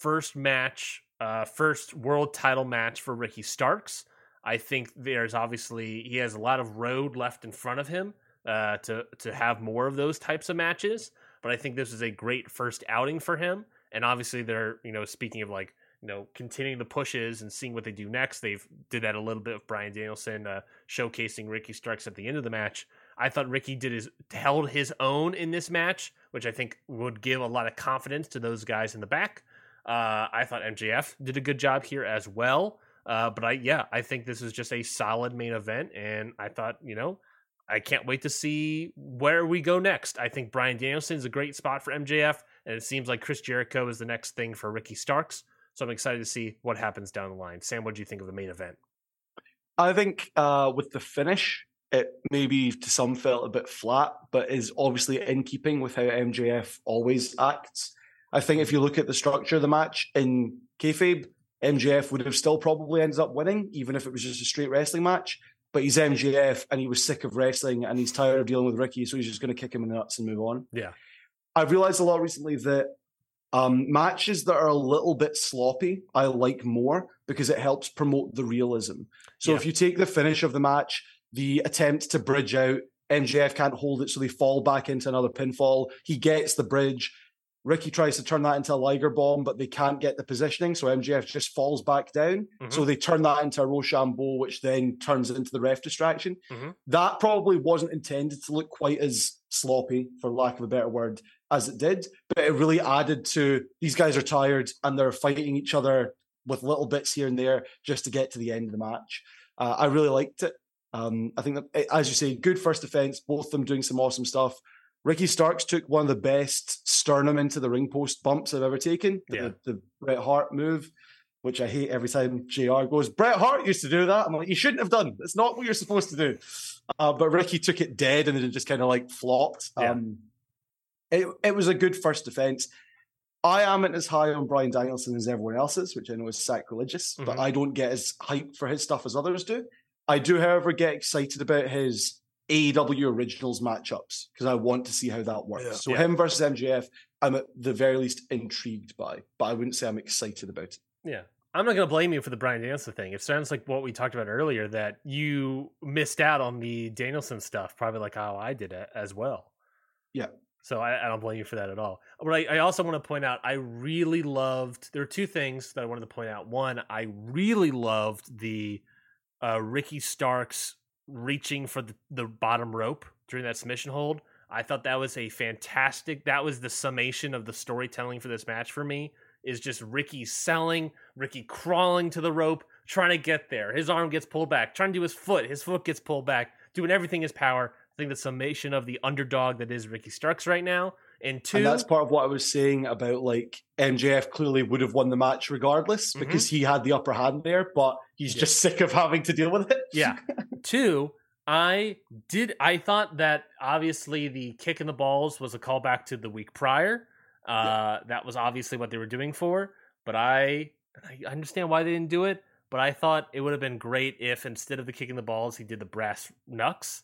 first match, uh, first World Title match for Ricky Starks. I think there's obviously he has a lot of road left in front of him uh, to to have more of those types of matches. But I think this is a great first outing for him. And obviously, they're you know speaking of like you know continuing the pushes and seeing what they do next. They've did that a little bit with Bryan Danielson uh, showcasing Ricky Starks at the end of the match. I thought Ricky did his held his own in this match, which I think would give a lot of confidence to those guys in the back. Uh, I thought MJF did a good job here as well. Uh, but I, yeah, I think this is just a solid main event, and I thought, you know, I can't wait to see where we go next. I think Bryan Danielson is a great spot for MJF, and it seems like Chris Jericho is the next thing for Ricky Starks. So I'm excited to see what happens down the line. Sam, what do you think of the main event? I think uh, with the finish, it maybe to some felt a bit flat, but is obviously in keeping with how MJF always acts. I think if you look at the structure of the match in kayfabe, MJF would have still probably ended up winning, even if it was just a straight wrestling match. But he's MJF and he was sick of wrestling and he's tired of dealing with Ricky, so he's just going to kick him in the nuts and move on. Yeah. I've realized a lot recently that um, matches that are a little bit sloppy, I like more because it helps promote the realism. So Yeah. if you take the finish of the match, the attempt to bridge out, MJF can't hold it, so they fall back into another pinfall. He gets the bridge. Ricky tries to turn that into a Liger bomb, but they can't get the positioning, so MJF just falls back down. So they turn that into a Rochambeau, which then turns into the ref distraction. Mhm. That probably wasn't intended to look quite as sloppy, for lack of a better word, as it did, but it really added to these guys are tired and they're fighting each other with little bits here and there just to get to the end of the match. Uh, I really liked it. Um, I think that, eh, as you say, good first defense, both of them doing some awesome stuff. Ricky Starks took one of the best sternum into the ring post bumps I've ever taken. Yeah. The, the Bret Hart move, which I hate every time JR goes, Bret Hart used to do that. I'm like, you shouldn't have done. It's not what you're supposed to do. Uh, but Ricky took it dead and then it just kind of like flopped. Yeah. Um, it, it was a good first defense. I am as high on Bryan Danielson as everyone else is, which I know is sacrilegious, but Mhm. I don't get as hyped for his stuff as others do. I do, however, get excited about his AEW originals matchups because I want to see how that works. Yeah. So Yeah. him versus MJF, I'm at the very least intrigued by, but I wouldn't say I'm excited about it. Yeah. I'm not going to blame you for the Bryan Danielson thing. It sounds like what we talked about earlier that you missed out on the Danielson stuff, probably like how I did it as well. Yeah. So I, I don't blame you for that at all. But I, I also want to point out, I really loved. There are two things that I wanted to point out. One, I really loved the uh, Ricky Starks reaching for the, the bottom rope during that submission hold. I thought that was a fantastic. That was the summation of the storytelling for this match for me. Is just Ricky selling, Ricky crawling to the rope, trying to get there. His arm gets pulled back, trying to do his foot. His foot gets pulled back, doing everything in his power. I think the summation of the underdog that is Ricky Starks right now. And two, And that's part of what I was saying about like MJF clearly would have won the match regardless Mhm. because he had the upper hand there, but he's Yeah. just sick of having to deal with it. Yeah. Two, I did. I thought that obviously the kick in the balls was a callback to the week prior. Uh, That was obviously what they were doing for. But I, I understand why they didn't do it. But I thought it would have been great if instead of the kicking the balls, he did the brass knucks.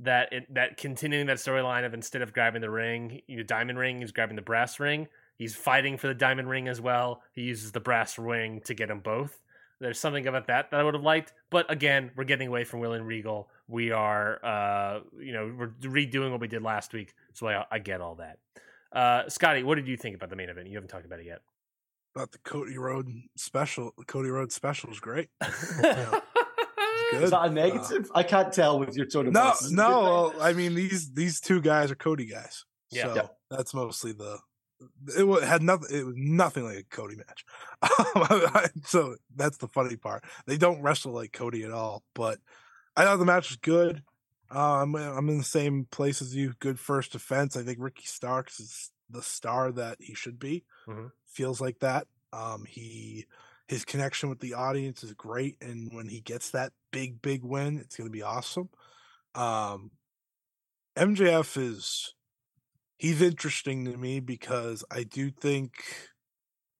That it, that continuing that storyline of instead of grabbing the ring, the diamond ring, he's grabbing the brass ring. He's fighting for the diamond ring as well. He uses the brass ring to get them both. There's something about that that I would have liked, but again, we're getting away from William Regal. We are, uh, you know, we're redoing what we did last week, so I, I get all that. Uh, Scotty, what did you think about the main event? You haven't talked about it yet. About the Cody Road special. The Cody Road special is great. Is Good. that a negative? I can't tell with your tone of No, voice. Is no. I mean these these two guys are Cody guys. Yeah. So Yeah. that's mostly the. It wa- had nothing. It was nothing like a Cody match. so that's the funny part. They don't wrestle like Cody at all. But I thought the match was good. Uh, I'm I'm in the same place as you. Good first defense. I think Ricky Starks is the star that he should be. Mhm. Feels like that. Um, he his connection with the audience is great, and when he gets that big big win, it's going to be awesome. Um, MJF is he's interesting to me because I do think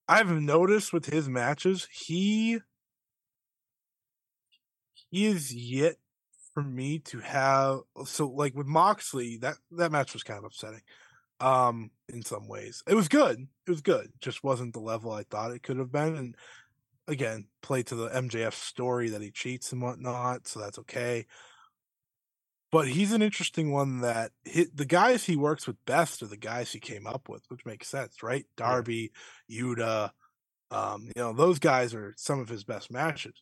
I've noticed with his matches he he is yet for me to have so like with Moxley that that match was kind of upsetting um in some ways. It was good it was good just wasn't the level I thought it could have been and again play to the MJF story that he cheats and whatnot so that's okay but he's an interesting one that hit the guys he works with best are the guys he came up with, which makes sense, right? Darby, Yuta, um, you know, those guys are some of his best matches.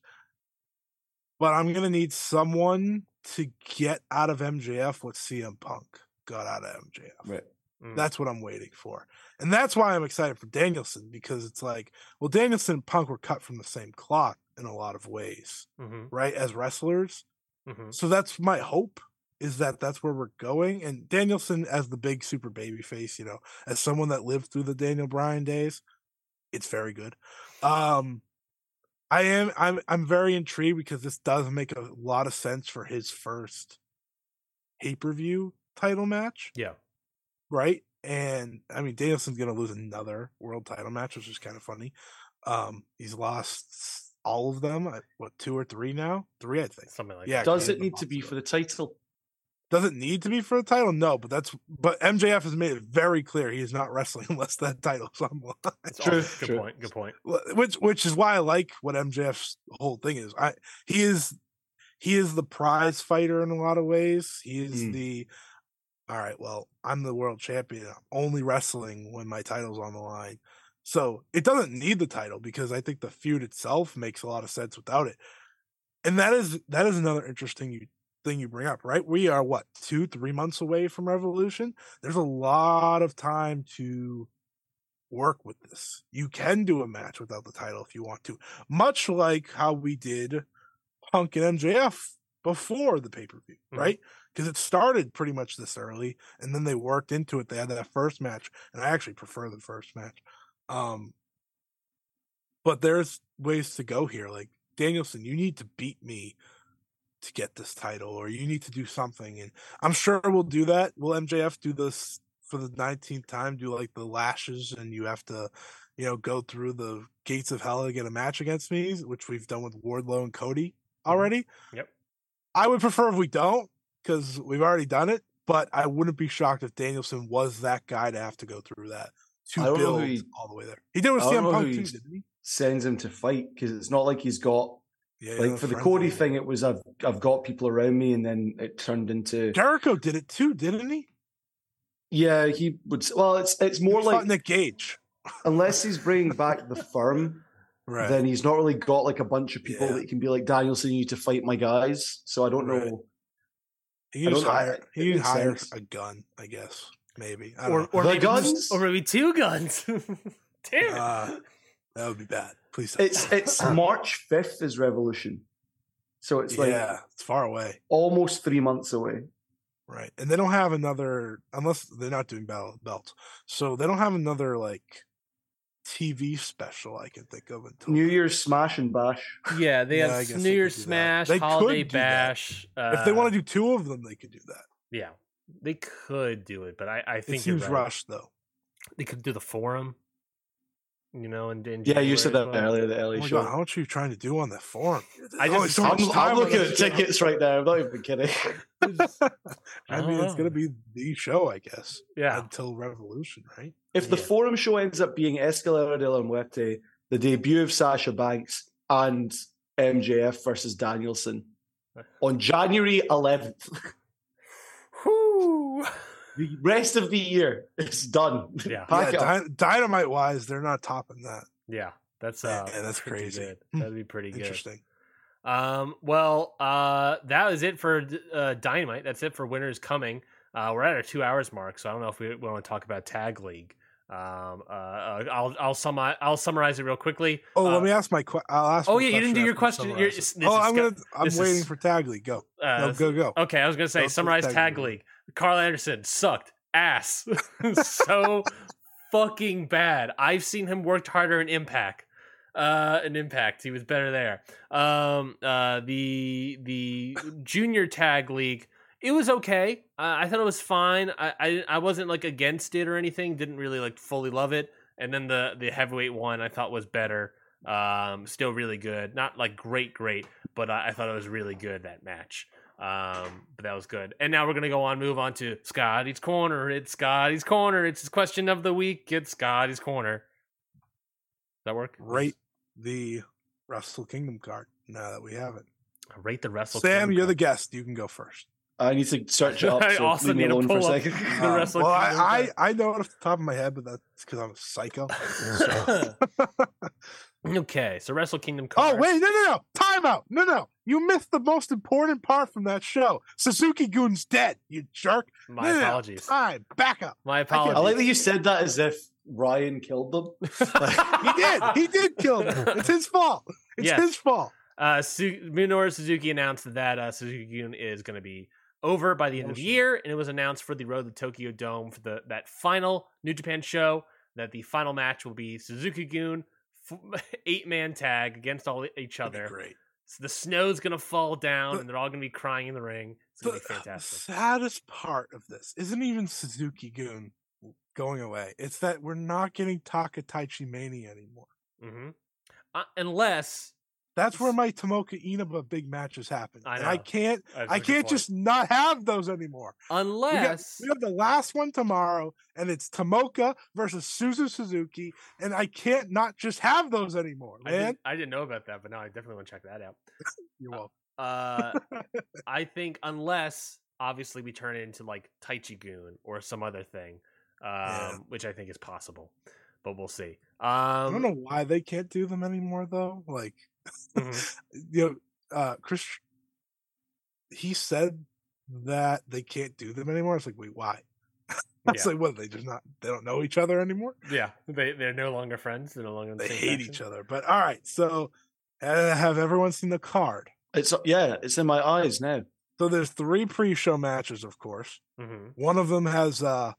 But I'm gonna need someone to get out of MJF what CM Punk got out of MJF. Right. Mm. That's what I'm waiting for. And that's why I'm excited for Danielson because it's like, well, Danielson and Punk were cut from the same cloth in a lot of ways, Mhm, right? As wrestlers. mhm. So that's my hope is that that's where we're going. And Danielson as the big super baby face, you know, as someone that lived through the Daniel Bryan days, it's very good. Um I am I'm I'm very intrigued because this does make a lot of sense for his first pay-per-view title match Yeah. right? And I mean, Danielson's gonna lose another world title match, which is kind of funny. Um, he's lost all of them. uh, What two or three now? Three, I think. Something like Yeah, that. Does it need to be for the title? Does it need to be for the title? No, but that's but MJF has made it very clear he is not wrestling unless that title's on the line. It's True, Good true. point. Good point. Which which is why I like what MJF's whole thing is. I he is he is the prize fighter in a lot of ways. He is Mm. the all right, well, I'm the world champion. I'm only wrestling when my title's on the line. So it doesn't need the title because I think the feud itself makes a lot of sense without it. And that is that is another interesting you, thing you bring up, right? We are what two, three months away from Revolution. There's a lot of time to work with this. You can do a match without the title if you want to, much like how we did Punk and MJF before the pay per view, Mhm. right? Because it started pretty much this early, and then they worked into it. They had that first match, and I actually prefer the first match. Um, but there's ways to go here. Like Danielson, you need to beat me to get this title, or you need to do something. And I'm sure we'll do that. Will MJF do this for the 19th time? Do like the lashes, and you have to, you know, go through the gates of hell to get a match against me, which we've done with Wardlow and Cody mm-hmm. already. Yep. I would prefer if we don't, because we've already done it. But I wouldn't be shocked if Danielson was that guy to have to go through that to I don't know who build he- all the way there. He did it with CM Punk too, didn't he? Sends him to fight because it's not like he's got Yeah, like for the Cody thing. It was I've I've got people around me, and then it turned into Jericho did it too, didn't he? yeah. He would well, it's it's more fought like Nick Gage. unless he's bringing back the firm, Right. then he's not really got like a bunch of people Yeah. that can be like Danielson. You need to fight my guys. So I don't Right. know. he I just don't hire he makes hire a gun, I guess. Maybe. I don't Or, know. or The maybe guns? or maybe two guns. two. Uh, that would be bad. Please don't. It's it's March fifth is Revolution, so it's like yeah, it's far away. almost three months away. Right. And they don't have another unless they're not doing battle of the belts. So they don't have another like TV special I can think of until New. Year's Smash and Bash. yeah, they Yeah, have New Year's. Smash, They could Holiday do that. Bash. Uh, if they want to do two of them, they could do that. yeah, they could do it, but I, I It think you're seems right. rushed though. They could do the forum. You know, and, and Yeah, you said that well. earlier. The Oh LA my show. God, how much are you trying to do on that forum? I There's just- only so I'm, I'm looking that at show. tickets right now. I'm not even kidding. I don't mean, it's gonna be the show, I guess, Yeah, until Revolution, right? If the forum show ends up being Escalera de la Muerte, the debut of Sasha Banks and MJF versus Danielson on January 11th, Whew. The rest of the year is done. Yeah. Yeah, it dy- dynamite wise, they're not topping that. yeah, that's uh, yeah, that's crazy. good. Hmm. That'd be pretty good. Interesting. Um, well, uh, that was it for uh, Dynamite. That's it for Winners Coming. Uh, we're at our two hours mark, so I don't know if we want to talk about Tag League. Um, uh, uh, I'll I'll sum I'll summarize it real quickly. Oh, Uh, let me ask my question. I'll ask. Oh yeah, you didn't do your question. you You're, summarize this. Oh, is I'm gonna. I'm waiting is- for Tag League. Go. uh, No, go go. Okay, I was gonna say Go summarize Tag Tag League. League. Karl Anderson sucked ass, so fucking bad. I've seen him worked harder in Impact. Uh, in Impact, he was better there. Um, uh, the the Junior Tag League, it was okay. Uh, I thought it was fine. I, I I wasn't like against it or anything. Didn't really like fully love it. And then the the heavyweight one I thought was better. Um, still really good. Not like great, great, but I, I thought it was really good that match. Um, but that was good. And now we're gonna go on, move on to Scotty's corner. It's Scotty's corner. It's his question of the week. It's Scotty's corner. Does that work? Rate the Wrestle Kingdom card now that we have it. Rate the Wrestle. Sam, Kingdom you're the guest. You can go first. I need to search it up. I so also need to for a pull up second. the Um, well, Kingdom I, card. I I know it off the top of my head, but that's because I'm a psycho. So- okay, so Wrestle Kingdom oh wait, no, no, no! Time out! No, no! You missed the most important part from that show. Suzuki Gun's dead. You jerk. My No, no, no. apologies. Time. Back up. My apologies. I like that you said that as if Ryan killed them. He did. He did kill them. It's his fault. It's Yes. his fault. Uh, Su- Minoru Suzuki announced that uh, Suzuki Gun is going to be over by the end of the Oh, shit. year, and it was announced for the Road to Tokyo Dome for the that final New Japan show that the final match will be Suzuki Gun f- eight man tag against all each other. Great. So the snow's going to fall down, The- and they're all going to be crying in the ring. It's to be the fantastic. saddest part of this isn't even Suzuki Gun going away. It's that we're not getting Taka Taichi Mania anymore. hmm Uh, unless That's where my Tomoka Inaba big matches happen. I And I can't I can't just not have those anymore. We, got, unless we have the last one tomorrow, and it's Tomoka versus Suzu Suzuki, and I can't not just have those anymore, I man. didn't, I didn't know about that, but now I definitely want to check that out. You're welcome. Uh, I think unless obviously we turn it into like Taichi Gun or some other thing, um, Yeah. which I think is possible, but we'll see. I don't Um, know why they can't do them anymore, though. Like, mhm. you know, uh, Chris, he said that they can't do them anymore. It's like, wait, why? I was Yeah. like, what? They just not, they don't know each other anymore. yeah, they they're no longer friends. They're no longer the They same hate faction. each other. But all right, so uh, have everyone seen the card? It's yeah, it's in my eyes now. So there's three pre-show matches, of course. Mhm. One of them has uh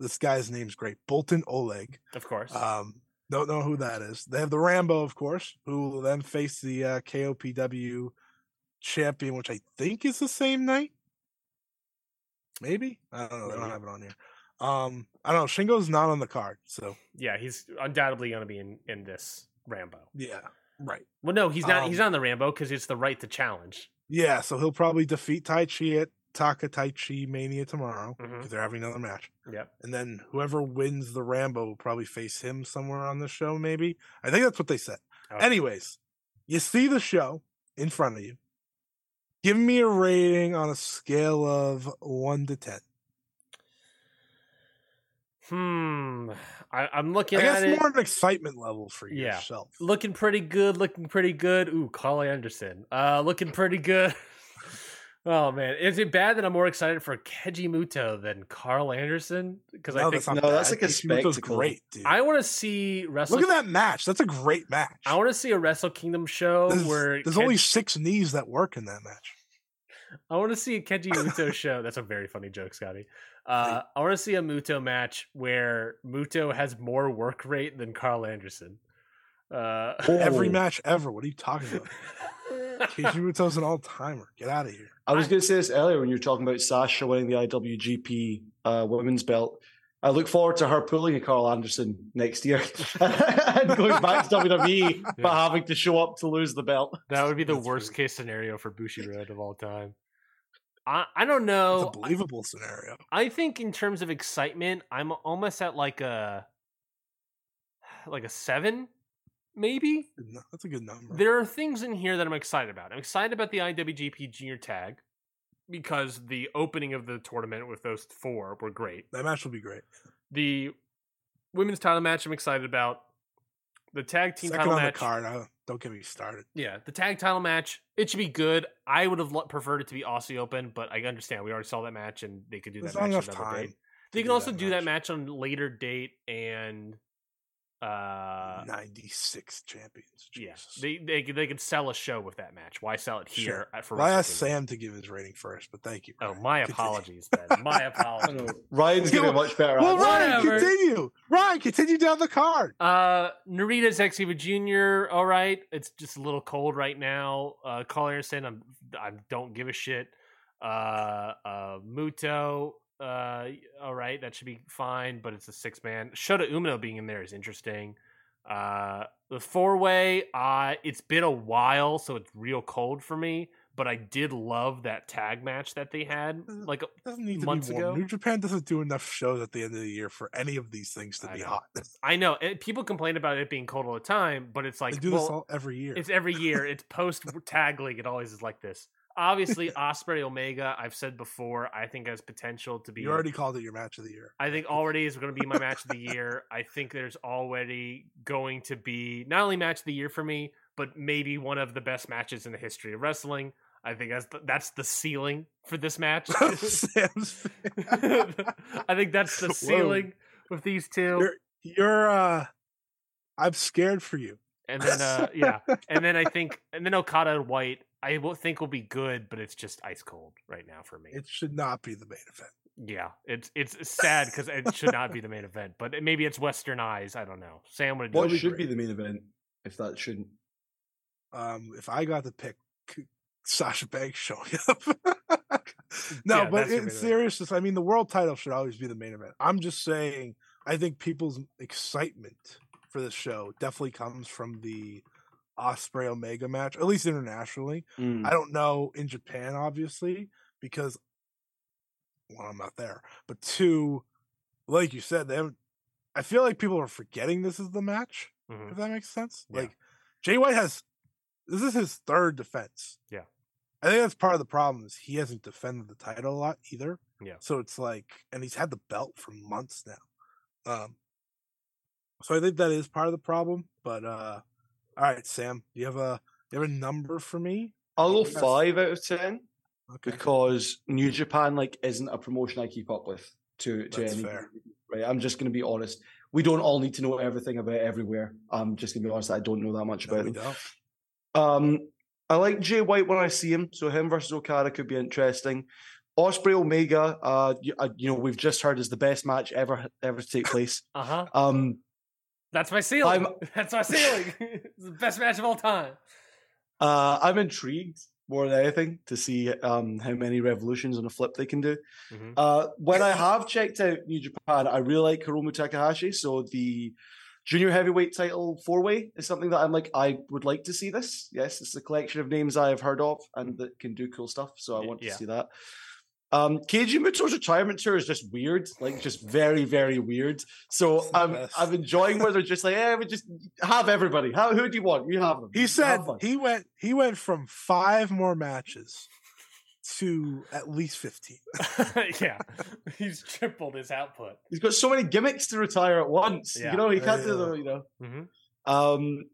this guy's name's great, Boltin Oleg. Of course. Um, don't know who that is. They have the Rambo, of course, who will then face the uh, KOPW champion, which I think is the same night. Maybe I don't know. They don't have it on here. Um, I don't know. Shingo's not on the card, so yeah, he's undoubtedly going to be in in this Rambo. yeah, right. Well, no, he's not. he's Um, not on the Rambo because it's the right to challenge. Yeah, so he'll probably defeat Taichi at Takataichi Mania tomorrow because they're having another match. Yep. And then whoever wins the Rambo will probably face him somewhere on the show, maybe. I think that's what they said. Oh, Anyways, you see the show in front of you. Give me a rating on a scale of one to ten. Hmm. I, I'm looking I guess at it. more an excitement level for Yeah. yourself. looking pretty good. Looking pretty good. Ooh, Karl Anderson. Uh, looking pretty good. oh man, is it bad that I'm more excited for Keiji Muto than Karl Anderson? Because I think that's not No, that's bad. like a Kishimoto's spectacle. great, dude. I want to see Wrestle. Look at that match. That's a great match. I want to see a Wrestle Kingdom show there's where there's Ken- only six knees that work in that match. I want to see a Kenji Muto show. That's a very funny joke, Scotty. Uh, I want to see a Muto match where Muto has more work rate than Karl Anderson. Uh, Every Oh. match ever. What are you talking about? Kishimoto's an all timer. Get out of here. I was going to say this earlier when you were talking about Sasha winning the IWGP uh, women's belt. I look forward to her pulling a Karl Anderson next year and going back to WWE, but having to show up to lose the belt. that would be the That's worst really- case scenario for Bushiroad of all time. I, I don't know. It's a believable scenario. I think in terms of excitement, I'm almost at like a like a seven, maybe. That's a good number. There are things in here that I'm excited about. I'm excited about the IWGP Junior Tag because the opening of the tournament with those four were great. that match will be great. The women's title match I'm excited about. The tag team Second title match. card. I, don't get me started. Yeah, the tag title match. It should be good. I would have preferred it to be Aussie Open, but I understand we already saw that match and they could do There's that match another time. date. They can also that do that match. match on later date and uh 96 champions. yeah, they they could- they could sell a show with that match. Why sell it here Sure. at for Well, I asked Kingdom? Sam to give his rating first, but thank you. Oh, my apologies, Ben. My apologies. Ryan's Yeah, getting a much better Well, answer. Ryan, Whatever. continue. Ryan, continue down the card. Uh, Narita Zack Sabre Jr. All right, it's just a little cold right now. Uh, Karl Anderson, I'm I don't give a shit. Uh, uh, Muto, uh, all right, that should be fine, but it's a six man. Shota Umino being in there is interesting. Uh, the four way, uh, it's been a while, so it's real cold for me. But I did love that tag match that they had. Like, Doesn't need to months be warm. ago? New Japan doesn't do enough shows at the end of the year for any of these things to I be know. hot. I know it, people complain about it being cold all the time, but it's like they do well, this all every year. It's every year. It's post tag league. It always is like this. Obviously Ospreay Omega. I've said before, I think has potential to be. You already called it your match of the year. I think already is going to be my match of the year. I think there's already going to be not only match of the year for me, but maybe one of the best matches in the history of wrestling. I think that's the, that's the ceiling for this match. I think that's the Whoa. ceiling with these two. You're, you're uh I'm scared for you. and then uh yeah, and then I think and then Okada and White I will think will be good, but it's just ice cold right now for me. It should not be the main event. yeah, it's it's sad because it should not be the main event, but maybe it's Western eyes. I don't know. Sam would What do should be the main event if that shouldn't? Um if I got to pick Sasha Banks showing up. no, Yeah, but in seriousness, I mean the world title should always be the main event. I'm just saying I think people's excitement for this show definitely comes from the Ospreay Omega match, at least internationally. Mm. I don't know in Japan, obviously, because one, I'm not there, but two, like you said, they haven't. I feel like people are forgetting this is the match. Mhm. If that makes sense, Yeah. like Jay White has, this is his third defense. Yeah. I think that's part of the problem is he hasn't defended the title a lot either. Yeah. So it's like, and he's had the belt for months now. Um. So I think that is part of the problem. But uh, all right, Sam, do you have a do you have a number for me? I'll go five out of ten Okay. because New Japan like isn't a promotion I keep up with. To to That's any fair. right. I'm just going to be honest. We don't all need to know everything about everywhere. I'm just going to be honest. I don't know that much No, about them. Um, I like Jay White when I see him, so him versus Okada could be interesting. Ospreay Omega, uh, you, uh, you know, we've just heard is the best match ever ever to take place. Uh-huh. Um, That's my ceiling. I'm- That's my ceiling. it's the best match of all time. uh, I'm intrigued more than anything to see um how many revolutions on a flip they can do. Mhm. Uh, when I have checked out New Japan, I really like Hiromu Takahashi. So the junior heavyweight title four way is something that I'm like, I would like to see this. Yes, it's a collection of names I have heard of and that can do cool stuff. So I want to see that. Um, Keiji Muto's retirement tour is just weird, like just very, very weird. So I'm best. I'm enjoying where they're just like, eh, we just have everybody. How who do you want? You have them. He said he went he went from five more matches to at least fifteen. yeah, he's tripled his output. he's got so many gimmicks to retire at once. Yeah. You know, he can't Yeah. do the you know. hmm Um,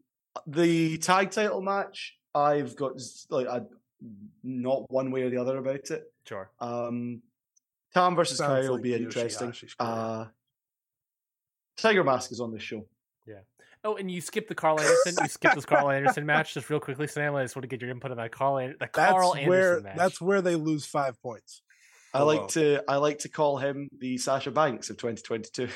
the tag title match, I've got like I, not one way or the other about it. Sure. Um, Tam versus Sounds Kai will like be interesting. Uh, Tiger Mask is on this show. Yeah. Oh, and you skipped the Karl Anderson. You skipped this Karl Anderson match just real quickly, Sam. I just want to get your input on that Karl, That's Karl where Anderson match. that's where they lose five points. I Oh, like to I like to call him the Sasha Banks of 2022.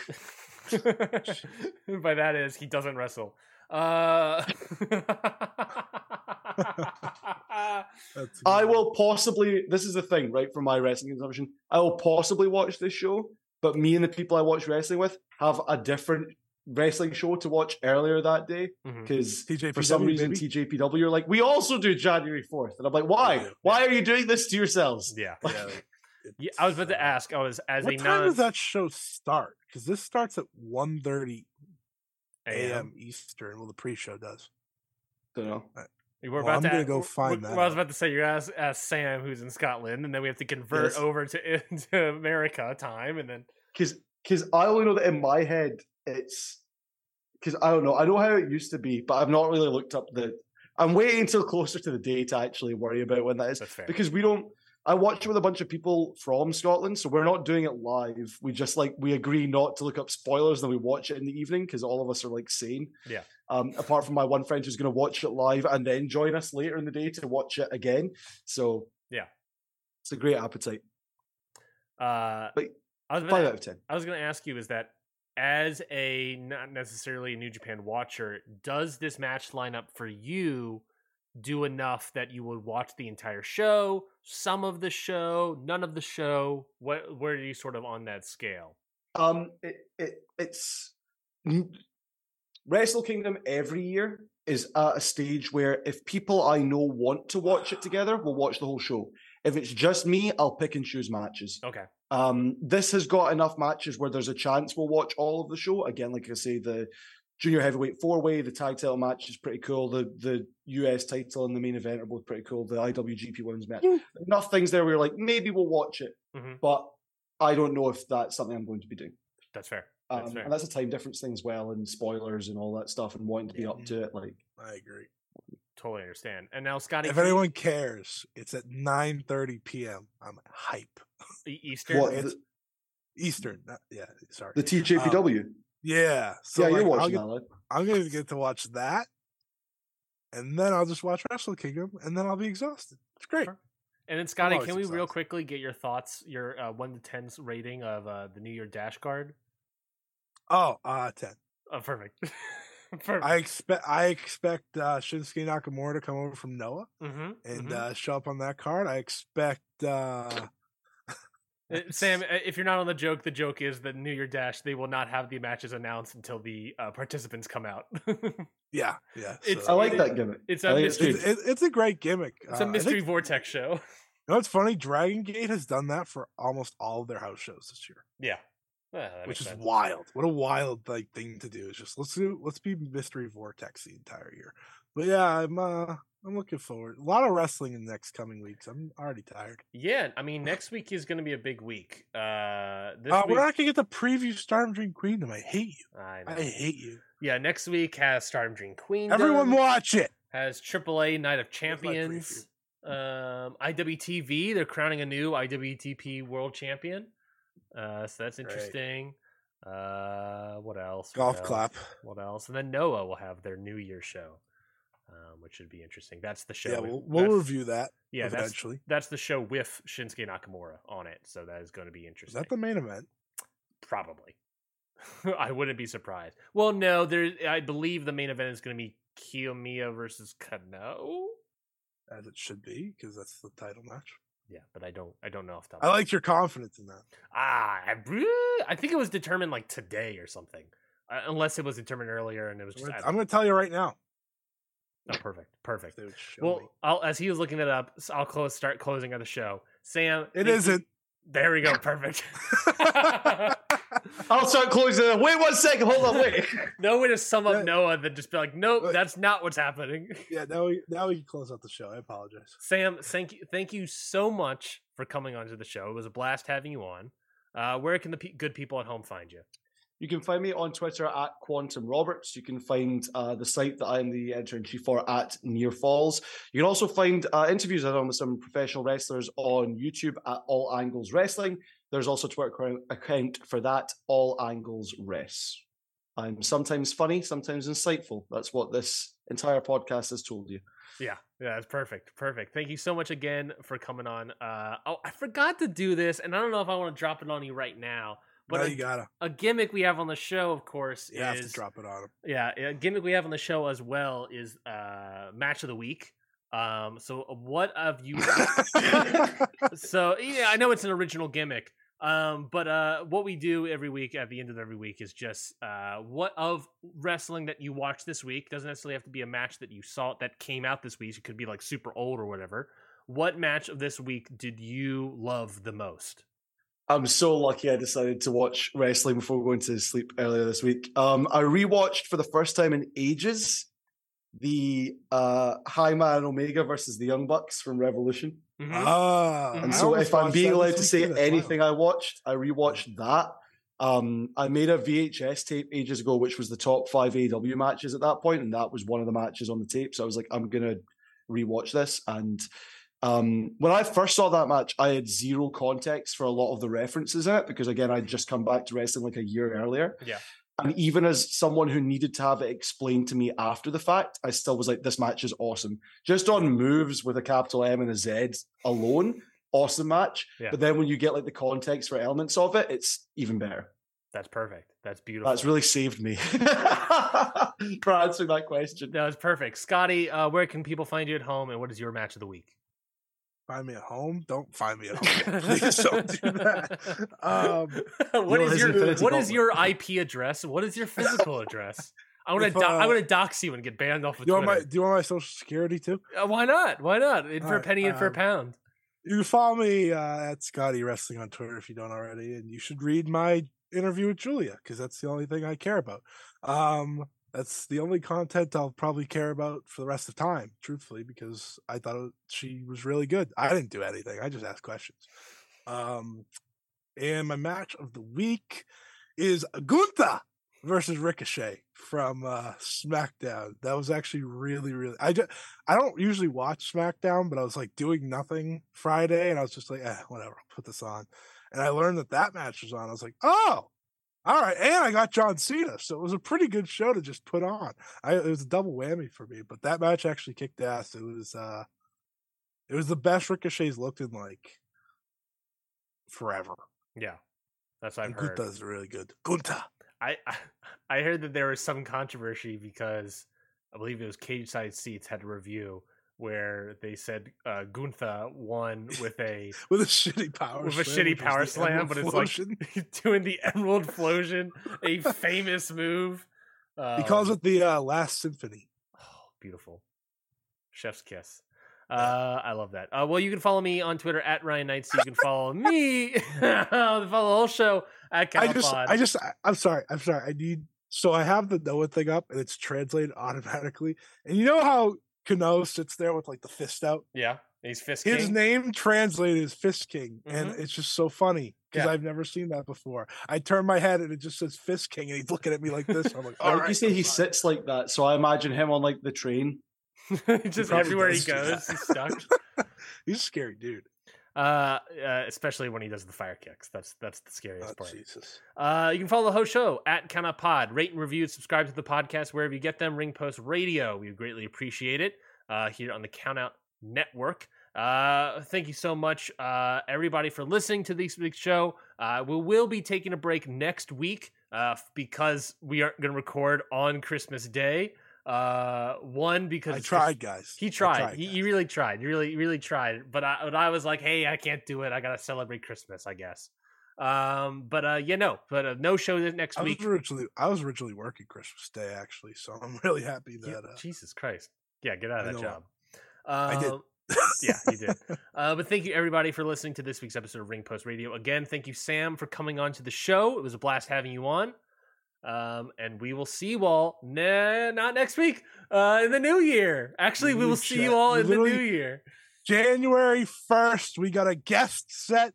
By that is he doesn't wrestle. Uh... That's I will possibly. This is the thing, right? For my wrestling consumption, I will possibly watch this show, but me and the people I watch wrestling with have a different wrestling show to watch earlier that day mm-hmm. because TJPW, for some reason baby. TJPW are like, we also do January fourth, and I'm like, why? Yeah. Why are you doing this to yourselves? Yeah. Yeah, yeah. I was about to ask. I was as What a time non does that show start? Because this starts at 1.30 AM. a.m. Eastern. Well, the pre-show does. Don't know. We're Well, about I'm to gonna ask- go find that well, I was about to say you're ask, ask Sam who's in Scotland, and then we have to convert Yes. over to into America time, and then because because I only know that in my head it's because I don't know. I know how it used to be, but I've not really looked up the. I'm waiting until closer to the day to actually worry about when that is because we don't. I watch it with a bunch of people from Scotland, so we're not doing it live. We just like we agree not to look up spoilers, and then we watch it in the evening because all of us are like sane. Yeah. Um, apart from my one friend who's going to watch it live and then join us later in the day to watch it again. So Yeah. it's a great appetite. uh, But I was about Five out of ten. I was going to ask you is that as a not necessarily a New Japan watcher, does this match lineup for you do enough that you would watch the entire show, some of the show, none of the show? What where are you sort of on that scale? Um, it, it it's Wrestle Kingdom every year is at a stage where if people I know want to watch it together, we'll watch the whole show. If it's just me, I'll pick and choose matches. Okay. Um, this has got enough matches where there's a chance we'll watch all of the show. Again, like I say, the junior heavyweight four way. The tag title match is pretty cool. The the US title and the main event are both pretty cool. The IWGP Women's match. Mm. Enough things there where you're like, maybe we'll watch it, Mhm. but I don't know if that's something I'm going to be doing. That's fair. That's Um, fair. and that's a time difference thing as well, and spoilers and all that stuff, and wanting to be Yeah. up to it. Like, I agree. Totally understand. And now, Scotty, If anyone cares, it's at 9:30 p.m. I'm hype. Eastern. what it's- the, Eastern. not- yeah, sorry. the TJPW? yeah. So yeah, like, you're I'll watching get- that. Like. I'm gonna get to watch that, and then I'll just watch Wrestle Kingdom, and then I'll be exhausted. It's great. Sure. And then, Scotty, can we real quickly get your thoughts, your uh, one to tens rating of uh, the New Year Dash Guard? Oh, uh, ten. Oh, perfect. perfect. I expect I expect uh, Shinsuke Nakamura to come over from Noah mm-hmm, and uh, show up on that card. I expect. Uh, Uh, Sam, uh, if you're not on the joke, the joke is that New Year Dash they will not have the matches announced until the uh, participants come out. yeah, yeah. It's- I like it- that gimmick. it's a think it's mystery. good. it's, it's a great gimmick. It's a Uh, I mystery think- vortex show. you know what's funny? Dragon Gate has done that for almost all of their house shows this year, Yeah, Uh, that which is sense. wild. What a wild like thing to do. It's just let's do let's be mystery vortex the entire year. But yeah, I'm uh I'm looking forward. A lot of wrestling in the next coming weeks. I'm already tired. Yeah, I mean, next week is going to be a big week. Uh, this Uh, week, we're not gonna get the preview Stardom Dream Queendom. I hate you. I know. I hate you. Yeah, next week has Stardom Dream Queen. Everyone watch it. has AAA Night of Champions. Um, IWTV, they're crowning a new IWTV World Champion. Uh, so that's interesting. Uh, what else? What Golf else? clap. What else? And then Noah will have their New Year show, um, which should be interesting. That's the show. Yeah, we'll, we'll review that Yeah, that's eventually. that's the show with Shinsuke Nakamura on it. So that is going to be interesting. Is that the main event? Probably. I wouldn't be surprised. Well, no, there. I believe the main event is going to be Kiyomiya versus Kenoh. As it should be, because that's the title match. Yeah, but I don't. I don't know if that. I liked your confidence in that. Ah, I, I think it was determined like today or something, uh, unless it was determined earlier and it was just. I'm gonna tell you right now. oh, perfect, perfect. They would show Well. I'll, as he was looking it up, I'll close. Start closing of the show. Sam, It you- isn't. There we go. Perfect. I'll start closing. it. Wait one second. Hold on. Wait. no way to sum up Yeah. Noah than just be like, nope, that's not what's happening. yeah, now we now we can close out the show. I apologize. Sam, thank you, thank you so much for coming onto the show. It was a blast having you on. Uh, where can the pe- good people at home find you? You can find me on Twitter at Quantum Roberts. You can find uh, the site that I'm the editor in chief for at Near Falls. You can also find uh, interviews I've done with some professional wrestlers on YouTube at All Angles Wrestling. There's also a Twitter account- account for that, All Angles Res. I'm sometimes funny, sometimes insightful. That's what this entire podcast has told you. Yeah, yeah, that's perfect, perfect. Thank you so much again for coming on. Uh, oh, I forgot to do this, and I don't know if I want to drop it on you right now. But But a, you gotta a gimmick we have on the show, of course, you have to drop it on him. yeah, a gimmick we have on the show as well is uh, match of the week. Um, so what have you? so yeah, I know it's an original gimmick. Um, but uh, what we do every week at the end of every week is just uh, what of wrestling that you watched this week doesn't necessarily have to be a match that you saw that came out this week. It could be like super old or whatever. What match of this week did you love the most? I'm so lucky I decided to watch wrestling before going to sleep earlier this week. Um, I rewatched for the first time in ages the uh, Hangman Omega versus the Young Bucks from Revolution. Mhm. Ah, And And I so, if I'm being allowed to say weekend well. anything I watched, I rewatched that. Um, I made a VHS tape ages ago, which was the top five AW matches at that point, and that was one of the matches on the tape. So I was like, I'm gonna rewatch this. And um, when I first saw that match, I had zero context for a lot of the references in it because, again, I'd just come back to wrestling like a year earlier. Yeah. And even as someone who needed to have it explained to me after the fact, I still was like, this match is awesome. Just on moves with a capital M and a Z alone, awesome match. Yeah. But then when you get like the context for elements of it, it's even better. That's perfect. That's beautiful. That's really saved me for answering that question. that was perfect. Scotty, uh, where can people find you at home, and what is your match of the week? Find me at home. Don't find me at home. Please don't do that. Um, what know is your Infinity what is Gauntlet. your IP address? What is your physical address? I'm gonna If, do- I'm uh, gonna dox you and get banned off of do you want Twitter. my Do you want my social security too? Uh, why not? Why not? In for a penny, in for a um, pound. You can follow me uh, at Scotty Wrestling on Twitter if you don't already, and you should read my interview with Giulia because that's the only thing I care about. Um, That's the only content I'll probably care about for the rest of time, truthfully, because I thought she was really good. I didn't do anything. I just asked questions. Um, and my match of the week is Gunther versus Ricochet from uh, SmackDown. That was actually really, really. I just, I don't usually watch SmackDown, but I was like doing nothing Friday, and I was just like, eh, whatever, I'll put this on. And I learned that that match was on. I was like, oh, all right, and I got John Cena, so it was a pretty good show to just put on. I, it was a double whammy for me, but that match actually kicked ass. It was, uh it was the best Ricochet's looked in like forever. Yeah, that's what I've And heard. Gunther's really good. Gunther. I I heard that there was some controversy because I believe it was Cageside Seats had a review where they said uh, Gunther won with a with a shitty power with a shitty power slam, but it's like doing the Emerald Flosion, a famous move. he calls Um, it the uh, Last Symphony. Oh, beautiful. Chef's kiss. Uh, I love that. Uh, well, you can follow me on Twitter at Ryan Knight. So you can follow me, follow the whole show at I just. I just, I, I'm sorry, I'm sorry. I need. So I have the Noah thing up, and it's translated automatically. And you know how Kenoh sits there with like the fist out. yeah, he's fist His name translated is Fist King, and Mhm. it's just so funny because Yeah. I've never seen that before. I turn my head and it just says Fist King, and he's looking at me like this. I'm like, I all like right. you say he fine." sits like that, so I imagine him on like the train. just probably everywhere he goes, he's stuck. He's a scary dude. Uh, uh, especially when he does the fire kicks. That's that's the scariest Oh, part. Jesus. Uh, you can follow the whole show at Out Pod. Rate and review subscribe to the podcast wherever you get them. Ring Post Radio. We greatly appreciate it uh, here on the Count Out Network. Uh, thank you so much, uh, everybody, for listening to this week's show. Uh, we will be taking a break next week uh, because we aren't going to record on Christmas Day. Uh, one because I tried, guys. he I tried. he, guys. he really tried. He really, really tried. But I, but I was like, hey, I can't do it. I gotta celebrate Christmas, I guess. Um, but uh, yeah, no, but uh, no show this next I was week. originally I was originally working Christmas Day actually, so I'm really happy Yeah, that uh, Jesus Christ, yeah, get out I of that know. job. I did. Um, yeah, you did. Uh, but thank you everybody for listening to this week's episode of Ring Post Radio. Again, thank you Sam for coming on to the show. It was a blast having you on. Um, and we will see you all ne- not next week, uh, in the new year. Actually, we will see you all in the new year. January first, we got a guest set.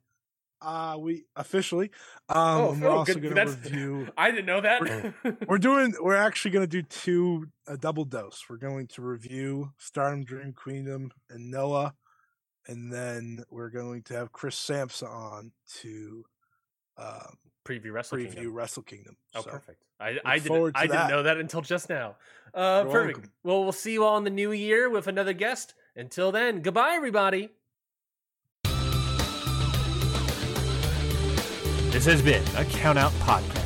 Uh we officially. Um Oh, we're oh, also gonna That's- review I didn't know that. we're doing we're actually gonna do two a double dose. We're going to review Stardom Dream Queendom and Noah, and then we're going to have Chris Sampson on to um preview Wrestle preview Kingdom. Wrestle Kingdom. Oh, So, perfect. I, I didn't forward to I didn't know that until just now. Uh, You're perfect. welcome. Well, we'll see you all in the new year with another guest. Until then, goodbye, everybody. This has been a Count Out Podcast.